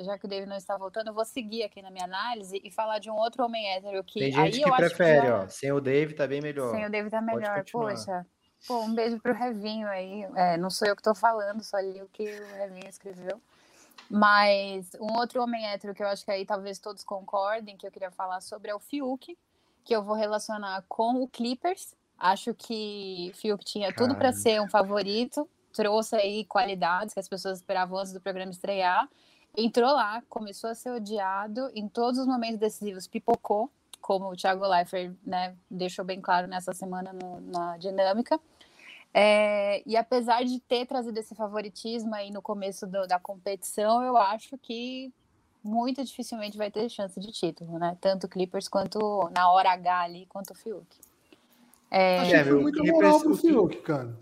já que o David não está voltando, eu vou seguir aqui na minha análise e falar de um outro homem hétero que Tem gente aí que eu acho prefere, já- ó. Sem o Dave tá bem melhor. Sem o David tá melhor. Poxa, pô, um beijo pro Revinho aí. É, não sou eu que tô falando, só li o que o Revinho escreveu. Mas um outro homem hétero que eu acho que aí talvez todos concordem, que eu queria falar sobre é o Fiuk, que eu vou relacionar com o Clippers. Acho que Fiuk tinha tudo para ser um favorito. Trouxe aí qualidades que as pessoas esperavam antes do programa estrear. Entrou lá, começou a ser odiado, em todos os momentos decisivos pipocou, como o Thiago Leifert né, deixou bem claro nessa semana no, na dinâmica. É, e apesar de ter trazido esse favoritismo aí no começo do, da competição, eu acho que muito dificilmente vai ter chance de título, né? Tanto Clippers quanto na hora H ali, quanto o Fiuk. É, Achei que foi muita moral pro Fiuk, cara.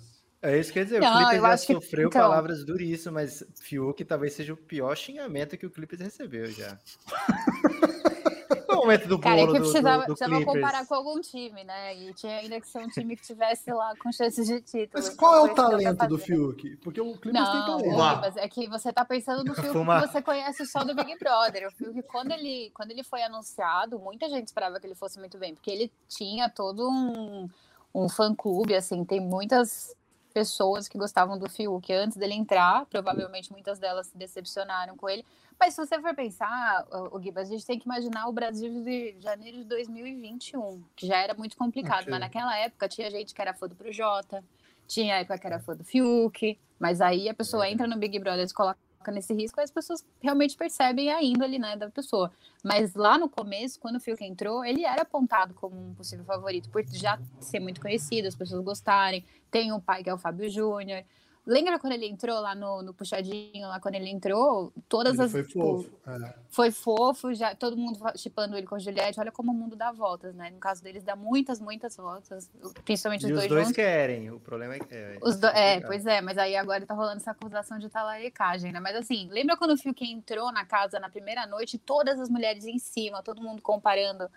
É isso que quer dizer, Não, o Clippers eu já acho que- sofreu então- palavras duríssimas, mas Fiuk talvez seja o pior xingamento que o Clippers recebeu já. (laughs) o momento do Cara, é que precisava, do, do precisava Clippers. comparar com algum time, né? E tinha ainda que ser um time que tivesse lá com chances de título. Mas Então qual é o eu talento do. Fiuk? Porque o Clippers tem Não, talento. Ribas, é que você tá pensando no (laughs) Fiuk Fumar. que você conhece só do Big Brother. O Fiuk, quando ele, quando ele foi anunciado, muita gente esperava que ele fosse muito bem, porque ele tinha todo um, um fã-clube, assim, tem muitas pessoas que gostavam do Fiuk antes dele entrar, provavelmente muitas delas se decepcionaram com ele. Mas se você for pensar, o, Gibas, a gente tem que imaginar o Brasil de janeiro de 2021, que já era muito complicado, Ok. mas naquela época tinha gente que era fã do Projota, tinha época que era fã do Fiuk, mas aí a pessoa entra no Big Brother e coloca nesse risco, as pessoas realmente percebem a índole né, da pessoa. Mas lá no começo, quando o Fiuk entrou, ele era apontado como um possível favorito, por já ser muito conhecido, as pessoas gostarem. Tem um pai que é o Fábio Júnior. Lembra quando ele entrou lá no, no Puxadinho, lá quando ele entrou? Todas Ele as. foi tipo, fofo. é. foi fofo, já todo mundo chipando ele com a Juliette. Olha como o mundo dá voltas, né? No caso deles, dá muitas, muitas voltas, principalmente E os os dois, dois juntos. querem, o problema é que. É, Os do- É, pois é, mas aí agora tá rolando essa acusação de talaricagem, né? Mas assim, lembra quando o Fiuk entrou na casa na primeira noite, todas as mulheres em cima, todo mundo comparando.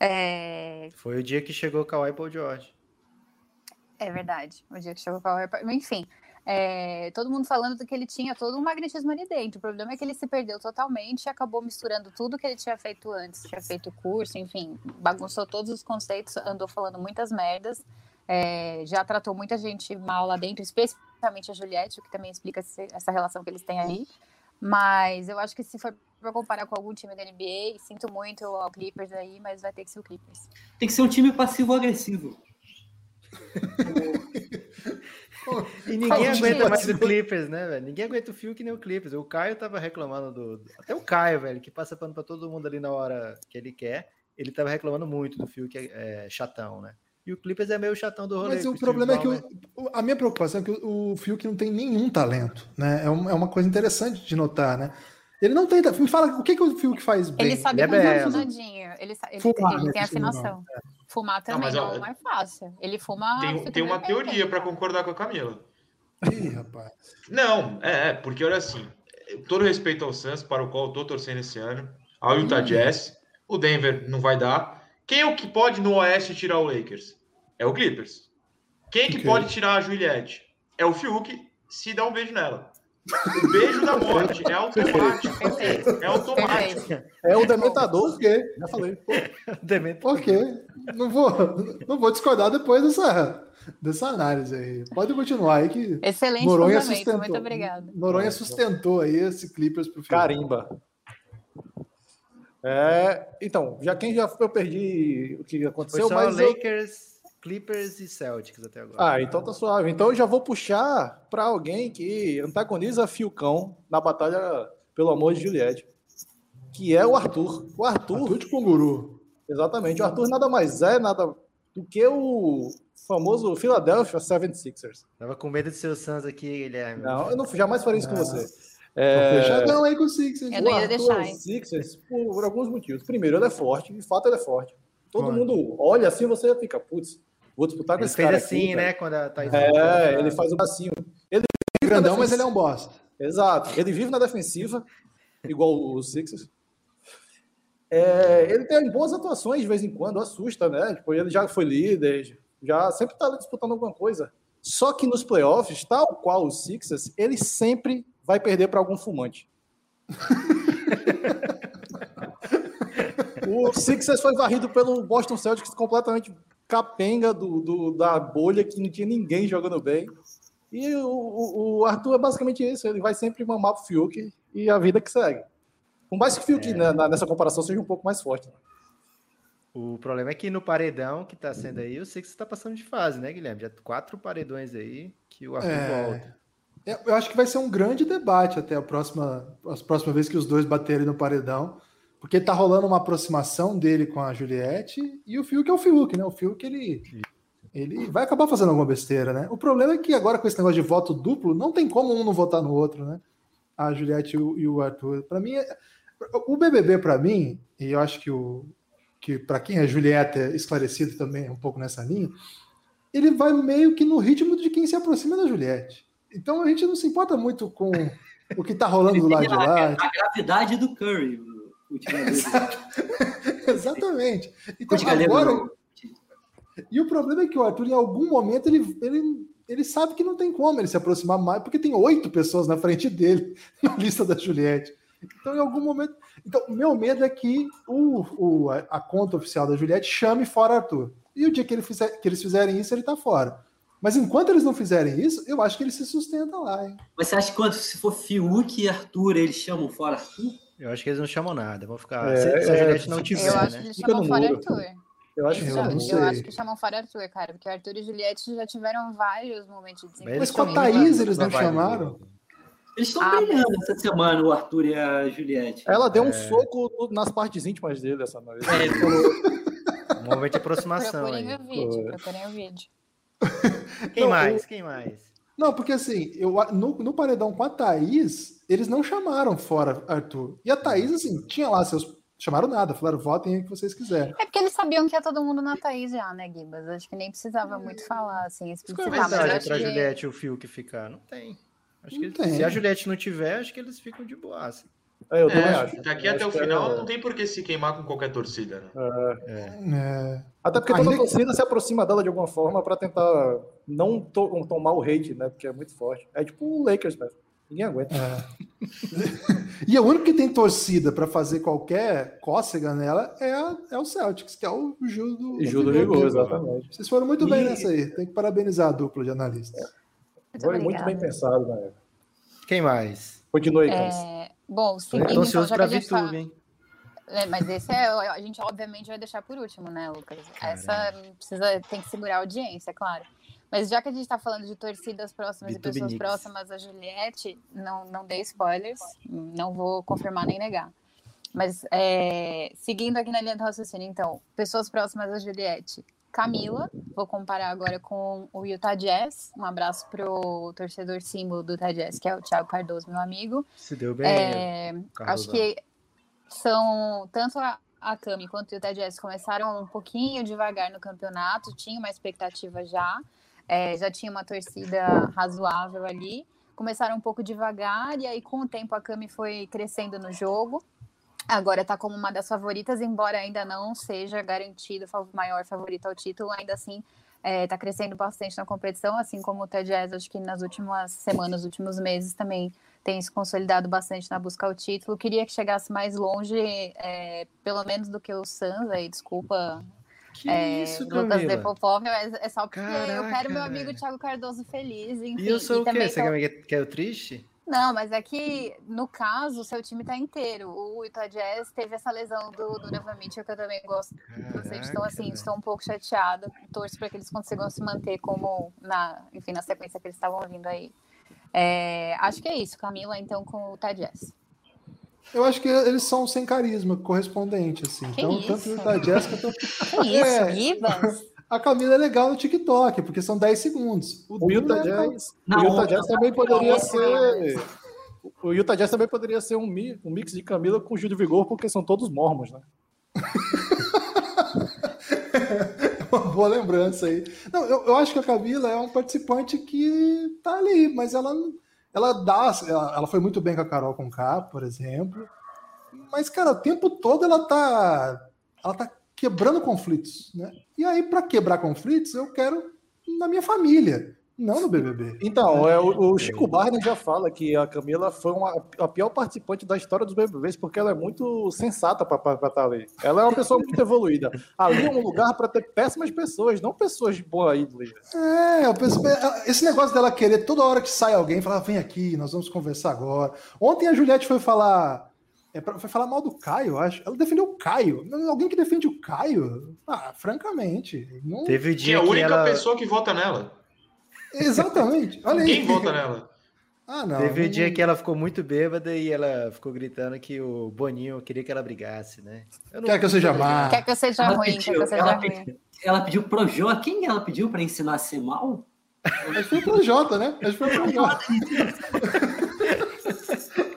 É, Foi o dia que chegou o Kawhi Paul George. é verdade, o dia que chegou o Power Mas, Enfim, é, todo mundo falando que ele tinha todo um magnetismo ali dentro. O problema é que ele se perdeu totalmente e acabou misturando tudo que ele tinha feito antes. Tinha feito curso, enfim, bagunçou todos os conceitos, andou falando muitas merdas. é, já tratou muita gente mal lá dentro, especialmente a Juliette, o que também explica esse- essa relação que eles têm aí. Mas eu acho que se for para comparar com algum time da NBA, sinto muito ao Clippers aí, mas vai ter que ser o Clippers. Tem que ser um time passivo-agressivo. (laughs) E ninguém aguenta mais o Clippers, né, velho? Ninguém aguenta o Fiuk nem o Clippers. O Caio tava reclamando do. Até o Caio, velho, que passa pano pra todo mundo ali na hora que ele quer. Ele tava reclamando muito do Fiuk é, chatão, né? E o Clippers é meio chatão do rolê. Mas o problema é que o- a minha preocupação é que o, o Fiuk não tem nenhum talento, né? É, um- é uma coisa interessante de notar, né? Ele não tem. Me fala o que, que o Fiuk faz bem. Ele sabe é cantar belo. afinadinho. Ele, ele, ele tem que afinação. Fumar também mas, não, ó, é fácil. Ele fuma. Tem, tem uma teoria para concordar com a Camila. Ih, rapaz. Não, é, é, porque olha assim, todo respeito ao Suns, para o qual eu tô torcendo esse ano, ao Utah Jazz, o Denver não vai dar. Quem é o que pode no Oeste tirar o Lakers? É o Clippers. Quem é que Ok. pode tirar a Juliette? É o Fiuk, se dá um beijo nela. O beijo da morte é automático. É automático. É o Dementador, porque já falei. (laughs) Ok. Não vou, não vou discordar depois dessa, dessa análise aí. Pode continuar aí que. Excelente Noronha sustentou. muito obrigada. Noronha sustentou aí esse Clippers pro Fiuk. Carimba. É, então, já quem já eu perdi o que Foi aconteceu, só mas eu, Lakers, Clippers e Celtics até agora. Ah, então tá suave. Então eu já vou puxar para alguém que antagoniza Fiocão na batalha pelo amor de Juliette, que é o Arthur. O Arthur. Arthur de Conguru. Exatamente. O Arthur nada mais é nada do que o famoso Philadelphia 76ers. Tava com medo de ser o Suns aqui, Guilherme. Não, eu não, jamais faria isso com você. Tô É, fechadão aí com o Sixers. Eu não ia Arthur deixar, é hein? Sixers por, por alguns motivos. Primeiro, ele é forte. De fato, ele é forte. Todo Olha. mundo olha assim você fica, putz, vou disputar com Ele esse fez cara assim, aqui, né? velho. Quando a Thaís É, ele faz o bracinho. Ele vive na Grandão, mas ele é um bosta. Exato. Ele vive na defensiva, igual o Sixers. É, ele tem boas atuações de vez em quando, assusta, né? Tipo, ele já foi líder, já sempre tá disputando alguma coisa. Só que nos playoffs, tal qual o Sixers, ele sempre vai perder para algum fumante. (laughs) o Sixers foi varrido pelo Boston Celtics completamente capenga do, do- da bolha, que não tinha ninguém jogando bem. E o, o- o Arthur é basicamente isso, ele vai sempre mamar pro Fiuk e a vida que segue. Por mais que o Fiuk né, na- nessa comparação seja um pouco mais forte. né? O problema é que no paredão que tá sendo aí, o Sixers tá passando de fase, né, Guilherme? Já quatro paredões aí que o Arthur É. volta. É, Eu acho que vai ser um grande debate até a próxima, a próxima vez que os dois baterem no paredão, porque tá rolando uma aproximação dele com a Juliette e o Fiuk é o Fiuk, né? O Fiuk ele, ele vai acabar fazendo alguma besteira, né? O problema é que agora com esse negócio de voto duplo, não tem como um não votar no outro, né? A Juliette e o, Arthur. Para mim, é- o BBB para mim, e eu acho que o que para quem é Juliette é esclarecido também um pouco nessa linha, ele vai meio que no ritmo de quem se aproxima da Juliette. Então a gente não se importa muito com o que tá rolando do lado de lá. A, a gravidade do Curry. (laughs) Exatamente. Então agora. não. E o problema é que o Arthur, em algum momento, ele, ele, ele sabe que não tem como ele se aproximar mais, porque tem oito pessoas na frente dele (laughs) na lista da Juliette. Então, em algum momento. Então, o meu medo é que o, o, a, a conta oficial da Juliette chame fora Arthur. E o dia que, ele fizer, que eles fizerem isso, ele tá fora. Mas enquanto eles não fizerem isso, eu acho que ele se sustenta lá, hein? Mas você acha que quando se for Fiuk e Arthur, eles chamam fora Arthur? Eu acho que eles não chamam nada. Vão ficar. É, se, se a é, Juliette não tiver, Eu acho né? que eles chamam fora. Arthur. Eu acho que Eu eu, acho que chamam fora Arthur, cara, porque Arthur e Juliette já tiveram vários momentos de desempenho. Mas com a Thaís eles não chamaram? Eles estão Ah, brilhando essa semana, o Arthur e a Juliette. Ela deu um É. soco no- nas partes íntimas dele essa noite. É, ele falou. (laughs) Um momento de aproximação Procurem aí. o vídeo, procurem o vídeo. Quem Não, mais? Quem mais? Não, porque assim, eu, no, no paredão com a Thaís, eles não chamaram fora Arthur. E a Thaís, assim, tinha lá seus. Chamaram nada, falaram, votem aí o que vocês quiserem. É porque eles sabiam que ia todo mundo na Thaís já, né, Gibas? Acho que nem precisava muito falar, assim, é explicitar. Mas vantagem acho pra que... Juliette e o Fiuk ficar? Não tem. Acho que Não tem. se a Juliette não tiver, acho que eles ficam de boa. assim. É, eu também É, acho. daqui até o acho que final é- não tem por que se queimar com qualquer torcida, né? É, Até porque toda torcida se aproxima dela de alguma forma pra tentar não to- tomar o hate, né? Porque é muito forte. É tipo o Lakers, velho. Ninguém aguenta. E o único que tem torcida pra fazer qualquer cócega nela é, a- é o Celtics, que é o Gil do. Gil do Rigor, exatamente. Vocês foram muito bem E- nessa aí. Tem que parabenizar a dupla de analistas. Muito Foi muito obrigada. bem pensado, né? Quem mais? Continue Camis. Bom, seguindo, então, ansioso já que pra a gente VTube, tá... hein? É, mas esse é, a gente obviamente vai deixar por último, né, Lucas? Essa precisa, tem que segurar a audiência, claro. Mas já que a gente tá falando de torcidas próximas e pessoas Knicks. próximas a Juliette, não, não dei spoilers, não vou confirmar nem negar. Mas é, seguindo aqui na linha do raciocínio, então, pessoas próximas a Juliette. Camila, vou comparar agora com o Utah Jazz. Um abraço pro torcedor símbolo do Utah Jazz, que é o Thiago Cardoso, meu amigo. Se deu bem. É, acho que são tanto a, a Cami quanto o Utah Jazz começaram um pouquinho devagar no campeonato, tinha uma expectativa já, é, já tinha uma torcida razoável ali. Começaram um pouco devagar e aí com o tempo a Cami foi crescendo no jogo. Agora está como uma das favoritas, embora ainda não seja garantido o maior favorito ao título, ainda assim está crescendo bastante na competição, assim como o Jazz, acho que nas últimas semanas, últimos meses também tem se consolidado bastante na busca ao título. Queria que chegasse mais longe, é, pelo menos do que o Suns, aí, desculpa. Que é, isso, Lucas Camila? Depopov, mas é só porque eu Caraca, quero meu amigo. Thiago Cardoso feliz, enfim. E eu sou e o quê? Você tô- quer, quer o triste? Não, mas é que, no caso, o seu time tá inteiro. O Utah Jazz teve essa lesão do Donovan Mitchell, que eu também gosto bastante. Então, assim, estou um pouco chateada. Torço para que eles consigam se manter como, na, enfim, na sequência que eles estavam vindo aí. É, acho que é isso, Camila, então, com o Utah Jazz. Eu acho que eles são sem carisma correspondente, assim. Que então, isso? tanto o Utah Jazz quanto. Que isso, É. Gibas? A Camila é legal no TikTok, porque são 10 segundos. O Utah é- Jazz, o Utah. Jazz também poderia Não, ser. O Utah Jazz também poderia ser um, mi- um mix de Camila com Gil de Vigor, porque são todos mormons, né? (laughs) Uma boa lembrança aí. Não, eu, eu acho que a Camila é um participante que tá ali, mas ela, ela dá. Ela, ela foi muito bem com a Carol com K, por exemplo. Mas, cara, o tempo todo ela tá. Ela tá quebrando conflitos, né? E aí, para quebrar conflitos, eu quero na minha família, não no BBB. Então, é, o, o Chico Barney já fala que a Camila foi uma, a pior participante da história dos BBBs porque ela é muito sensata para estar ali. Ela é uma pessoa muito evoluída. Ali é um lugar para ter péssimas pessoas, não pessoas de boa índole. É, eu penso, esse negócio dela querer toda hora que sai alguém falar, vem aqui, nós vamos conversar agora. Ontem a Juliette foi falar, é, pra- foi falar mal do Caio, eu acho. Ela defendeu o Caio. Alguém que defende o Caio? Ah, francamente. Não... Teve o Que é dia a que única ela... pessoa que vota nela. Exatamente. (laughs) Olha Ninguém aí. vota nela. Ah, não. Teve um não- dia que ela ficou muito bêbada e ela ficou gritando que o Boninho queria que ela brigasse, né? Eu Quer que eu seja má? Quer que eu seja Ela ruim, quer pediu, que eu seja ela ruim. pediu, ela pediu pro Jô. Quem ela pediu para ensinar a ser mal? Acho que foi pro Jota, né? Acho que foi pro Jota. (laughs)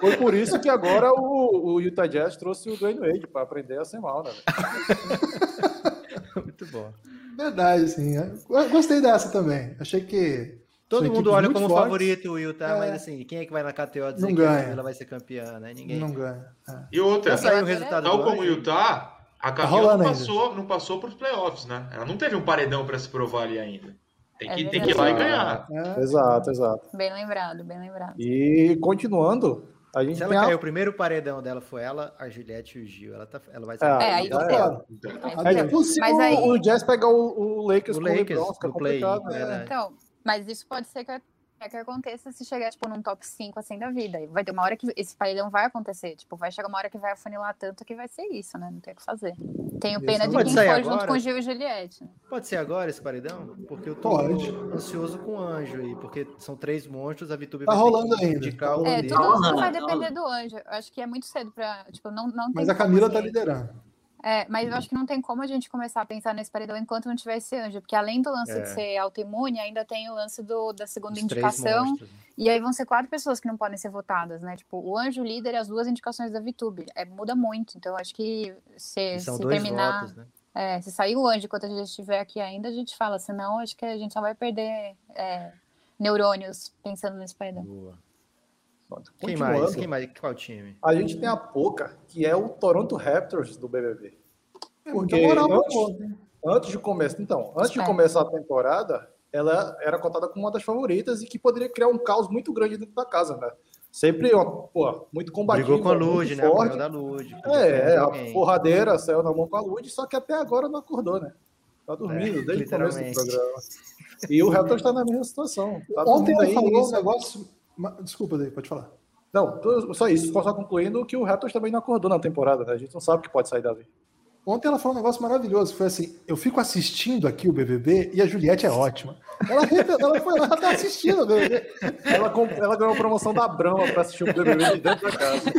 Foi por isso que agora o, o Utah Jazz trouxe o Dwayne Wade para aprender a ser mal, né? (laughs) Muito bom. Verdade, sim. Eu Gostei dessa também. Achei que. Todo mundo olha como fortes. favorito o Will, tá? É. Mas assim, quem é que vai na KTO dizer Não que ela vai ser campeã, né? Ninguém. Não ganha. É. E outra, saiu o resultado tal como o Anjo? Utah, a Camila rolando não passou, não passou para os playoffs, né? Ela não teve um paredão para se provar ali ainda. Tem É que, tem que ir lá e ganhar. É. Exato, exato. Bem lembrado, bem lembrado. E continuando, a gente Se ela a... caiu, o primeiro paredão dela foi ela, a Juliette e o Gil. Ela, tá, ela vai ser. Ah, É, aí Aí É fudeu. possível Mas aí- o Jazz pegar o, o Lakers O com o Lakers LeBron, fica play, né? verdade. Então, mas isso pode ser que, é que aconteça se chegar, tipo, num top 5, assim, da vida. E Vai ter uma hora que esse paredão vai acontecer. Tipo, vai chegar uma hora que vai afunilar tanto que vai ser isso, né? Não tem o que fazer. Tenho Isso pena de pode quem for junto agora? com Gil e Juliette. né? Pode ser agora esse paredão? Porque eu tô Pode. ansioso com o anjo aí, porque são três monstros, a VTube Tá vai ter rolando que ainda. indicar o É, tudo, tudo vai tá depender do anjo. Eu acho que é muito cedo pra. Tipo, não, não tem Mas a Camila tá assim, liderando. É, mas eu acho que não tem como a gente começar a pensar nesse paredão enquanto não tiver esse anjo, porque além do lance É. de ser autoimune, ainda tem o lance do, da segunda Os indicação. monstros. E aí vão ser quatro pessoas que não podem ser votadas, né? Tipo, o anjo, o líder e as duas indicações da VTube. É, muda muito. Então, acho que se, se terminar. votos, né? É, se sair o anjo enquanto a gente estiver aqui ainda, a gente fala. Senão, acho que a gente só vai perder é, neurônios pensando nesse paredão. Boa. Pronto, Quem mais? Quem mais? Qual time? A gente tem a Poca, que é o Toronto Raptors do BBB. É Porque moral antes, Poca, hein? antes de começar, então, antes de É. começar a temporada, ela era cotada como uma das favoritas e que poderia criar um caos muito grande dentro da casa, né? Sempre, ó, pô, muito combativo, Brigou com a Lud, né? forte. Apanhou da Lud. É, é, a porradeira saiu na mão com a Lud, só que até agora não acordou, né? Tá dormindo É, desde o começo do programa. E o Raptors está na mesma situação. Tá Ontem ela falou um isso- negócio. Desculpa, Dave, pode falar. Não, só isso. Só concluindo que o Raptors também não acordou na temporada, né? A gente não sabe o que pode sair dali. Ontem ela falou um negócio maravilhoso. Foi assim: eu fico assistindo aqui o BBB e a Juliette é ótima. Ela, ela foi lá, ela tá assistindo o BBB. Ela, ela ganhou a promoção da Brahma para assistir o BBB de dentro da casa.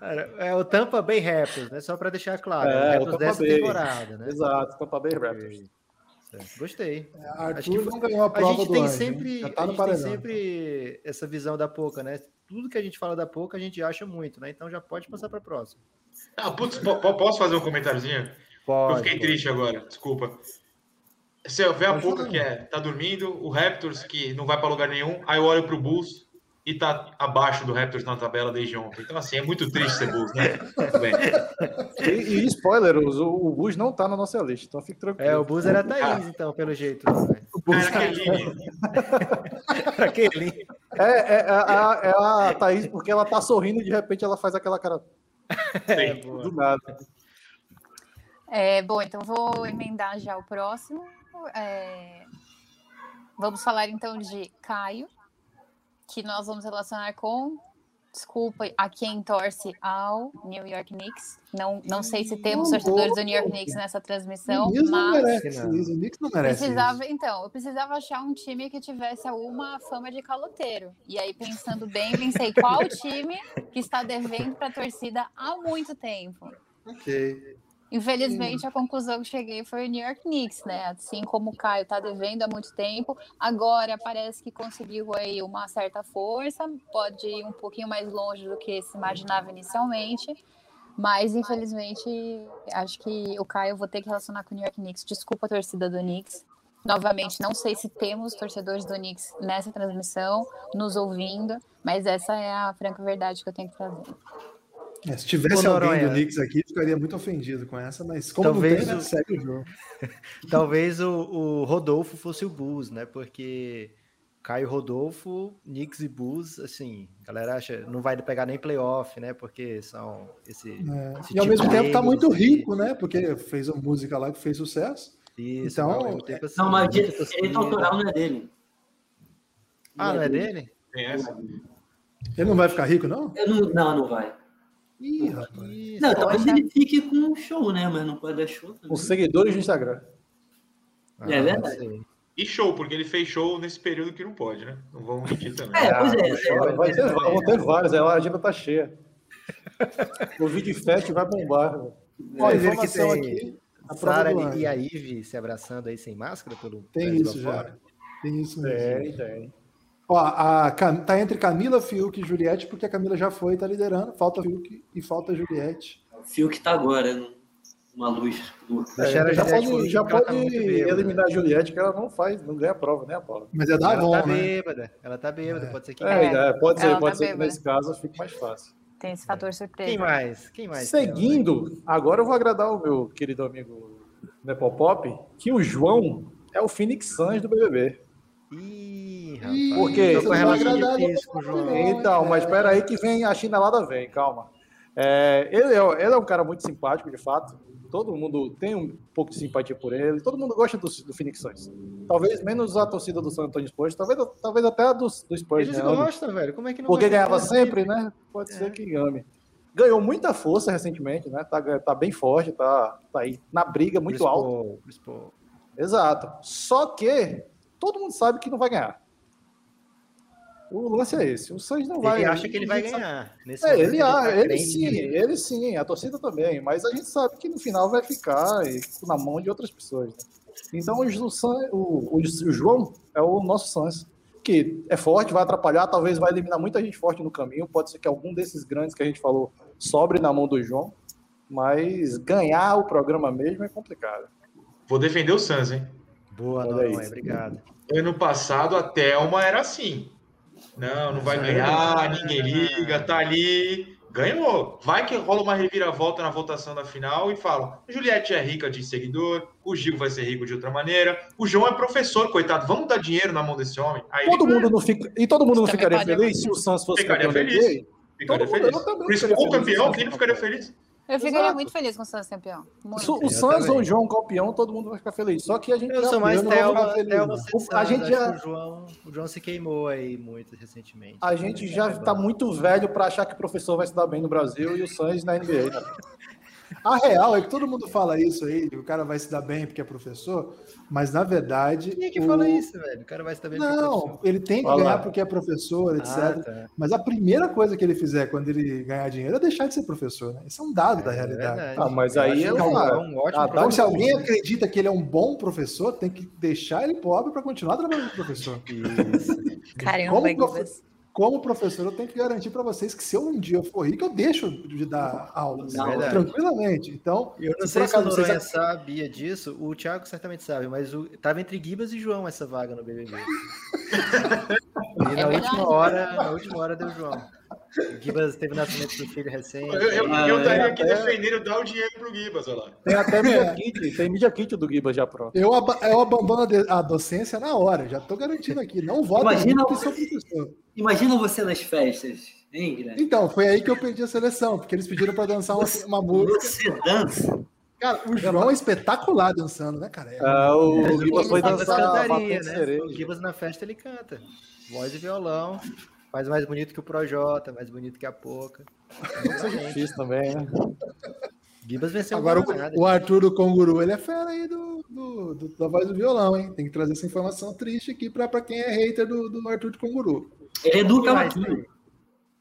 Cara, é o Tampa Bay Raptors, né? Só pra deixar claro. É, o o Raptors dessa Bay. temporada, né? Exato, Tampa Bay Raptors. Certo. Gostei. Arthur Acho que foi- não ganhou a a prova gente do tem anjo, hein? sempre, tá a gente tem sempre essa visão da Poca, né? Tudo que a gente fala da Poca, a gente acha muito, né? Então já pode passar para próxima. Ah, putz, po- po- posso fazer um comentáriozinho? Pode. Eu fiquei pode. triste agora, desculpa. Se eu ver a pouca que é, tá dormindo, o Raptors que não vai para lugar nenhum, aí eu olho pro Bulls e tá abaixo do Raptors na tabela desde ontem. Então, assim, é muito triste ser Bulls, né? (laughs) Tudo bem. E, e spoiler, o, o Bush não tá na nossa lista, então fique tranquilo. É, o Bus era a Thaís, então, pelo jeito. né? Era aquele... Era aquele. É, é, é a, é a Thaís, porque ela tá sorrindo e de repente ela faz aquela cara (laughs) É, do nada. É, bom, então vou emendar já o próximo. É, Vamos falar então de Caio, que nós vamos relacionar com. Desculpa a quem torce ao New York Knicks. Não, não sei se temos torcedores do New York Knicks nessa transmissão, O Knicks não mas merece Não. O Knicks não merece precisava, isso. então, eu precisava achar um time que tivesse alguma fama de caloteiro. E aí, pensando bem, pensei qual time que está devendo para a torcida há muito tempo. Ok. Infelizmente, a conclusão que cheguei foi o New York Knicks, né? Assim como o Caio tá devendo há muito tempo, agora parece que conseguiu aí uma certa força, pode ir um pouquinho mais longe do que se imaginava inicialmente, mas infelizmente acho que o Caio vou ter que relacionar com o New York Knicks. Desculpa a torcida do Knicks. Novamente, não sei se temos torcedores do Knicks nessa transmissão, nos ouvindo, mas essa é a franca verdade que eu tenho que trazer. É, se tivesse alguém do Knicks aqui, ficaria muito ofendido com essa, mas como Talvez não tem, né, o- segue o jogo. (laughs) Talvez o, o Rodolfo fosse o Bulls, né? Porque Caio Rodolfo, Knicks e Bulls, assim, a galera acha não vai pegar nem playoff, né? Porque são esse. É, esse E ao tipo mesmo tempo tá muito assim. rico, né? Porque fez uma música lá que fez sucesso. Isso, Então, ao mesmo tempo, assim, Não, mas muita direito torcida. autoral não é dele. Ah, não é dele? Tem essa? Ele não vai ficar rico, não? Eu não, não, não vai. Ih, rapaz. Isso, Não, talvez poxa. ele fique com um show, né? Mas não pode dar show. também. Os seguidores do Instagram. Ah, É verdade. E show, porque ele fez show nesse período que não pode, né? Não vamos mentir também. É, pois é. Vai, vai ter, vão ter vários, a agenda tá cheia. (laughs) O vídeo fest vai bombar. Vocês viram que informação tem aqui. a Sara e a Ive se abraçando aí sem máscara pelo Tem isso já. afora? Tem isso mesmo. Tem, tem. Ó, a, Cam- tá entre Camila, Fiuk e Juliette, porque a Camila já foi e tá liderando. Falta Fiuk e falta Juliette. O fio que tá agora, né? uma luz. É, a já pode, já ela pode tá eliminar a Juliette, que ela não faz, não ganha prova, né, Paula? Mas é da ela Avon, tá né? bêbada. Ela tá bêbada, pode ser que. É, É, é, pode ser, ela pode tá ser que nesse caso fique mais fácil. Tem esse fator surpresa. Quem mais? Quem mais? tem, Seguindo, agora eu vou agradar o meu querido amigo Nepopop, que o João é o Phoenix Suns do BBB. Ih, rapaz. Por quê? Tô com a Você não vai relação agradar difícil com o João. Então, mas espera aí que vem a chinelada vem, calma. É, ele, é, ele é um cara muito simpático, de fato. Todo mundo tem um pouco de simpatia por ele. Todo mundo gosta do, do Phoenix Suns. Talvez menos a torcida do San Antonio Spurs, talvez, talvez até a do, do Spurs. Eles né? gostam, velho. Como é que não Porque ganhava sempre, né? Pode ser que ame. Ganhou muita força recentemente, né? Tá, tá bem forte, tá, tá aí na briga muito Chris alto. Paul. Exato. Só que todo mundo sabe que não vai ganhar. O lance é esse. O Suns não vai. Ele acha que ele vai ganhar. Nesse É, ele, tá ah, ele crente sim, nele. ele sim, a torcida também, mas a gente sabe que no final vai ficar e- na mão de outras pessoas. né? Então o, San- o, o, o João é o nosso Suns, que é forte, vai atrapalhar, talvez vai eliminar muita gente forte no caminho, pode ser que algum desses grandes que a gente falou sobre na mão do João, mas ganhar o programa mesmo é complicado. Vou defender o Suns, hein? Boa, Noronha, isso. obrigado. Ano passado a Thelma era assim. Não, não vai ganhar, ninguém liga, tá ali. Ganhou. Vai que rola uma reviravolta na votação da final e falam: Juliette é rica de seguidor, o Gil vai ser rico de outra maneira, o João é professor, coitado, vamos dar dinheiro na mão desse homem. Aí Todo ele mundo não fica, e todo mundo não ficaria feliz se o Suns fosse Ficaria campeão feliz. Ficaria todo mundo- feliz. eu também Chris ficaria feliz se campeão, fosse quem não ficaria feliz? Eu ficaria Exato. muito feliz com o Santos campeão. Muito. O Suns também. ou o João campeão, todo mundo vai ficar feliz. Só que a gente Eu sou mais Thelma. Santos, A gente acho já o João, o João se queimou aí muito recentemente. A gente já está muito velho para achar que o professor vai se dar bem no Brasil e o Suns na NBA. né? (laughs) A real é que todo mundo fala isso aí, que o cara vai se dar bem porque é professor, mas na verdade. Quem é que o- fala isso, velho? O cara vai se dar bem porque é Não, professor. ele tem que Fala. ganhar porque é professor, etc. Ah, tá. Mas a primeira coisa que ele fizer quando ele ganhar dinheiro é deixar de ser professor, né? Isso é um dado da É realidade. verdade. Ah, mas aí o falo. João é um ótimo Ah, tá, Então, se alguém acredita que ele é um bom professor, tem que deixar ele pobre para continuar trabalhando com professor. Isso. Caramba, Como Guibas. Como professor, eu tenho que garantir para vocês que se eu um dia for rico, eu deixo de dar aulas Não, verdade. tranquilamente. Então, Eu não se sei se o acaso vocês sabia disso, o Thiago certamente sabe, mas o, tava entre Gibas e João essa vaga no BBB. (laughs) E na É última hora, na última hora deu João. O Gibas teve o nascimento do filho recente. Eu, eu, Ah, eu estaria é, aqui é. defendendo dar o dinheiro pro Gibas, olha lá. Tem até (laughs) media kit, tem media kit do Giba já pronto. Eu, aba- eu abandono a docência na hora, já estou garantindo aqui. Não voto Imagina que sou professor. Imagina você nas festas, hein, Guilherme? Então, foi aí que eu perdi a seleção, porque eles pediram para dançar uma, uma música. Você dança. Cara, o João é espetacular dançando, né, cara? É- Ah, o Ele Giba foi O Gibas dançar cantaria, né? cereja. O Gibas na festa ele canta. Voz e violão. Faz mais bonito que o Projota, mais bonito que a Poca. Isso é difícil também, né? Gibas venceu Agora, nada. o, o Arthur do Conguru, ele é fera aí do, do- do- da voz do violão, hein? Tem que trazer essa informação triste aqui para quem é hater do, do Arthur do Conguru. Ele é do cavaquinho. tem?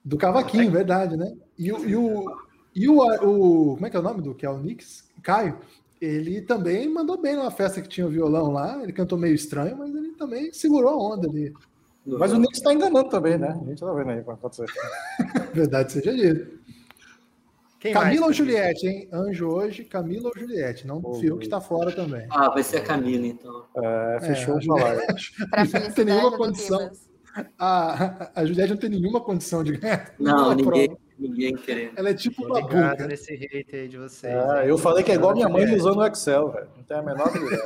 Do Cavaquinho, verdade, né? E, o, e, o, e o, o- Como é que é o nome do que é o Nix? Caio. Ele também mandou bem numa festa que tinha o violão lá. Ele cantou meio estranho, mas ele também segurou a onda ali. Mas o Knicks tá enganando também, né? A gente tá vendo aí como pode ser. (laughs) Verdade seja dita. Quem Camila ou mais? Juliette, hein? Anjo hoje, Camila ou Juliette. Não o Fiuk que tá fora também. Ah, vai ser a Camila, então. É, fechou É, de falar. (laughs) Não tem nenhuma do condição. A, a Juliette não tem nenhuma condição de ganhar. (laughs) Não, nenhuma ninguém, prova. ninguém querendo. Ela é tipo Tô uma buca. nesse hate aí de vocês. É, eu falei que é igual minha mãe usando o Excel, velho. Não tem a menor dúvida.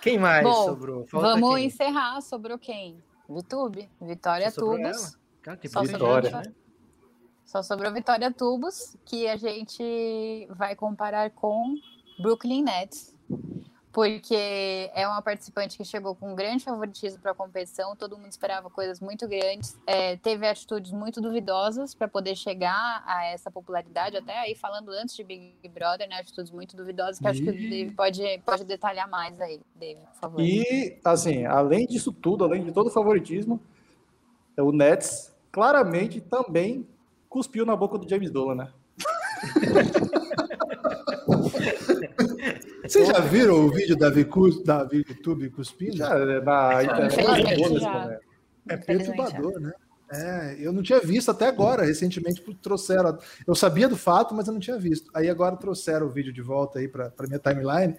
Quem mais Bom, sobrou? Falta Vamos quem? encerrar. Sobrou quem? Vitube. Vitória Só Tubos. Cara, tem Só sobrou, Vitória. né? só sobrou Vitória Tubos, que a gente vai comparar com Brooklyn Nets. Porque é uma participante que chegou com um grande favoritismo para a competição, todo mundo esperava coisas muito grandes, é, teve atitudes muito duvidosas para poder chegar a essa popularidade, até aí falando antes de Big Brother, né, atitudes muito duvidosas, que acho que o E- Dave pode, pode detalhar mais aí, Dave, por favor. E, assim, além disso tudo, além de todo o favoritismo, o Nets claramente também cuspiu na boca do James Dolan, né? (laughs) Vocês já viram o vídeo da Vicu, da YouTube cuspindo? Já, na internet. Infelizmente, todas, já. né? É perturbador, né? É, eu não tinha visto até agora, recentemente trouxeram. Eu sabia do fato, mas eu não tinha visto. Aí agora trouxeram o vídeo de volta aí para minha timeline.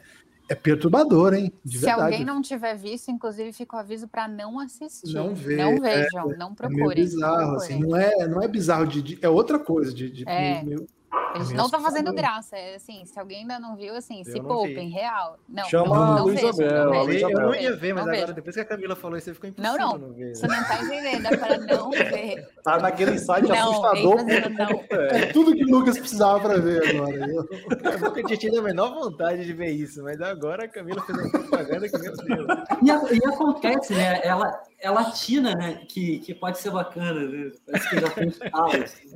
É perturbador, hein? De Se verdade. alguém não tiver visto, inclusive fica o aviso para não assistir. não vê. Não é- vejam, é, não É procurem. bizarro, não assim. procurem. Não é, não é bizarro de, de- É outra coisa. De, de- É. meio- A gente não tá fazendo graça, é assim, se alguém ainda não viu, assim, se não poupem, vi. real. Não, Chama não, a não Luísa vejam, Bel, não Eu não ia ver, mas não agora vejam. depois que a Camila falou isso, Não, impossível não, não ver. você não tá entendendo, é para (laughs) não ver. Tá naquele site Não, assustador. não. É tudo que o Lucas precisava para ver agora. Eu- Eu nunca tinha tido a menor vontade de ver isso, mas agora a Camila fez uma propaganda que, meu Deus. E, a- e acontece, né? Ela, ela atina, né? Que, que pode ser bacana, né? Parece que já talos. assim.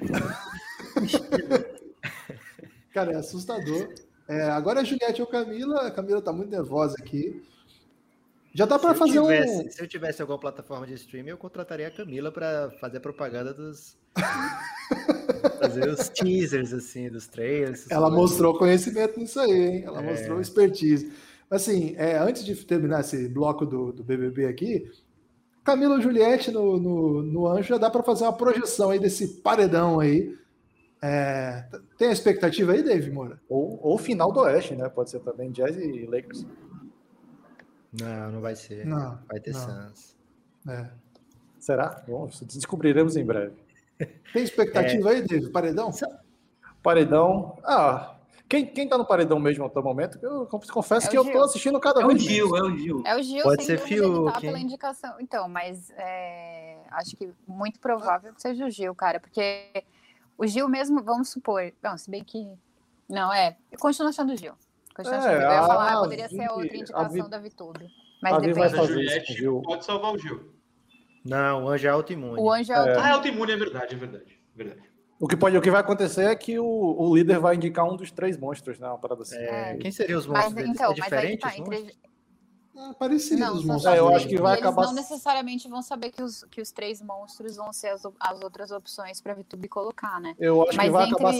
(laughs) (laughs) Cara, é assustador. É, agora a Juliette ou Camila. A Camila tá muito nervosa aqui. Já dá para fazer tivesse- um. Se eu tivesse alguma plataforma de streaming, eu contrataria a Camila para fazer a propaganda dos. (laughs) fazer os teasers, assim, dos trailers. Ela coisas. mostrou conhecimento nisso aí, hein? Ela É. mostrou expertise. Assim, é, antes de terminar esse bloco do, do BBB aqui, Camila e Juliette no, no, no Anjo já dá para fazer uma projeção aí desse paredão aí. É, tem a expectativa aí, Dave Moura? Ou, ou final do Oeste, né? Pode ser também Jazz e Lakers. Não, não vai ser. Não, vai ter não. Suns. É. Será? Bom, descobriremos em breve. Tem expectativa aí, Dave? Paredão? Paredão. Ah, quem, quem tá no paredão mesmo até o momento? Eu confesso É que eu Gil. tô assistindo cada É o vez Gil, é o Gil. É o Gil, Pode ser tá Fiuk, pela hein? indicação. Então, mas é, acho que muito provável que seja o Gil, cara, porque o Gil mesmo, vamos supor, não, se bem que não é, eu continuo achando o Gil. Continuo É, achando o Gil. Eu ia a falar, poderia Vi- ser outra indicação Vi- da Vitube, mas vai Mas depende. a fazer isso com o Juliette Gil. pode salvar o Gil. Não, o Anjo é autoimune. O Anjo é É. o Ah, é autoimune, é verdade, é verdade. é verdade. O que, pode, o que vai acontecer é que o, o líder vai indicar um dos três monstros, né? Uma parada assim. É, quem seria os Mas monstros deles? então, é mas aí tá, os entre, monstros? É parecido Não, monstros. É, eu acho que vai eles acabar- não necessariamente vão saber que os, que os três monstros vão ser as, as outras opções para Vitube colocar, né? Eu acho que Mas vai entre- acabar.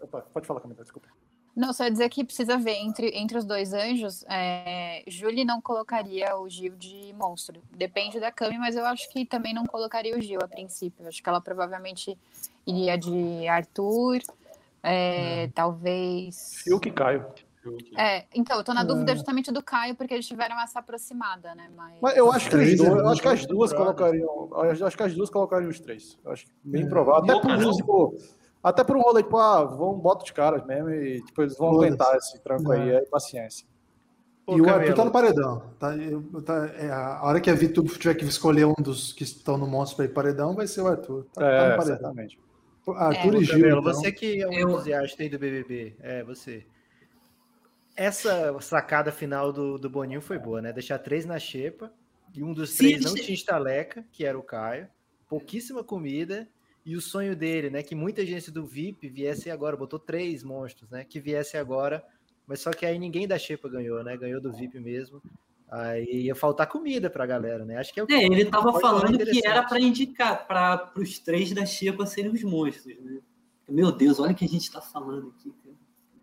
Opa, pode falar, Camila, desculpa. Não, só ia dizer que precisa ver entre, entre os dois anjos. É, Julie não colocaria o Gil de monstro. Depende da Cami, mas eu acho que também não colocaria o Gil a princípio. Eu acho que ela provavelmente iria de Arthur, é, talvez. Fiuk e Caio. É, então, eu tô na É. dúvida justamente do Caio, porque eles tiveram essa aproximada, né? Mas, Mas eu acho que, dois- é eu acho que as duas colocariam. Acho que as duas colocariam os três. Eu acho bem É. provável. Até por, tipo, até por um rolê, tipo, ah, vamos, bota os caras mesmo e tipo, eles vão aguentar esse tranco aí, É. é paciência. Pô, e o Arthur tá no paredão. Tá, eu- tá- é, a hora que a Vitube tiver que escolher um dos que estão no monstro para ir paredão, vai ser o Arthur. Tá, tá É, no paredão. certamente. Arthur É. e Gil. Então. você que é um Eu- entusiasta aí do BBB, é, você. Essa sacada final do, do Boninho foi boa, né? Deixar três na xepa e um dos Sim, três não sim. tinha estaleca, que era o Caio. Pouquíssima comida e o sonho dele, né? Que muita gente do VIP viesse agora, botou três monstros, né? Que viesse agora, mas só que aí ninguém da xepa ganhou, né? Ganhou do VIP mesmo. Aí ia faltar comida pra galera, né? Acho que é o que É, ele tava pode tornar falando que era para indicar para os três da Xepa serem os monstros, né? Meu Deus, olha o que a gente tá falando aqui.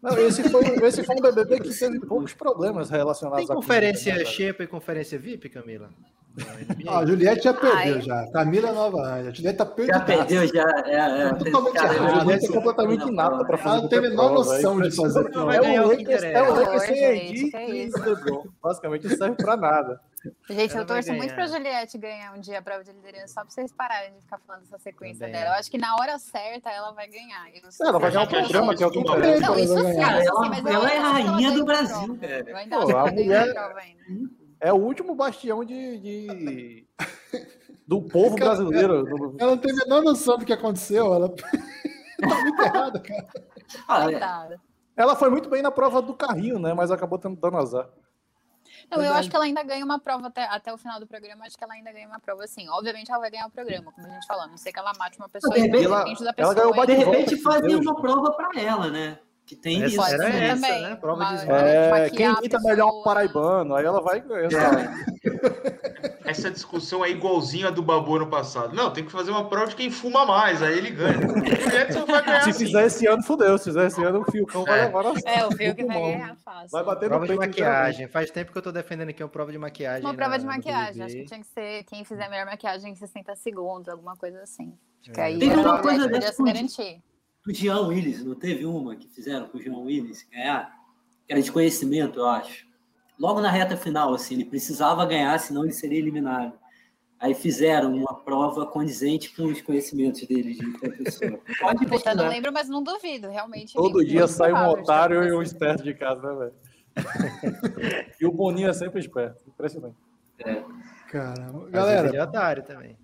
Não, esse, foi, esse foi um BBB que teve poucos problemas relacionados Tem à conferência comida, né, xepa e conferência VIP, Camila? NBA? Ah, a Juliette já perdeu Ai. já. Camila Nova Anja. A Juliette tá perdida. Já perdeu, já. É, é, Totalmente cara, errado. A Juliette é completamente inata pra fazer Ela não tem a menor prova, noção é de fazer. Não É o Lakers, é sem e. Basicamente não serve pra nada. Gente, Ela eu torço muito pra Juliette ganhar um dia a prova de liderança, só pra vocês pararem de ficar falando dessa sequência Também dela. Eu acho que na hora certa ela vai ganhar. Eu É, ela vai ganhar o Gente, programa, que é o que interessa. Não, isso Ela vai sim, ganhar. isso Ela- sim, mas eu ela é rainha ela do Brasil, cara. Eu ainda Pô, a ela mulher- a prova ainda. É o último bastião de, de- (laughs) do povo brasileiro. do- (laughs) Ela não tem a menor noção do que aconteceu. Ela (laughs) tá muito errada, cara. Ah, é. Ela foi muito bem na prova do carrinho, né? Mas acabou tendo dando azar. Não, eu acho que ela ainda ganha uma prova até, até o final do programa. Acho que ela ainda ganha uma prova, assim. Obviamente, ela vai ganhar o programa, como a gente falou. a Não sei que ela mate uma pessoa. De repente, independente da ela pessoa. ganhou o e- De repente fazer uma prova para ela, né? Que tem Essa isso. era ser essa, também. né? Prova de Uma-. É, quem imita melhor pessoa. paraibano, aí ela vai ganhando. (laughs) Essa discussão é igualzinha a do Babu no passado. Não, tem que fazer uma prova de quem fuma mais, aí ele ganha. O vai Se assim. fizer esse ano, fudeu. Se fizer esse ano, o Fiocão vai É. levar na É, o Fio que vai ganhar fácil. Vai bater Prova no de peito. maquiagem. Faz tempo que eu tô defendendo aqui uma prova de maquiagem. Uma prova na- de maquiagem. Acho que tinha que ser quem fizer melhor maquiagem em 60 segundos, alguma coisa assim. Acho que É. aí Teve uma coisa dessa se garantir. do Jean Willis, não teve uma que fizeram com o Jean Willis ganhar? Que era de conhecimento, eu acho. Logo na reta final, assim, ele precisava ganhar, senão ele seria eliminado. Aí fizeram uma prova condizente com os conhecimentos dele de professor. (laughs) Pode eu não lembro, mas não duvido, realmente. Todo dia sai um otário e um esperto de casa, né, velho? (laughs) e o Boninho é sempre esperto. Impressionante. Caramba. Às Galera, é otário também.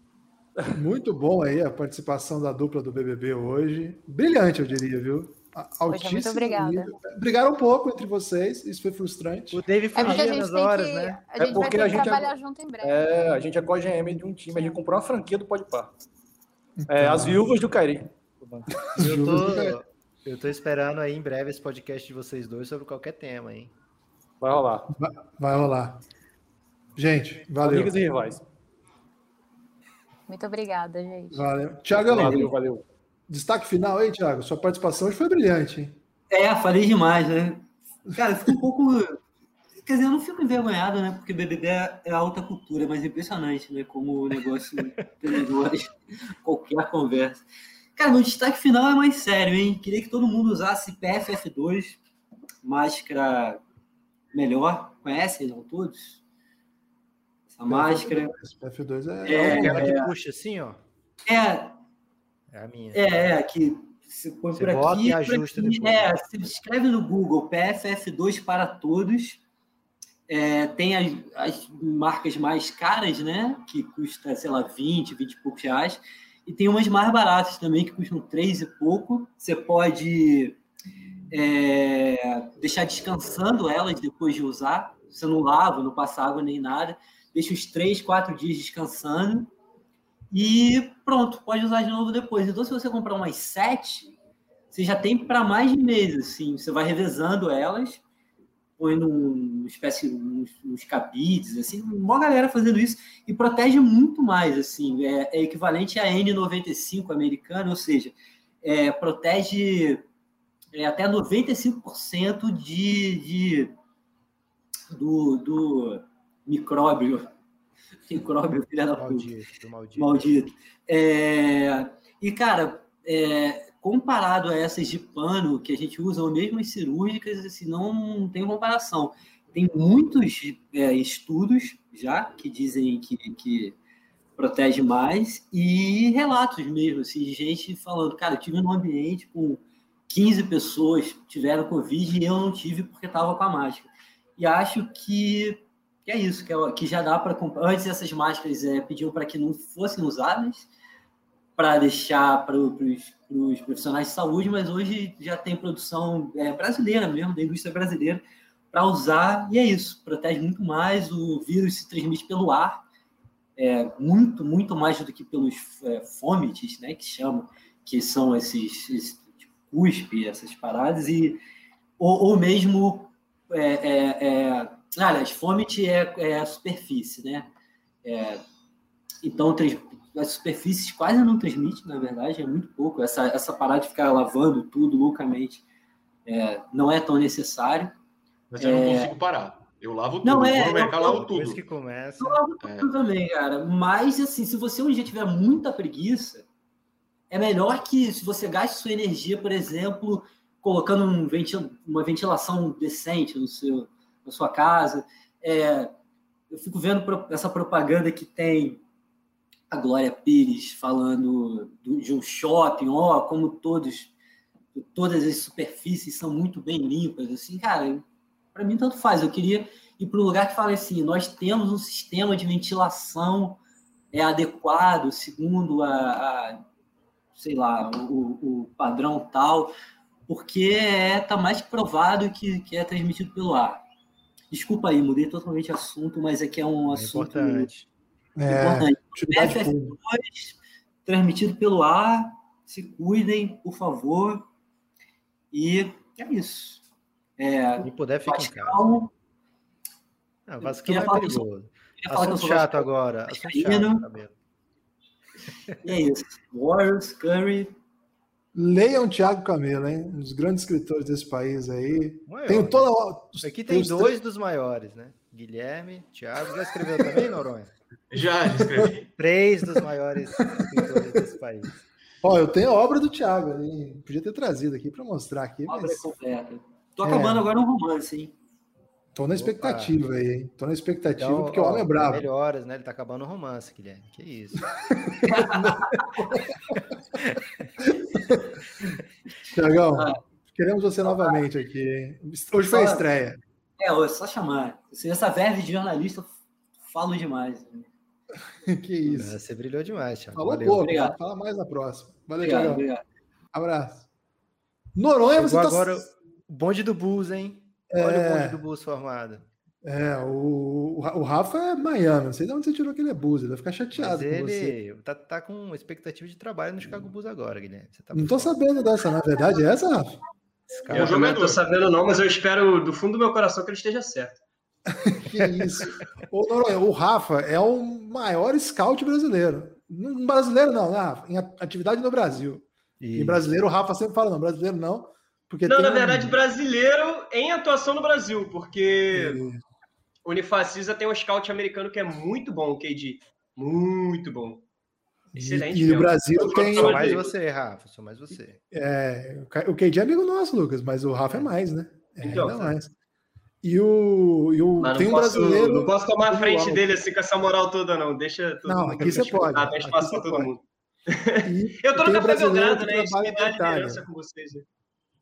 muito bom aí a participação da dupla do BBB hoje. Brilhante, eu diria, viu? A- Poxa, muito Altíssimo obrigada. nível. Brigaram um pouco entre vocês, isso foi frustrante. O Dave É fugia gente nas horas, que. né? A gente vai porque ter a que gente trabalhar junto em breve. É, a gente é co-GM de um time, a gente comprou uma franquia do Podpah. É, as viúvas do Cairi. Eu tô, eu tô esperando aí em breve esse podcast de vocês dois sobre qualquer tema, hein? Vai rolar. Vai, vai rolar. Gente, valeu. Amigas e rivais. Muito obrigada, gente. Valeu. Tiagão, Valeu, valeu. Destaque final aí, Thiago. Sua participação hoje foi brilhante, hein? É, falei demais, né? Cara, eu fico um pouco. Quer dizer, eu não fico envergonhado, né? Porque BBB é é alta cultura, mas é impressionante, né? Como o negócio (laughs) qualquer conversa. Cara, meu destaque final é mais sério, hein? Queria que todo mundo usasse PFF2, máscara melhor. Conhecem, não todos? Essa máscara. Esse PF2 é. É, Aquela é. que puxa assim, ó. É, É a minha. É, é, que você põe Você por bota aqui. e ajusta aqui. depois. É, você escreve no Google PFF2 para todos. É, tem as, as marcas mais caras, né? Que custa, sei lá, 20, 20 e poucos reais. E tem umas mais baratas também, que custam 3 e pouco. Você pode é, deixar descansando elas depois de usar. Você não lava, não passa água nem nada. Deixa os 3, 4 dias descansando. E pronto, pode usar de novo depois. Então, se você comprar umas sete, você já tem para mais de mês, assim. Você vai revezando elas, põe num espécie, uns, uns cabides, assim, uma galera fazendo isso e protege muito mais, assim. É, é equivalente à N95 americana, ou seja, é, protege é, até 95% de, de do, do micróbio. Micróbio, filha da puta Maldito, maldito. maldito. É, e, cara, é, comparado a essas de pano que a gente usa, ou mesmo as cirúrgicas, assim, não, não tem comparação. Tem muitos é, estudos já que dizem que, que protege mais e relatos mesmo, assim, de gente falando, cara, eu tive num ambiente com 15 pessoas que tiveram Covid e eu não tive porque estava com a máscara. E acho que que é isso, que, é, que já dá para comprar. Antes essas máscaras é, pediam para que não fossem usadas, para deixar para os profissionais de saúde, mas hoje já tem produção é, brasileira mesmo, da indústria brasileira, para usar, e é isso, protege muito mais, o vírus se transmite pelo ar, é, muito, muito mais do que pelos é, né, que chamam, que são esses, esses tipo, cuspe, essas paradas, e, ou, ou mesmo é, é, é, aliás, fômite é, é, a superfície, né? É, então, as superfícies quase não transmite, na verdade, é muito pouco. Essa, essa parada de ficar lavando tudo loucamente é, não é tão necessário. Mas eu não consigo parar. Eu lavo tudo. Não, é, no mercado, eu- lavo tudo. Depois que começa. Eu lavo tudo também, cara. Mas, assim, se você um dia tiver muita preguiça, é melhor que se você gaste sua energia, por exemplo, colocando um ventil, uma ventilação decente no seu, na sua casa. É, eu fico vendo essa propaganda que tem a Glória Pires falando do- de um shopping, ó, como todos, todas as superfícies são muito bem limpas, assim, cara, para mim tanto faz. Eu queria ir para um lugar que fale assim, nós temos um sistema de ventilação é adequado segundo a, a sei lá, o, o padrão tal, porque é, tá mais provado que, que é transmitido pelo ar. Desculpa aí, mudei totalmente o assunto, mas aqui é um É assunto importante. É, importante. utilidade FF2 pública. transmitido pelo ar, se cuidem, por favor. E é isso. É, Se puder, fica em casa. Ah, Vasco é que perigoso. que Assunto chato agora. Assunto chato, cabelo. E é isso. Warriors, Curry. Leiam Thiago Camelo, hein? Um dos grandes escritores desse país aí. Maior, Tenho né? toda. Aqui tem os dois três- dos maiores, né? Guilherme, Thiago. Já escreveu também, Noronha? Já escrevi. (laughs) Três dos maiores escritores desse país. Ó, eu tenho a obra do Thiago ali. Podia ter trazido aqui para mostrar aqui, Obra mas completa. Tô É. acabando agora um romance, hein? tô na expectativa aí, hein? Tô na expectativa, Então, porque o ó, homem é brabo. Melhoras, né? Ele tá acabando o romance, Guilherme. Que isso. (laughs) (laughs) (laughs) Tiagão, Ah. queremos você novamente aqui, hein? Hoje foi a estreia. É, ó, só chamar. Se essa verve de jornalista, falo demais. (laughs) que isso. Você brilhou demais, Thiago. Falou Valeu. pouco, Obrigado. fala mais na próxima. Valeu, Obrigado, Tiagão. obrigado. Abraço. Noronha, Chegou você tá. agora o bonde do Bulls, hein? Olha É. o bonde do Bulls formado. É, o, o Rafa é Miami. Não sei de onde você tirou que ele é Bulls. Ele vai ficar Mas chateado com você. ele tá, tá com expectativa de trabalho no Chicago Bulls agora, Guilherme. Você tá Não tô sabendo dessa, na verdade, é essa, Rafa? Eu também não tô sabendo, não, mas eu espero do fundo do meu coração que ele esteja certo. (laughs) Que isso. Noronha, o Rafa é o maior scout brasileiro. Não brasileiro, não, né, Rafa? Em atividade no Brasil. E brasileiro, o Rafa sempre fala, não, brasileiro não. Porque Não, tem na um- verdade, brasileiro em atuação no Brasil, porque o Unifacisa tem um scout americano que é muito bom, o KD. Muito bom. Excelente. e o mesmo. Brasil Eu tem- Só mais você, Rafa. Só mais você. É, o KD é amigo nosso, Lucas, mas o Rafa é mais, né? É, Então, ainda tá. mais. E o, e o Mas tem não um posso, brasileiro. não posso tomar a frente alto. dele assim com essa moral toda, não. Deixa todo Não, aqui você pode. Deixa Aqui passar você todo pode. mundo. E (laughs) Eu tô no Café Belgrado, né? Isso me dá liderança com vocês. né?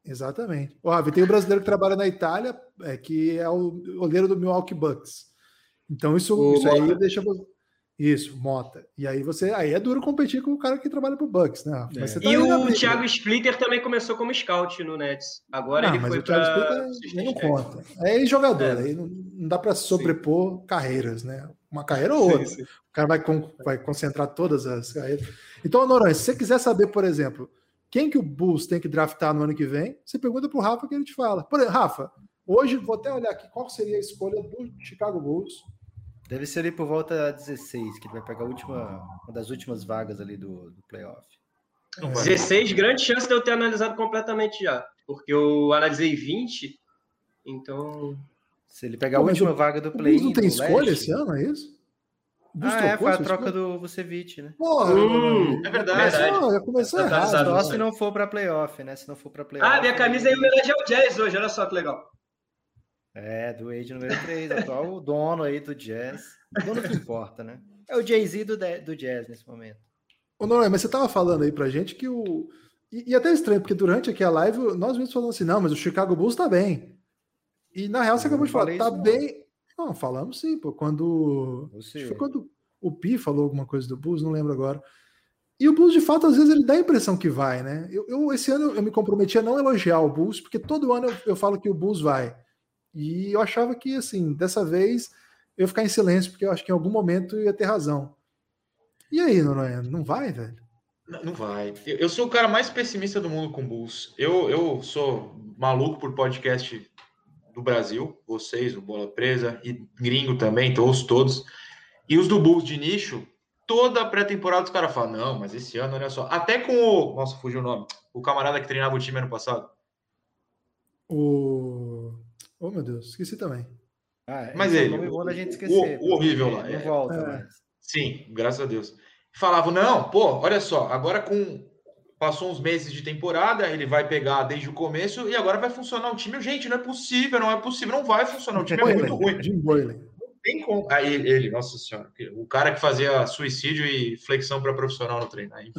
Exatamente. Ó, tem o brasileiro que trabalha na Itália, é, que é o goleiro do Milwaukee Bucks. Então isso, O isso aí deixa você. Isso, Mota. E aí você. Aí é duro competir com o cara que trabalha pro Bucks, né? Você tá E o. Thiago Splitter também começou como scout no Nets. Agora Não, ele mas foi o Thiago para. Splitter aí não conta. É jogador, É. aí não, não dá para sobrepor carreiras, né? Uma carreira ou Sim, outra. sim. O cara vai, con- vai concentrar todas as carreiras. Então, Noronha, se você quiser saber, por exemplo, quem que o Bulls tem que draftar no ano que vem, você pergunta pro Rafa que ele te fala. Por exemplo, Rafa, hoje vou até olhar aqui qual seria a escolha do Chicago Bulls. Deve ser ali por volta 16, que ele vai pegar a última, uma das últimas vagas ali do, do playoff. 16, grande chance de eu ter analisado completamente já. Porque eu analisei 20, então. Se ele pegar a Pô, última o- vaga do O Bulls play não tem escolha esse ano, é isso? Ah, é, foi a troca escolha? do Vucevic, né? Porra, Hum, É verdade. começou, já começou Tá errado. Só né? se não for pra playoff, né? Se não for pra playoff. Ah, minha camisa é em homenagem ao Jazz hoje, olha só que legal. É, do Wade número 3, atual (laughs) dono aí do Jazz. O dono que importa, né? É o Jay-Z do, do Jazz nesse momento. Ô, Noronha, mas você tava falando aí pra gente que o. E, e até estranho, porque durante aqui a live nós mesmos falamos assim, não, mas o Chicago Bulls tá bem. E na real você acabou de falar, tá isso, não. bem. Não, falamos sim, pô. Quando. Foi quando o Pi falou alguma coisa do Bulls, não lembro agora. E o Bulls, de fato, às vezes ele dá a impressão que vai, né? Eu, eu- esse ano eu me comprometi a não elogiar o Bulls, porque todo ano eu, eu falo que o Bulls vai. E eu achava que, assim, dessa vez eu ia ficar em silêncio, porque eu acho que em algum momento eu ia ter razão. E aí, Noronha, não vai, velho? Não, não vai. Eu, eu sou o cara mais pessimista do mundo com Bulls. Eu, eu sou maluco por podcast do Brasil, vocês, o Bola Presa, e gringo também, então ouço todos. E os do Bulls de nicho, toda a pré-temporada os caras falam, não, mas esse ano, olha só. Até com o. Nossa, fugiu o nome. O camarada que treinava o time ano passado. O. Oh, meu Deus, esqueci também. Ah, é, Mas esse é ele, o gente o- esquecer. o horrível lá, Não é. volta É. mais. Sim, graças a Deus. Falavam, não, pô, olha só, agora com. Passou uns meses de temporada, ele vai pegar desde o começo e agora vai funcionar o time. Gente, não é possível, não é possível, não vai funcionar. O time é muito ruim. Jim Boylan. Tem como. Aí ele, nossa senhora, o cara que fazia suicídio e flexão para profissional no treino. Aí.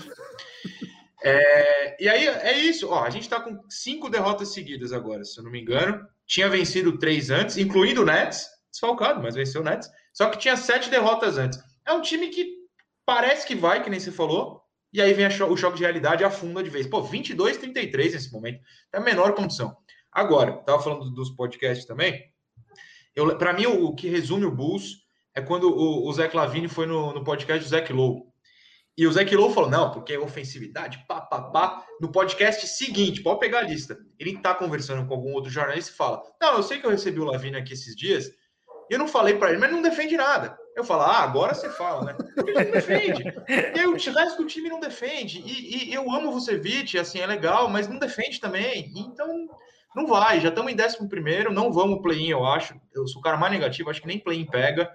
É, e aí é isso, ó. A gente tá com cinco derrotas seguidas agora, se eu não me engano. Tinha vencido três antes, incluindo o Nets, desfalcado, mas venceu o Nets. Só que tinha sete derrotas antes. É um time que parece que vai, que nem você falou, E aí vem cho o choque de realidade afunda de vez. Pô, 22, 33 nesse momento. É a menor condição. Agora, tava falando dos podcasts também. Para mim, o, o, que resume o Bulls é quando o, o Zé Clavini foi no, no podcast do Zé Lowe. E o Zé Lowe falou: não, porque é ofensividade, pá, pá, pá. No podcast seguinte, pode pegar a lista. Ele tá conversando com algum outro jornalista e fala: Não, eu sei que eu recebi o Lavini aqui esses dias, eu não falei para ele, mas não defende nada. Eu falo, ah, agora você fala, né? Porque ele não defende. E aí o resto do time não defende. E, e eu amo o Vucevic, assim, é legal, mas não defende também. Então, não vai. Já estamos em 11 primeiro, não vamos play-in, eu acho. Eu sou o cara mais negativo, acho que nem play-in pega.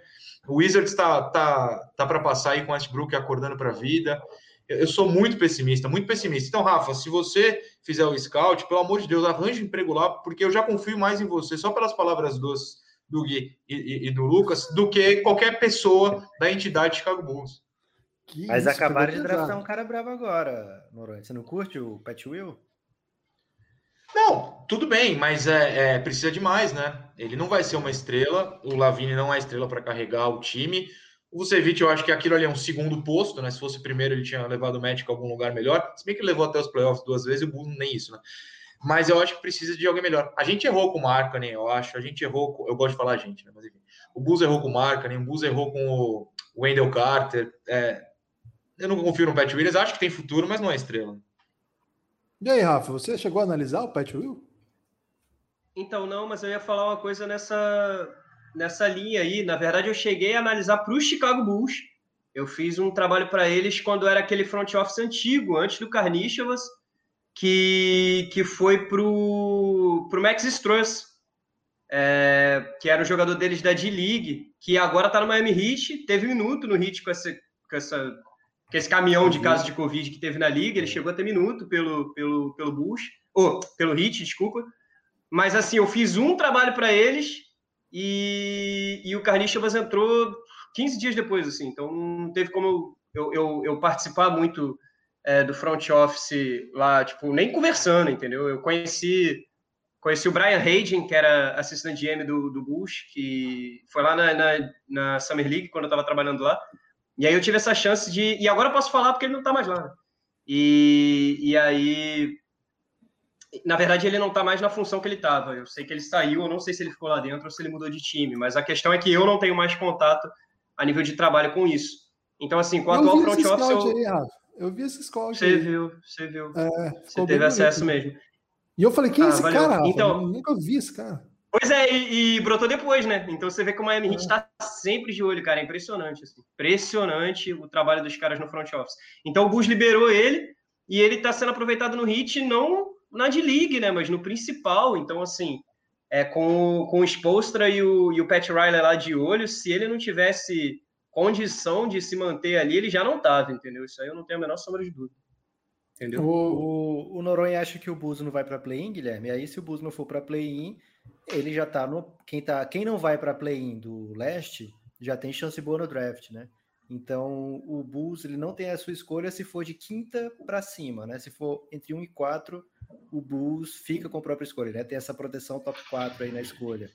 O Wizards está tá, tá para passar aí com o Westbrook acordando para a vida. Eu, eu sou muito pessimista, muito pessimista. Então, Rafa, se você fizer o scout, pelo amor de Deus, arranje um emprego lá, porque eu já confio mais em você, só pelas palavras doces do Gui e, e, e, do Lucas do que qualquer pessoa da entidade Chicago Bulls. Que Mas isso, acabaram de draftar um cara bravo agora, Noronha. Você não curte o Pat Will? Não, tudo bem, mas é, é, precisa de mais, né? Ele não vai ser uma estrela, o Lavini não é estrela para carregar o time. O Vucevic, eu acho que aquilo ali é um segundo posto, né? Se fosse primeiro, ele tinha levado o Magic a algum lugar melhor. Se bem que ele levou até os playoffs duas vezes, e o Bulls nem isso, né? Mas eu acho que precisa de alguém melhor. A gente errou com o Markkanen, eu acho. A gente errou, com, eu gosto de falar a gente, né? Mas enfim, o Bulls errou com o Markkanen, o Bulls errou com o Wendell Carter. É, eu não confio no Pat Williams, acho que tem futuro, mas não é estrela. E aí, Rafa, você chegou a analisar o Pat Will? Então, não, mas eu ia falar uma coisa nessa, nessa linha aí. Na verdade, eu cheguei a analisar para o Chicago Bulls. Eu fiz um trabalho para eles quando era aquele front office antigo, antes do Carnichevas que, que foi pro, pro Max Struz, é, que era o jogador deles da D-League, que agora está no Miami Heat, teve minuto no Heat com, essa, com, essa, com esse caminhão de casos de Covid que teve na liga, ele chegou a ter minuto pelo, pelo, pelo Bush, ou pelo Heat, desculpa. Mas assim, eu fiz um trabalho para eles e, e o Carnichavas entrou 15 dias depois, assim, então não teve como eu, eu, eu participar muito é, do front office lá, tipo, nem conversando, entendeu? Eu conheci conheci o Brian Hayden, que era assistente GM do, do Bush, que foi lá na, na, na Summer League, quando eu estava trabalhando lá. E aí eu tive essa chance de... E agora eu posso falar porque ele não está mais lá. Né? E, e aí... Na verdade, ele não está mais na função que ele estava. Eu sei que ele saiu, eu não sei se ele ficou lá dentro ou se ele mudou de time, mas a questão é que eu não tenho mais contato a nível de trabalho com isso. Então, assim, com o atual front office... Eu... Aí, eu vi esse score. Você viu, você viu. É, você teve acesso mesmo. E eu falei, quem é ah, é esse valeu. cara? Então, eu nunca vi esse cara. Pois é, e, e, brotou depois, né? Então você vê que o Miami Heat está é. sempre de olho, cara. É impressionante, assim. Impressionante o trabalho dos caras no front office. Então o Gus liberou ele e ele está sendo aproveitado no Heat não na D-League, né? Mas no principal. Então, assim, é, com, com o Spolstra e o, e o Pat Riley lá de olho, se ele não tivesse condição de se manter ali, ele já não estava, entendeu? Isso aí eu não tenho a menor sombra de dúvida. Entendeu? O, o, o Noronha acha que o Bus não vai para play-in, Guilherme. E aí, se o Bus não for para play-in, ele já tá no. Quem, tá, quem não vai para play-in do leste já tem chance boa no draft, né? Então, o Bulls ele não tem a sua escolha se for de quinta para cima, né? Se for entre 1 e 4, o Bulls fica com a própria escolha, né? Tem essa proteção top 4 aí na escolha.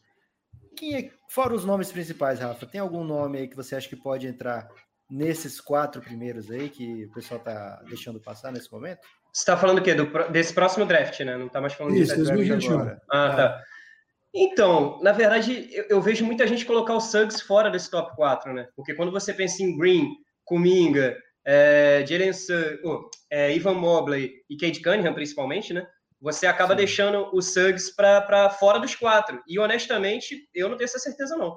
Quem é, fora os nomes principais, Rafa, tem algum nome aí que você acha que pode entrar nesses quatro primeiros aí que o pessoal tá deixando passar nesse momento? Você tá falando o quê? Do, desse próximo draft, né? Não tá mais falando Isso, de draft agora. Ah, ah, tá. Então, na verdade, eu, eu, vejo muita gente colocar o Suggs fora desse top 4, né? Porque quando você pensa em Green, Kuminga, é, Jalen Suggs, oh, é, Ivan Mobley e Cade Cunningham, principalmente, né? Você acaba Sim. deixando o Suggs para fora dos quatro. E honestamente, eu não tenho essa certeza, não.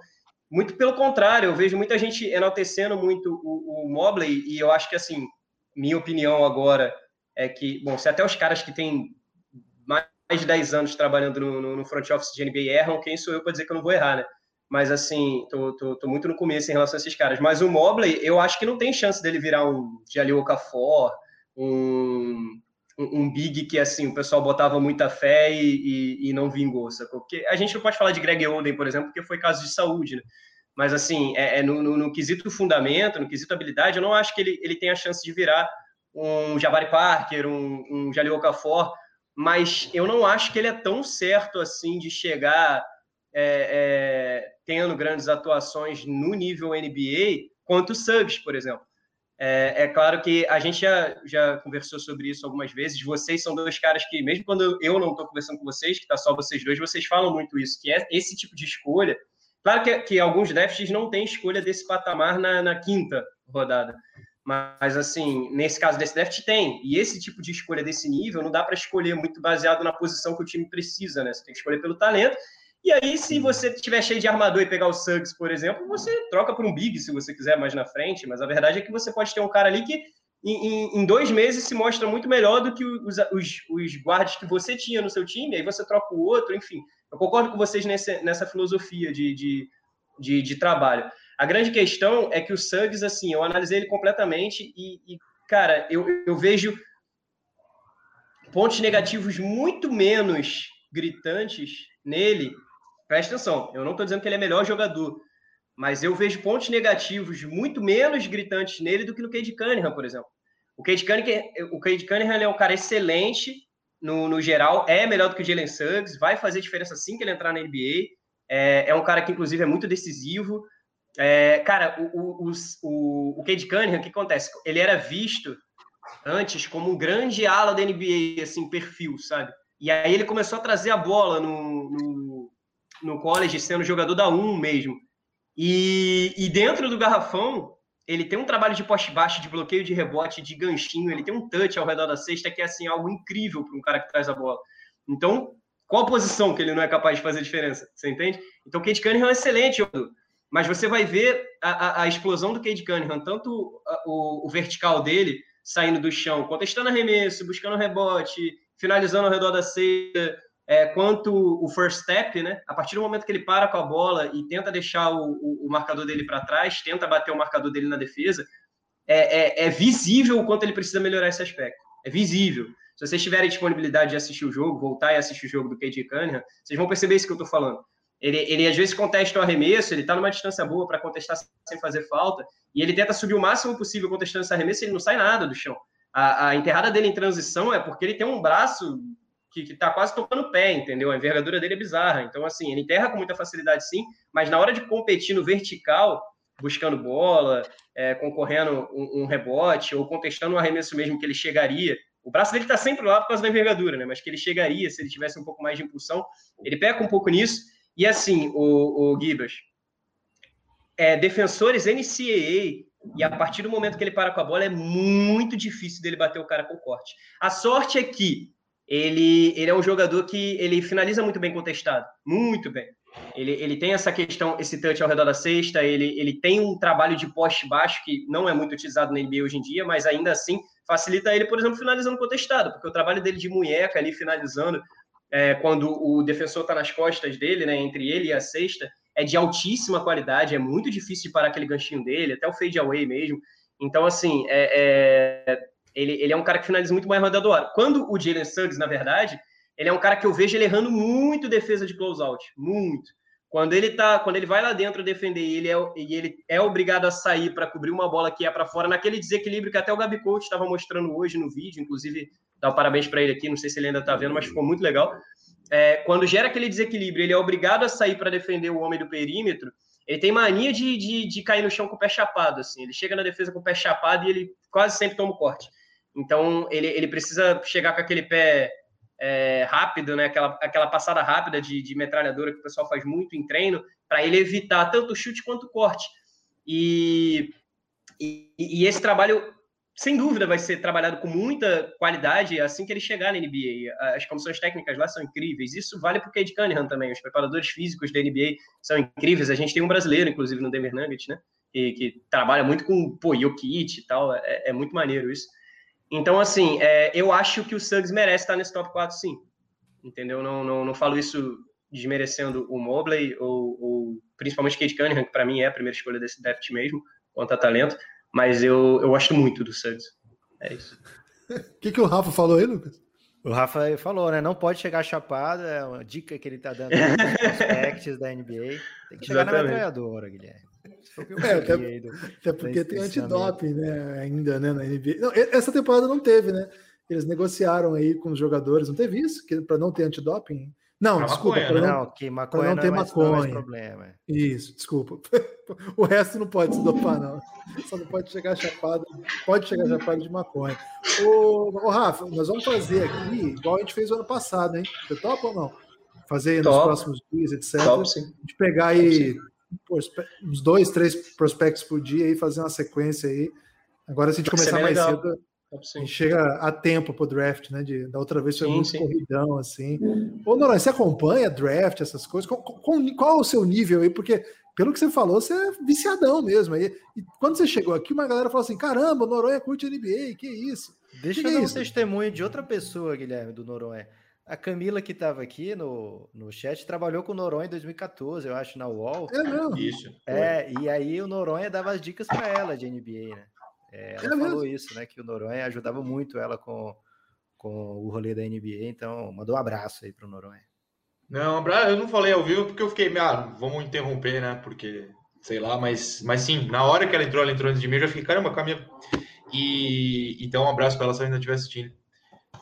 Muito pelo contrário, eu vejo muita gente enaltecendo muito o, o Mobley, e eu acho que, assim, minha opinião agora é que, bom, se até os caras que têm mais de 10 anos trabalhando no, no, front office de NBA erram, quem sou eu para dizer que eu não vou errar, né? Mas, assim, tô, tô, tô, muito no começo em relação a esses caras. Mas o Mobley, eu acho que não tem chance dele virar um Jalil Okafor, um um, big que assim o pessoal botava muita fé e, e, e, não vingou, sacou? Porque a gente não pode falar de Greg Oden, por exemplo, porque foi caso de saúde, né? Mas assim, é, é no, no, no, quesito fundamento, no quesito habilidade, eu não acho que ele, ele tenha a chance de virar um Jabari Parker, um, um Jalil Okafor, mas eu não acho que ele é tão certo assim de chegar é, é, tendo grandes atuações no nível NBA quanto o Suggs, por exemplo. É, é, claro que a gente já, já conversou sobre isso algumas vezes. Vocês são dois caras que, mesmo quando eu não estou conversando com vocês, que está só vocês dois, vocês falam muito isso, que é esse tipo de escolha. Claro que, que alguns drafts não têm escolha desse patamar na, na quinta rodada. Mas, assim, nesse caso desse draft, tem. E esse tipo de escolha desse nível não dá para escolher muito baseado na posição que o time precisa, né? Você tem que escolher pelo talento. E aí, se você tiver cheio de armador e pegar o Suggs, por exemplo, você troca por um Big se você quiser mais na frente. Mas a verdade é que você pode ter um cara ali que em, em dois meses se mostra muito melhor do que os, os, os guardas que você tinha no seu time. Aí você troca o outro, enfim. Eu concordo com vocês nessa, nessa filosofia de, de, de, de trabalho. A grande questão é que o Suggs, assim, eu analisei ele completamente e, e cara, eu, eu vejo pontos negativos muito menos gritantes nele presta atenção, eu não estou dizendo que ele é melhor jogador, mas eu vejo pontos negativos muito menos gritantes nele do que no Cade Cunningham, por exemplo. O Cade Cunningham, o Cade Cunningham é um cara excelente no, no geral, é melhor do que o Jalen Suggs, vai fazer diferença assim que ele entrar na NBA. É, é um cara que, inclusive, é muito decisivo. É, cara, o, o, o, o Cade Cunningham, o que acontece? Ele era visto antes como um grande ala da NBA, assim, perfil, sabe? E aí ele começou a trazer a bola no, no no college sendo jogador da 1 mesmo. E, e dentro do garrafão, ele tem um trabalho de poste baixo, de bloqueio de rebote, de ganchinho, ele tem um touch ao redor da cesta que é assim algo incrível para um cara que traz a bola. Então, qual a posição que ele não é capaz de fazer diferença? Você entende? Então, o Kate Cunningham é um excelente jogador. Mas você vai ver a, a, a explosão do Cade Cunningham, tanto o, o, vertical dele, saindo do chão, contestando arremesso, buscando rebote, finalizando ao redor da cesta, é, quanto o first step, né? A partir do momento que ele para com a bola e tenta deixar o, o, o marcador dele para trás, tenta bater o marcador dele na defesa, é, é, é, visível o quanto ele precisa melhorar esse aspecto. É visível. Se vocês tiverem disponibilidade de assistir o jogo, voltar e assistir o jogo do KJ Cunningham, vocês vão perceber isso que eu estou falando. Ele, ele às vezes contesta o arremesso, ele está numa distância boa para contestar sem fazer falta, e ele tenta subir o máximo possível contestando esse arremesso e ele não sai nada do chão. A, a enterrada dele em transição é porque ele tem um braço que, que tá quase tocando o pé, entendeu? A envergadura dele é bizarra. Então, assim, ele enterra com muita facilidade, sim, mas na hora de competir no vertical, buscando bola, é, concorrendo um, um, rebote, ou contestando um arremesso mesmo que ele chegaria. O braço dele está sempre lá por causa da envergadura, né? Mas que ele chegaria se ele tivesse um pouco mais de impulsão. Ele peca um pouco nisso. E assim, o, o Gibas, é, defensores NCAA, e a partir do momento que ele para com a bola, é muito difícil dele bater o cara com corte. A sorte é que ele, ele é um jogador que ele finaliza muito bem contestado, muito bem. Ele, ele tem essa questão, esse touch ao redor da cesta, ele, ele tem um trabalho de poste baixo que não é muito utilizado na NBA hoje em dia, mas ainda assim facilita ele, por exemplo, finalizando contestado, porque o trabalho dele de munheca ali finalizando, é, quando o defensor está nas costas dele, né, entre ele e a cesta, é de altíssima qualidade, é muito difícil de parar aquele ganchinho dele, até o fade away mesmo. Então, assim, é, é ele, ele é um cara que finaliza muito mais rodador. Quando o Jalen Suggs, na verdade, ele é um cara que eu vejo ele errando muito defesa de closeout, muito. Quando ele tá, quando ele vai lá dentro defender e ele é, e ele é obrigado a sair para cobrir uma bola que é para fora, naquele desequilíbrio que até o Gabi Coach estava mostrando hoje no vídeo, inclusive dá um parabéns para ele aqui, não sei se ele ainda está vendo, mas ficou muito legal. É, quando gera aquele desequilíbrio, ele é obrigado a sair para defender o homem do perímetro. Ele tem mania de, de, de cair no chão com o pé chapado, assim. Ele chega na defesa com o pé chapado e ele quase sempre toma o corte. Então, ele, ele precisa chegar com aquele pé é, rápido, né? aquela, aquela passada rápida de, de metralhadora que o pessoal faz muito em treino, para ele evitar tanto o chute quanto o corte. E, e, e, esse trabalho, sem dúvida, vai ser trabalhado com muita qualidade assim que ele chegar na NBA. As comissões técnicas lá são incríveis. Isso vale para o Cade Cunningham também. Os preparadores físicos da NBA são incríveis. A gente tem um brasileiro, inclusive, no Denver Nuggets, né? Que, que trabalha muito com pô, Jokic e tal. É, é muito maneiro isso. Então, assim, é, eu acho que o Suggs merece estar nesse top 4, sim. Entendeu? Não, não, não falo isso desmerecendo o Mobley ou, ou principalmente Kate Cunningham, que para mim é a primeira escolha desse draft mesmo, quanto a talento, mas eu, eu gosto muito do Suggs. É isso. O (laughs) que, que o Rafa falou aí, Lucas? O Rafa falou, né? Não pode chegar chapado, é uma dica que ele tá dando nos (laughs) aspectos da NBA. Tem que chegar Exatamente. na metralhadora, Guilherme. É, até, até, porque tem antidoping, né? Ainda, né? Na NBA. Não, essa temporada não teve, né? Eles negociaram aí com os jogadores, não teve isso? Para não ter antidoping? Não, Pra desculpa, maconha, para né? não, Não, que maconha não não ter é mais, não é maconha. problema. Isso, desculpa. (laughs) O resto não pode se dopar, não. Só não pode chegar chapado, pode chegar chapado de maconha. Ô, ô, Rafa, nós vamos fazer aqui igual a gente fez o ano passado, hein? Você topa ou não? Fazer nos próximos dias, etc. Top, sim. A gente pegar aí prospe- uns dois, três prospectos por dia e fazer uma sequência aí. Agora, se a gente Vai começar mais legal. cedo, a gente chega a tempo pro draft, né? De, da outra vez foi Sim, muito sim. corridão, assim. Ô, Noronha, você acompanha draft, essas coisas? Com- com- qual é o seu nível aí? Porque, pelo que você falou, você é viciadão mesmo. aí. E quando você chegou aqui, uma galera falou assim: caramba, o Noronha curte NBA, que isso? Deixa Que eu que dar é um testemunho de outra pessoa, Guilherme, do Noronha. A Camila, que estava aqui no, no chat, trabalhou com o Noronha em 2014, eu acho, na UOL. É mesmo? Isso. É, e aí o Noronha dava as dicas para ela de NBA, né? É, ela É falou mesmo? isso, né? Que o Noronha ajudava muito ela com, com o rolê da NBA, então mandou um abraço aí pro Noronha. Não, eu não falei ao vivo porque eu fiquei, ah, vamos interromper, né? Porque, sei lá, mas, mas sim, na hora que ela entrou, ela entrou antes de mim, eu já fiquei, caramba, Camila. E então, um abraço para ela se ela ainda estiver assistindo.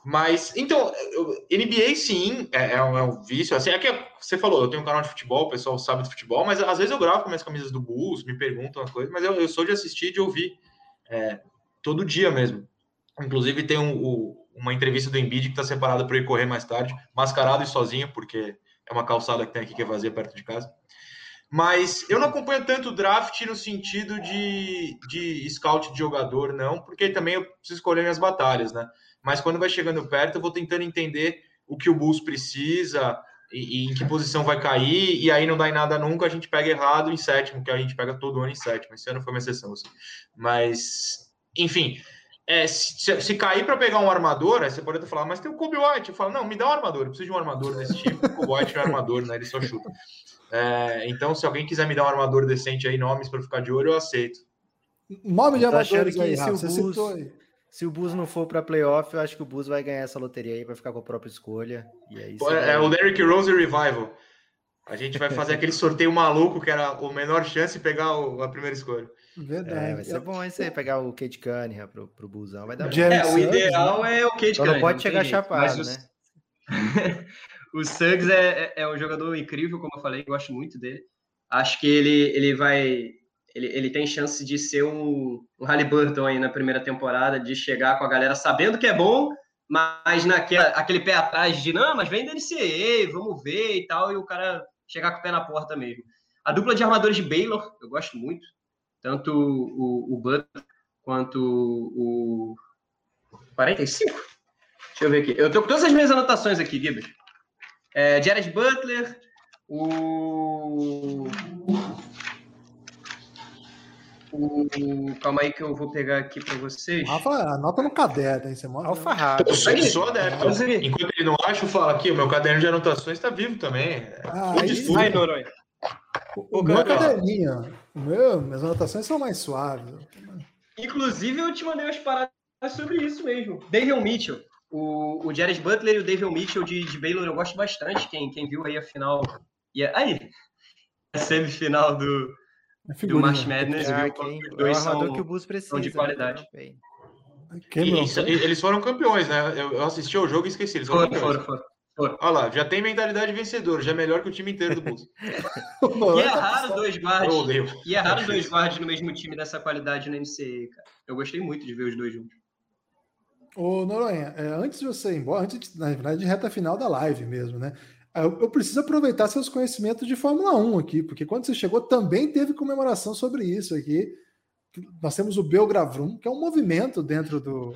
Mas, então, NBA sim, é, é um, é um vício. Assim, é que você falou, eu tenho um canal de futebol, o pessoal sabe de futebol, mas às vezes eu gravo com minhas camisas do Bulls, me perguntam uma coisa, mas eu, eu sou de assistir e de ouvir é, todo dia mesmo. Inclusive, tem um- uma entrevista do Embiid que está separada para ir correr mais tarde, mascarado e sozinho, porque é uma calçada que tem aqui que é vazia perto de casa. Mas eu não acompanho tanto o draft no sentido de, de scout de jogador, não, porque também eu preciso escolher minhas batalhas, né? Mas quando vai chegando perto, eu vou tentando entender o que o Bulls precisa e, e em que posição vai cair, e aí não dá em nada nunca, a gente pega errado em sétimo, que a gente pega todo ano em sétimo. Esse ano foi uma exceção, assim. Mas, enfim, é, se, se- cair para pegar um armador, aí você pode até falar, mas tem o Kobe White. Eu falo, não, me dá um armador, eu preciso de um armador nesse time. O Kobe White não é armador, né? Ele só chuta. É, então, se alguém quiser me dar um armador decente aí, nomes para ficar de olho, eu aceito. Nome de achando amadores que aí, se Rafa, o você Bulls- citou aí. Se o Bulls não for para playoff, eu acho que o Bulls vai ganhar essa loteria aí, vai ficar com a própria escolha. E aí Pô, É, vai- o Derrick Rose Revival. A gente vai fazer aquele sorteio maluco que era o menor chance de pegar o- a primeira escolha. Verdade. É, vai ser bom isso aí, pegar o Kate Cunningham pro, pro Busão, vai dar bom. É, o ideal né? é o Kate não Cunningham, pode chegar jeito. chapado, Mas o- né? (laughs) o Suggs é, é- é um jogador incrível, como eu falei, gosto muito dele. Acho que ele, ele vai. Ele, ele tem chance de ser um, um Halliburton aí na primeira temporada, de chegar com a galera sabendo que é bom, mas naquela, aquele pé atrás de não, mas vem da NCAA, vamos ver e tal, e o cara chegar com o pé na porta mesmo. A dupla de armadores de Baylor, eu gosto muito. Tanto o, o Butler quanto o. 45? Deixa eu ver aqui. Eu tô com todas as minhas anotações aqui, Gibbs. É, Jared Butler, o. O. Calma aí que eu vou pegar aqui para vocês. Rafa, anota no caderno, hein? Você mostra. Alfarrado. Eu sou, eu sou adepto. Consegui. Enquanto ele não acha, eu falo aqui, o meu caderno de anotações está vivo também. Ah, aí full. Vai, Noronha. O Ô, meu caderninho, o meu, minhas anotações são mais suaves. Inclusive, eu te mandei umas paradas sobre isso mesmo. David Mitchell. O, o Jared Butler e o David Mitchell de, de Baylor eu gosto bastante. Quem, quem viu aí a final. E aí, a semifinal do, É do figurinha. March Madness, Ah, viu? quem- Os é o dois armador são, que o Bulls precisa. são de né? qualidade. Cameron E- isso- e- eles foram campeões, né? Eu, assisti ao jogo e esqueci. Eles foram Foram, campeões. foram, foram. foram. Olha lá, já tem mentalidade vencedora, já é melhor que o time inteiro do Bulls. (laughs) E é raro dois guards. odeio. E é raro dois (laughs) guards no mesmo time dessa qualidade na NCAA, cara. Eu gostei muito de ver os dois juntos. Ô, Noronha, é, antes de você ir embora, antes de, na verdade, de reta final da live mesmo, né? Eu, eu preciso aproveitar seus conhecimentos de Fórmula 1 aqui, porque quando você chegou também teve comemoração sobre isso aqui. Nós temos o Belgravrum, que é um movimento dentro do,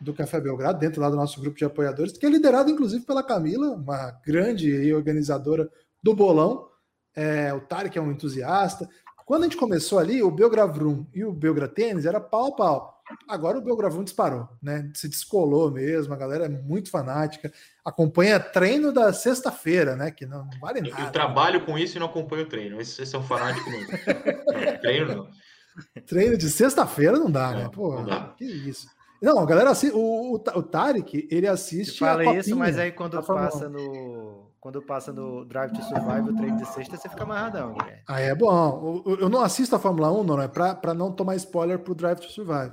do Café Belgrado, dentro lá do nosso grupo de apoiadores, que é liderado inclusive pela Camila, uma grande organizadora do bolão. É, o Tarek é um entusiasta. Quando a gente começou ali, o Belgravrum e o Belgratênis era pau a pau. Agora o Belgravum disparou, né? Se descolou mesmo, a galera é muito fanática. Acompanha treino da sexta-feira, né? Que não, não vale nada. eu trabalho com isso e não acompanho o treino. Esse, esse é um fanático mesmo. (laughs) Não, treino não. Treino de sexta-feira não dá, né? Não, Pô, não dá. que isso. Não, a galera, o, o, o Tarek, ele assiste. a fala isso, mas aí quando passa 1. no. Quando passa no Drive to Survive, o treino de sexta, você fica amarradão, Guilherme. Aí é bom. Eu- Eu não assisto a Fórmula 1, não, é para não tomar spoiler pro Drive to Survive.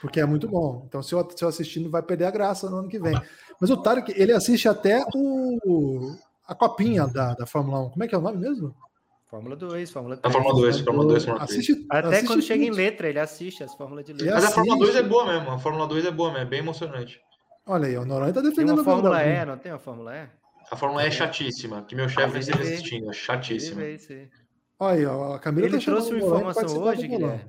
Porque é muito bom. Então, se eu, se eu assistir, não vai perder a graça no ano que vem. Mas o Tarek, ele assiste até o, a copinha da, da Fórmula 1. Como é que é o nome mesmo? Fórmula 2, Fórmula 3. A Fórmula 2, Fórmula 2, Fórmula 3. Assiste, Até assiste quando chega em letra, ele assiste as fórmulas de letra. Mas a Fórmula 2 é boa mesmo. A Fórmula 2 é boa mesmo, é bem emocionante. Olha aí, o Noronha tá defendendo o Fórmula. E, não tem uma Fórmula E? A Fórmula E é chatíssima, que meu chefe Ele esteve assistindo, é chatíssima. Olha aí, ó, a Camila Ele tá trouxe uma informação hoje. Guilherme.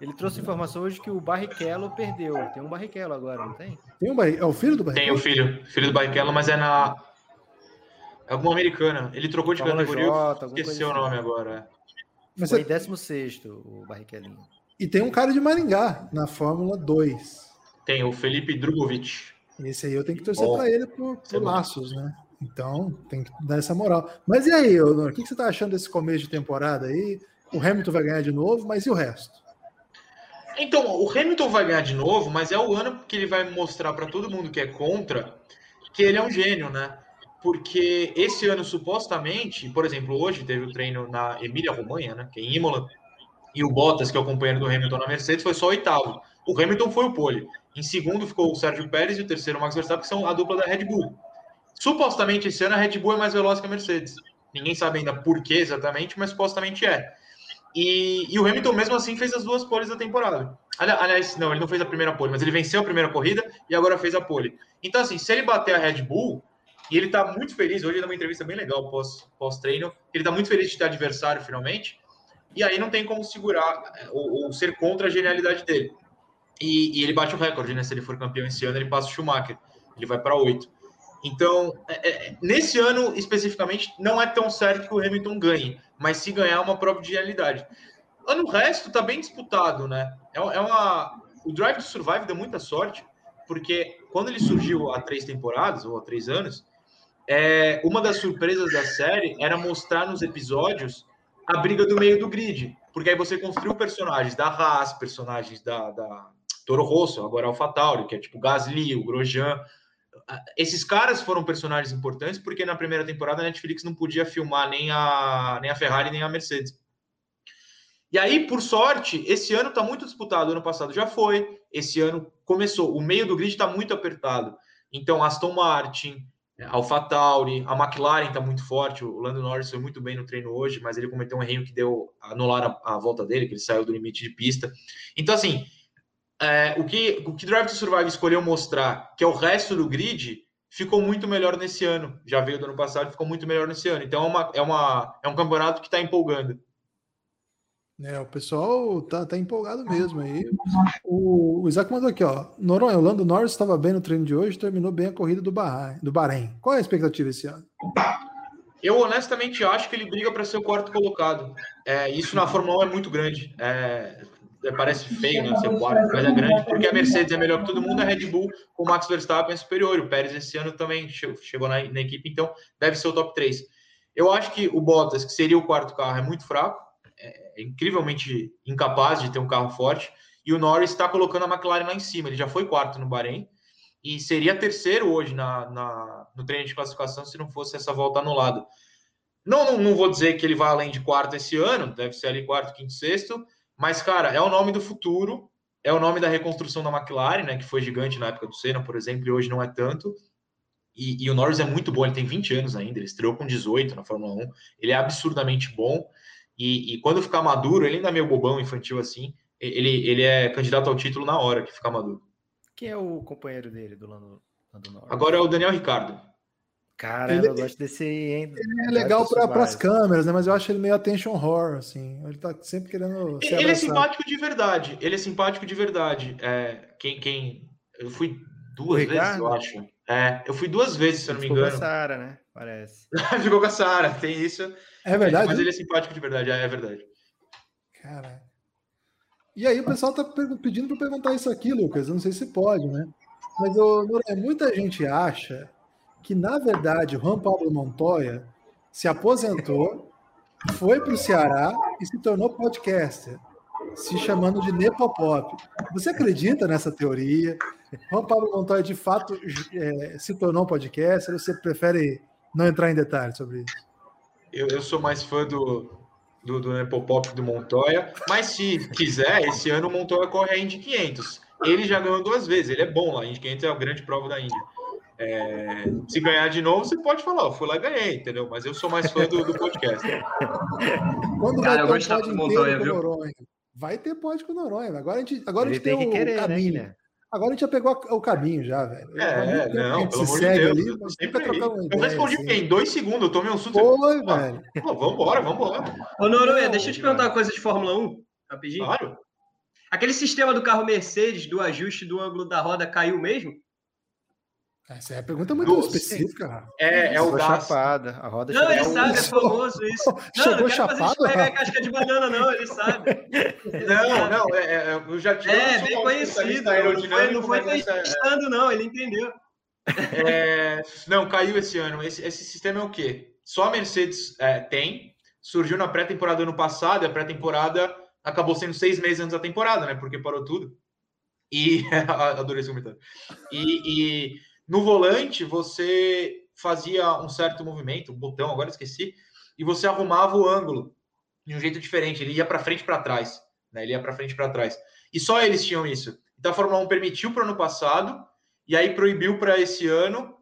Ele trouxe informação hoje que o Barrichello perdeu. Tem um Barrichello agora, não tem? Tem um Barri- É o filho do Tem Barrichello? o filho, filho do Barrichello, mas é na. É alguma americana. Ele trocou de Fórmula categoria, eu J, alguma esqueci coisa o nome assim. agora. Mas Foi você- 16 o Barrichellinho. E tem um cara de Maringá na Fórmula 2. Tem o Felipe Drogovic. Esse aí eu tenho que torcer pra ele por, por é laços, né? Então, tem que dar essa moral. Mas e aí, Honor, o que que você tá achando desse começo de temporada aí? O Hamilton vai ganhar de novo, mas e o resto? Então, o Hamilton vai ganhar de novo, mas é o ano que ele vai mostrar para todo mundo que é contra que ele é um gênio, né? Porque esse ano, supostamente, por exemplo, hoje teve o treino na Emília-Romanha, né? Que é em Imola, e o Bottas, que é o companheiro do Hamilton na Mercedes, foi só oitavo. O Hamilton foi o pole. Em segundo ficou o Sérgio Pérez e o terceiro o Max Verstappen, que são a dupla da Red Bull. Supostamente esse ano a Red Bull é mais veloz que a Mercedes. Ninguém sabe ainda por que exatamente, mas supostamente é. E, e o Hamilton, mesmo assim, fez as duas poles da temporada. Ali- Aliás, não, ele não fez a primeira pole, mas ele venceu a primeira corrida e agora fez a pole. Então, assim, se ele bater a Red Bull, e ele tá muito feliz, hoje ele deu uma entrevista bem legal pós- pós-treino, ele tá muito feliz de ter adversário finalmente, e aí não tem como segurar é, ou, ou ser contra a genialidade dele. E, e ele bate o recorde, né? Se ele for campeão esse ano, ele passa o Schumacher, ele vai para oito. Então, é, é, nesse ano especificamente, não é tão certo que o Hamilton ganhe, mas se ganhar é uma prova de genialidade. Ano resto tá bem disputado, né? É, é uma. O Drive to Survive deu muita sorte, porque quando ele surgiu há três temporadas, ou há três anos, é, uma das surpresas da série era mostrar nos episódios a briga do meio do grid. Porque aí você construiu personagens da Haas, personagens da, da Toro Rosso, agora AlphaTauri, que é tipo Gasly, o Grosjean. Esses caras foram personagens importantes porque na primeira temporada a Netflix não podia filmar nem a, nem a Ferrari nem a Mercedes. E aí, por sorte, esse ano está muito disputado. Ano passado já foi, esse ano começou. O meio do grid está muito apertado. Então, Aston Martin, AlphaTauri, a McLaren está muito forte. O Lando Norris foi muito bem no treino hoje, mas ele cometeu um erro que deu anular a, a volta dele, que ele saiu do limite de pista. Então, assim, é, o, que, o que Drive to Survive escolheu mostrar, que é o resto do grid, ficou muito melhor nesse ano. Já veio do ano passado, ficou muito melhor nesse ano. Então, é, uma, é, uma, é um campeonato que está empolgando. É, o pessoal tá, tá empolgado mesmo aí. O, o Isaac mandou aqui, ó. Noronha, o Lando Norris estava bem no treino de hoje, terminou bem a corrida do Bahrein. Do Bahrein. Qual é a expectativa esse ano? Eu honestamente acho que ele briga para ser o quarto colocado. É, isso na Fórmula 1 é muito grande. É, parece feio, né? Quarto, mas é grande, porque a Mercedes é melhor que todo mundo, a Red Bull, com o Max Verstappen é superior. O Pérez esse ano também che- chegou na, na equipe, então deve ser o top 3. Eu acho que o Bottas, que seria o quarto carro, é muito fraco, é, é incrivelmente incapaz de ter um carro forte, e o Norris está colocando a McLaren lá em cima. Ele já foi quarto no Bahrein, e seria terceiro hoje na, na- no treino de classificação se não fosse essa volta anulada. Não, não, não vou dizer que ele vai além de quarto esse ano, deve ser ali quarto, quinto, sexto, mas, cara, é o nome do futuro, é o nome da reconstrução da McLaren, né, que foi gigante na época do Senna, por exemplo, e hoje não é tanto. E, e o Norris é muito bom, ele tem 20 anos ainda, ele estreou com 18 na Fórmula 1, ele é absurdamente bom, e, e quando ficar maduro, ele ainda é meio bobão, infantil assim, ele, ele é candidato ao título na hora que ficar maduro. Quem é o companheiro dele do Lando, Lando Norris? Agora é o Daniel Ricardo. Cara, Ele- eu gosto desse aí, hein? É legal para as câmeras, né? Mas eu acho ele meio attention horror, assim. Ele tá sempre querendo Ele é simpático de verdade. Ele é simpático de verdade. É, quem, quem. Eu fui duas O vezes, Ricardo? eu acho. É, eu fui duas vezes, se eu não me Ficou com a engano. Sara, né? Parece. (laughs) Ficou com a Sara, tem isso. É verdade? Mas ele é simpático de verdade, é, é verdade. Cara. E aí o pessoal tá pedindo para perguntar isso aqui, Lucas. Eu não sei se pode, né? Mas Noronha, muita gente acha que, na verdade, o Juan Pablo Montoya se aposentou, foi para o Ceará e se tornou podcaster, se chamando de Nepopop. Você acredita nessa teoria? Juan Pablo Montoya, de fato, é, se tornou podcaster ou você prefere não entrar em detalhes sobre isso? Eu, eu sou mais fã do, do, do Nepopop do Montoya, mas se quiser, esse ano o Montoya corre a Indy 500. Ele já ganhou duas vezes, ele é bom lá. A Indy 500 é a grande prova da Indy. É, se ganhar de novo, você pode falar, eu fui lá e ganhei, entendeu? Mas eu sou mais fã do, do podcast. Quando Cara, vai ter um com viu? Noronha? Vai ter pod com Noronha. Agora a gente, agora a Ele gente tem tem, que o querer, né, caminho. Guilherme? agora a gente já pegou a- o caminho já, velho. É, que a não, pelo se amor de segue Deus. ali, eu sempre aí. trocando uma Eu ideia, respondi assim. em dois segundos, eu tomei um susto. Foi, velho. Pô, vambora, vambora. Ô, Noronha, Não, deixa eu te perguntar uma coisa de Fórmula 1, rapidinho. Claro. Aquele sistema do carro Mercedes, do ajuste do ângulo da roda, caiu mesmo? Essa é a pergunta muito Nossa. específica, Rafa. É, é o chapada. A roda Não, ele sabe, é famoso isso. (laughs) Não, Chegou não quero chapado, fazer escorregar Rafa? casca de banana, não, ele sabe. Não, não, é, é, eu já tive. É, bem conhecido. Não foi, não foi é- testando, não, ele entendeu. É, não, caiu esse ano. Esse, esse sistema é o quê? Só a Mercedes é, tem. Surgiu na pré-temporada ano passado, e a pré-temporada acabou sendo seis meses antes da temporada, né? Porque parou tudo. E (laughs) adorei esse comentário. E, e no volante você fazia um certo movimento, um botão, agora esqueci, e você arrumava o ângulo de um jeito diferente. Ele ia para frente e para trás, né? Ele ia para frente e para trás. E só eles tinham isso. Então a Fórmula 1 permitiu para o ano passado e aí proibiu para esse ano.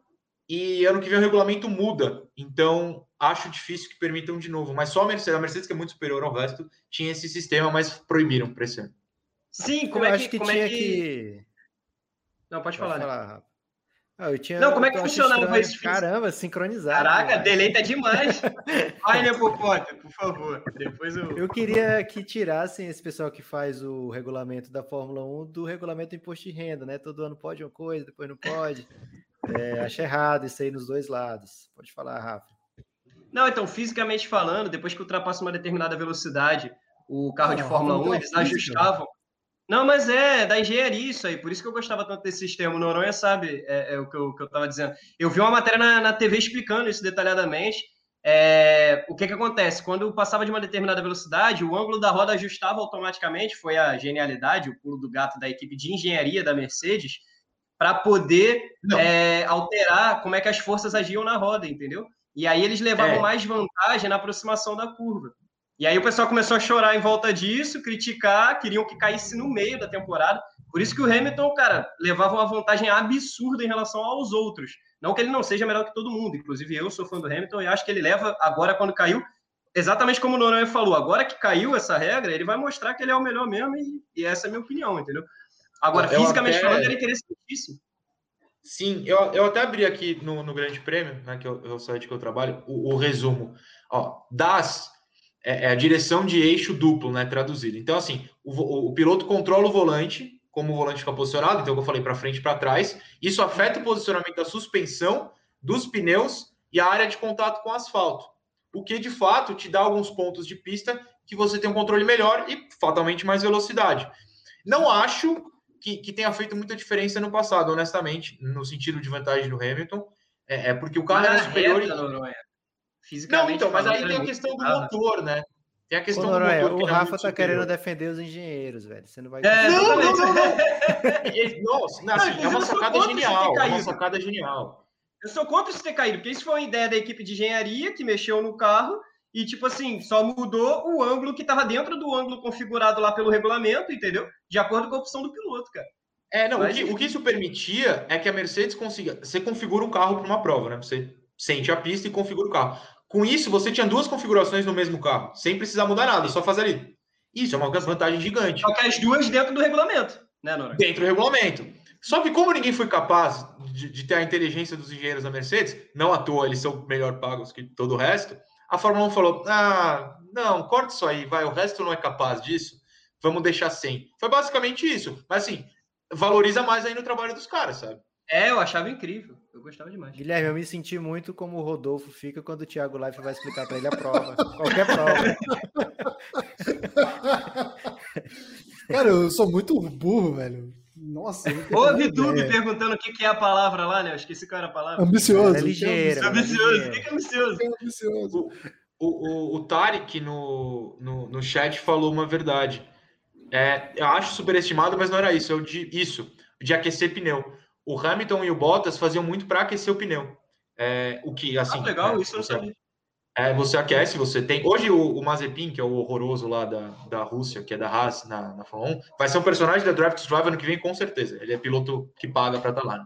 E ano que vem o regulamento muda. Então acho difícil que permitam de novo. Mas só a Mercedes, a Mercedes que é muito superior ao resto, tinha esse sistema, mas proibiram para esse ano. Sim, como eu é acho que, que como tinha é que... que. Não, pode Pode falar, né? falar, Rafa. Ah, eu tinha, Não, como é que funcionava fis- Caramba, sincronizado. Caraca, demais. deleita demais. (laughs) Vai, né, Popota, por favor. Depois eu... Eu queria que tirassem esse pessoal que faz o regulamento da Fórmula 1 do regulamento do imposto de renda, né? Todo ano pode uma coisa, depois não pode. É, acho errado isso aí nos dois lados. Pode falar, Rafa. Não, então, fisicamente falando, depois que ultrapassa uma determinada velocidade, o carro de Fórmula vamos 1, ver a eles física. ajustavam. Não, mas é da engenharia isso aí, por isso que eu gostava tanto desse sistema. O Noronha sabe é, é o que eu, que eu tava dizendo. Eu vi uma matéria na, na TV explicando isso detalhadamente. É, o que que acontece? Quando passava de uma determinada velocidade, o ângulo da roda ajustava automaticamente, foi a genialidade, o pulo do gato da equipe de engenharia da Mercedes, para poder é, alterar como é que as forças agiam na roda, entendeu? E aí eles levavam É. mais vantagem na aproximação da curva. E aí o pessoal começou a chorar em volta disso, criticar, queriam que caísse no meio da temporada. Por isso que o Hamilton, cara, levava uma vantagem absurda em relação aos outros. Não que ele não seja melhor que todo mundo, inclusive eu sou fã do Hamilton e acho que ele leva agora quando caiu, exatamente como o Noronha falou, agora que caiu essa regra, ele vai mostrar que ele é o melhor mesmo e, e essa é a minha opinião, entendeu? Agora, Eu fisicamente até- falando, ele é interessantíssimo. Sim, eu, eu até abri aqui no, no Grande Prêmio, né, que é o, site que eu trabalho, o, o resumo. Ó, DAS é, é a direção de eixo duplo, né, traduzido. Então, assim, o, o piloto controla o volante, como o volante fica posicionado, então, eu falei, para frente e para trás. Isso afeta o posicionamento da suspensão, dos pneus e a área de contato com o asfalto. O que, de fato, te dá alguns pontos de pista que você tem um controle melhor e, fatalmente, mais velocidade. Não acho que, que tenha feito muita diferença no passado, honestamente, no sentido de vantagem do Hamilton. É, é porque o carro era superior. reta, e- Noronha. Não, Fisicamente então, mas aí é tem a questão do bizarro. motor, né? Tem a Ô, questão do Noronha, motor. o que ele é Rafa muito tá superior. querendo defender os engenheiros, velho. Você não vai. É, Não, não, não, não. (laughs) Ele- Nossa, não, assim, é inclusive, uma sacada genial. É uma sacada genial. Eu sou contra isso ter caído, porque isso foi uma ideia da equipe de engenharia que mexeu no carro e, tipo assim, só mudou o ângulo que estava dentro do ângulo configurado lá pelo regulamento, entendeu? De acordo com a opção do piloto, cara. É, não, o que, o que isso permitia é que a Mercedes consiga. Você configura um carro para uma prova, né? Você sente a pista e configura o carro. Com isso, você tinha duas configurações no mesmo carro, sem precisar mudar nada, só fazer ali. Isso é uma vantagem gigante. Só que as duas dentro do regulamento, né, Nora? Dentro do regulamento. Só que como ninguém foi capaz de, de ter a inteligência dos engenheiros da Mercedes, não à toa eles são melhor pagos que todo o resto, a Fórmula 1 falou: ah, não, corta isso aí, vai, o resto não é capaz disso, vamos deixar sem. Foi basicamente isso. Mas assim, valoriza mais ainda o trabalho dos caras, sabe? É, eu achava incrível. Eu gostava demais. Guilherme, eu me senti muito como o Rodolfo fica quando o Thiago Life vai explicar pra ele a prova. Qualquer prova. (laughs) Cara, eu sou muito burro, velho. Nossa. me ideia. perguntando o que que é a palavra lá, né? Eu esqueci qual era a palavra. Ambicioso. É ligeiro. Ambicioso. O que é ambicioso? Ambicioso. O, o, o Tarek no, no, no chat falou uma verdade. É, eu acho superestimado, mas não era isso. É o de isso, de aquecer pneu. O Hamilton e o Bottas faziam muito para aquecer o pneu. É, o que, assim. Ah, legal, é, isso eu não você- sabia. É, você aquece, você tem. Hoje o, o Mazepin, que é o horroroso lá da, da Rússia, que é da Haas na, na Fórmula 1, vai ser um personagem da Drive to Drive ano que vem, com certeza. Ele é piloto que paga para estar lá. né?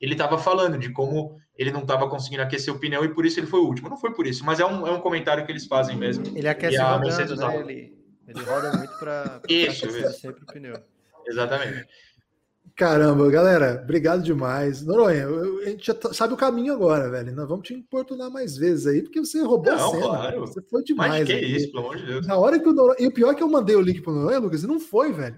ele estava falando de como ele não estava conseguindo aquecer o pneu e por isso ele foi o último. Não foi por isso, mas é um, é um comentário que eles fazem mesmo. Ele aquece rodando, né? Ele, ele roda muito para Isso, isso. sempre o pneu. Exatamente. Caramba, galera, obrigado demais. Noronha, eu- a gente já tá- sabe o caminho agora, velho. Nós vamos te importunar mais vezes aí, porque você roubou a Não, cena. claro. Você foi Mas demais. que aqui. isso, pelo amor de Deus. Na hora que o Noronha. E o pior é que eu mandei o link pro Noronha, Lucas, e não foi, velho.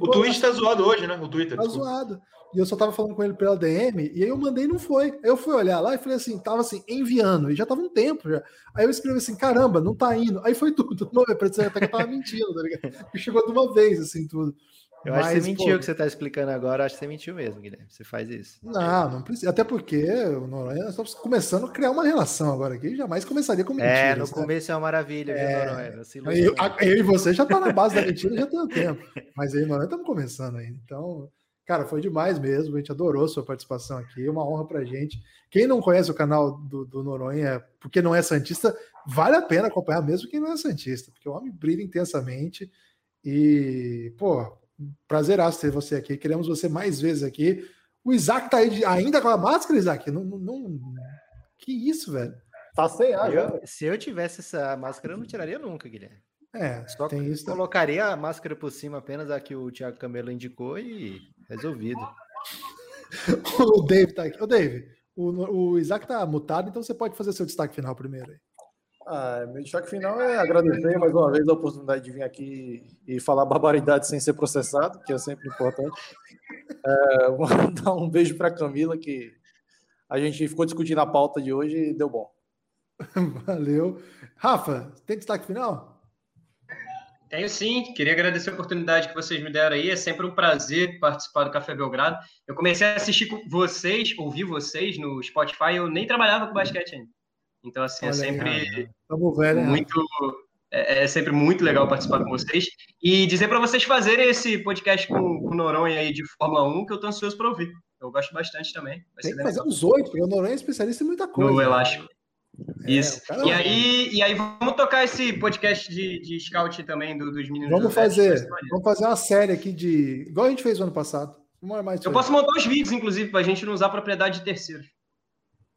O Twitch tá zoado hoje, né? O Twitter. Tá desculpa. zoado. E eu só tava falando com ele pela DM, e aí eu mandei e não foi. Aí eu fui olhar lá e falei assim, tava assim, enviando, e já tava um tempo já. Aí eu escrevi assim, caramba, não tá indo. Aí foi tudo. (laughs) Não, parecia até que eu tava mentindo, tá ligado? Porque chegou de uma vez, assim, tudo. Eu acho que Mas, você mentiu pô, o que você está explicando agora, acho que você mentiu mesmo, Guilherme. Você faz isso. Não, não precisa. Até porque o Noronha, nós estamos começando a criar uma relação agora aqui. Jamais começaria com mentiras. É, no né? começo é uma maravilha, viu, É. Noronha? Eu, eu e você já tá na base da mentira já tem um tempo. Mas aí, nós estamos começando ainda. Então, cara, foi demais mesmo. A gente adorou sua participação aqui. Uma honra pra gente. Quem não conhece o canal do, do Noronha, porque não é Santista, vale a pena acompanhar mesmo quem não é Santista, porque o homem brilha intensamente. E, pô, prazeraço ter você aqui. Queremos você mais vezes aqui. O Isaac tá aí de- ainda com a máscara, Isaac? Não, não, não- Que isso, velho? Tá sem ar, já. Eu- se eu tivesse essa máscara, eu não tiraria nunca, Guilherme. É, Só tem isso também. colocaria a máscara por cima apenas a que o Thiago Camelo indicou e resolvido. (laughs) O Dave tá aqui. Ô, Dave, o, o Isaac tá mutado, então você pode fazer seu destaque final primeiro aí. Ah, meu destaque final é agradecer mais uma vez a oportunidade de vir aqui e falar barbaridade sem ser processado, que é sempre importante. É, (laughs) mandar um beijo para Camila, que a gente ficou discutindo a pauta de hoje e deu bom. Valeu. Rafa, tem destaque final? Tenho sim, queria agradecer a oportunidade que vocês me deram aí. É sempre um prazer participar do Café Belgrado. Eu comecei a assistir com vocês, ouvir vocês no Spotify, eu nem trabalhava com basquete ainda. Então, assim, é Olha aí, sempre velho, muito. É, é sempre muito legal participar com vocês. E dizer para vocês fazerem esse podcast com, com o Noronha aí de Fórmula 1, que eu tô ansioso para ouvir. Eu gosto bastante também. Vai Tem que fazer uns oito, porque o Noronha é especialista em muita coisa. No elástico. É, Isso. cara- E aí, e aí vamos tocar esse podcast de, de scout também do- dos meninos. Vamos do fazer, vamos fazer uma série aqui de. Igual a gente fez no ano passado. Vamos armar isso Eu posso montar os vídeos, inclusive, para a gente não usar propriedade de terceiros.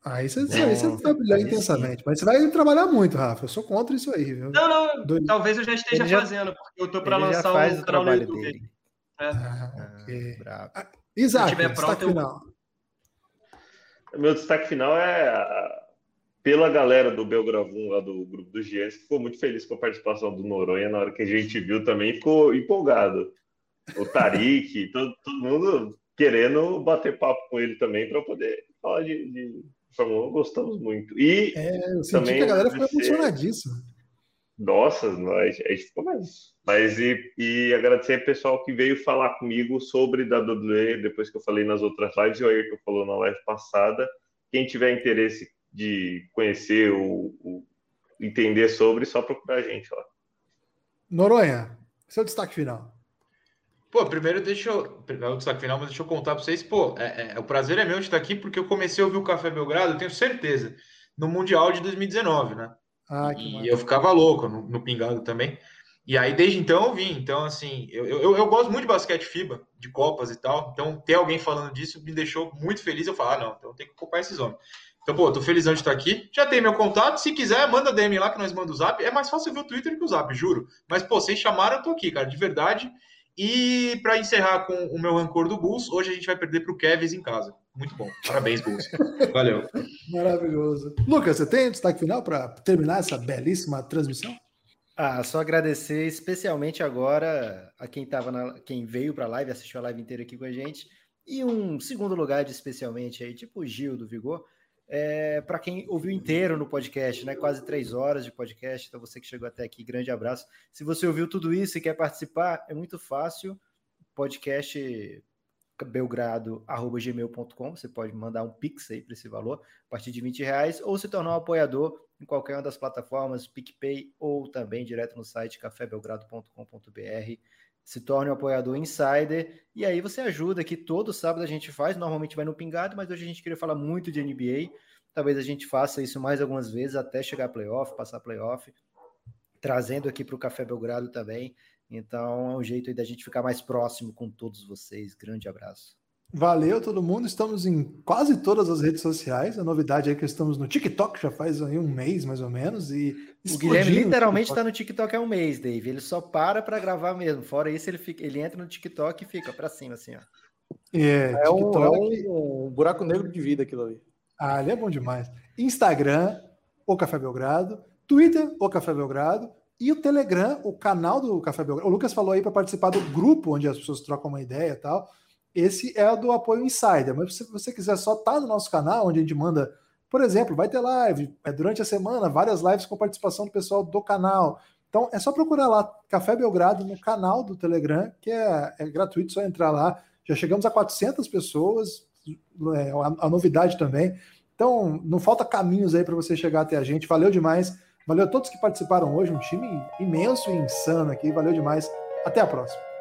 Aí você, aí você vai brilhar intensamente. Mas você vai trabalhar muito, Rafa. Eu sou contra isso aí, viu? Não, não, Doido. talvez eu já esteja Ele já- fazendo, porque eu tô para Ele já lançar faz um o trabalho YouTube. dele. É. ok. Bravo. Isaac, tiver destaque pronto, eu- final. Meu destaque final é pela galera do Belgravum, lá do grupo dos Giants, que ficou muito feliz com a participação do Noronha na hora que a gente viu também, ficou empolgado. O Tarik, (laughs) todo, todo mundo querendo bater papo com ele também para poder falar de, de Fórmula 1. Gostamos muito. E É, eu senti também que a galera ficou emocionadíssima. Nossa, nós, a gente ficou mais. Mas e, e agradecer ao pessoal que veio falar comigo sobre WWE, depois que eu falei nas outras lives, e o Ayrton falou na live passada. Quem tiver interesse de conhecer o, o- entender sobre, só procurar a gente lá. Noronha, seu destaque final. Pô, primeiro deixa eu. É o destaque final, mas deixa eu contar pra vocês. Pô, é, é- o prazer é meu de estar aqui porque eu comecei a ouvir o Café Belgrado, eu tenho certeza, no Mundial de 2019, né? Ah, E eu ficava louco no, no pingado também. E aí, desde então, eu vim. Então, assim, eu, eu, eu gosto muito de basquete FIBA, de Copas e tal. Então, ter alguém falando disso me deixou muito feliz. Eu falo, ah, não, então tem que ocupar esses homens. Então, pô, tô felizão de estar aqui. Já tem meu contato. Se quiser, manda DM lá que nós mandamos o zap. É mais fácil ver o Twitter que o zap, juro. Mas, pô, vocês chamaram, eu tô aqui, cara, de verdade. E para encerrar com o meu rancor do Bulls, hoje a gente vai perder pro Kevs em casa. Muito bom. Parabéns, Bulls. (laughs) Valeu. Maravilhoso. Lucas, você tem destaque final para terminar essa belíssima transmissão? Ah, só agradecer especialmente agora a quem tava na, quem veio para a live, assistiu a live inteira aqui com a gente. E um segundo lugar de especialmente aí, tipo o Gil do Vigor, é, para quem ouviu inteiro no podcast, né? Quase três horas de podcast. Então, você que chegou até aqui, grande abraço. Se você ouviu tudo isso e quer participar, é muito fácil. Podcast belgrado.gmail.com. Você pode mandar um pix aí para esse valor, a partir de 20 reais, ou se tornar um apoiador em qualquer uma das plataformas, PicPay ou também direto no site cafébelgrado.com.br. Se torne um apoiador insider e aí você ajuda que todo sábado a gente faz, normalmente vai no pingado, mas hoje a gente queria falar muito de NBA. Talvez a gente faça isso mais algumas vezes até chegar a playoff, passar playoff, trazendo aqui para o Café Belgrado também. Então é um jeito aí da gente ficar mais próximo com todos vocês. Grande abraço. Valeu todo mundo. Estamos em quase todas as redes sociais. A novidade é que estamos no TikTok já faz aí um mês mais ou menos e o Guilherme literalmente está no TikTok há um mês, Dave. Ele só para para gravar mesmo. Fora isso, ele fica, ele entra no TikTok e fica para cima assim, ó. É, é, um, é um, um, buraco negro de vida aquilo ali. Ah, ele é bom demais. Instagram, o Café Belgrado, Twitter, o Café Belgrado e o Telegram, o canal do Café Belgrado. O Lucas falou aí para participar do grupo onde as pessoas trocam uma ideia e tal. Esse é o do apoio Insider. Mas se você quiser só estar tá no nosso canal, onde a gente manda, por exemplo, vai ter live é, durante a semana, várias lives com participação do pessoal do canal. Então é só procurar lá Café Belgrado no canal do Telegram, que é, é gratuito, só entrar lá. Já chegamos a 400 pessoas, é, a, a novidade também. Então não falta caminhos aí para você chegar até a gente. Valeu demais. Valeu a todos que participaram hoje, um time imenso e insano aqui. Valeu demais. Até a próxima.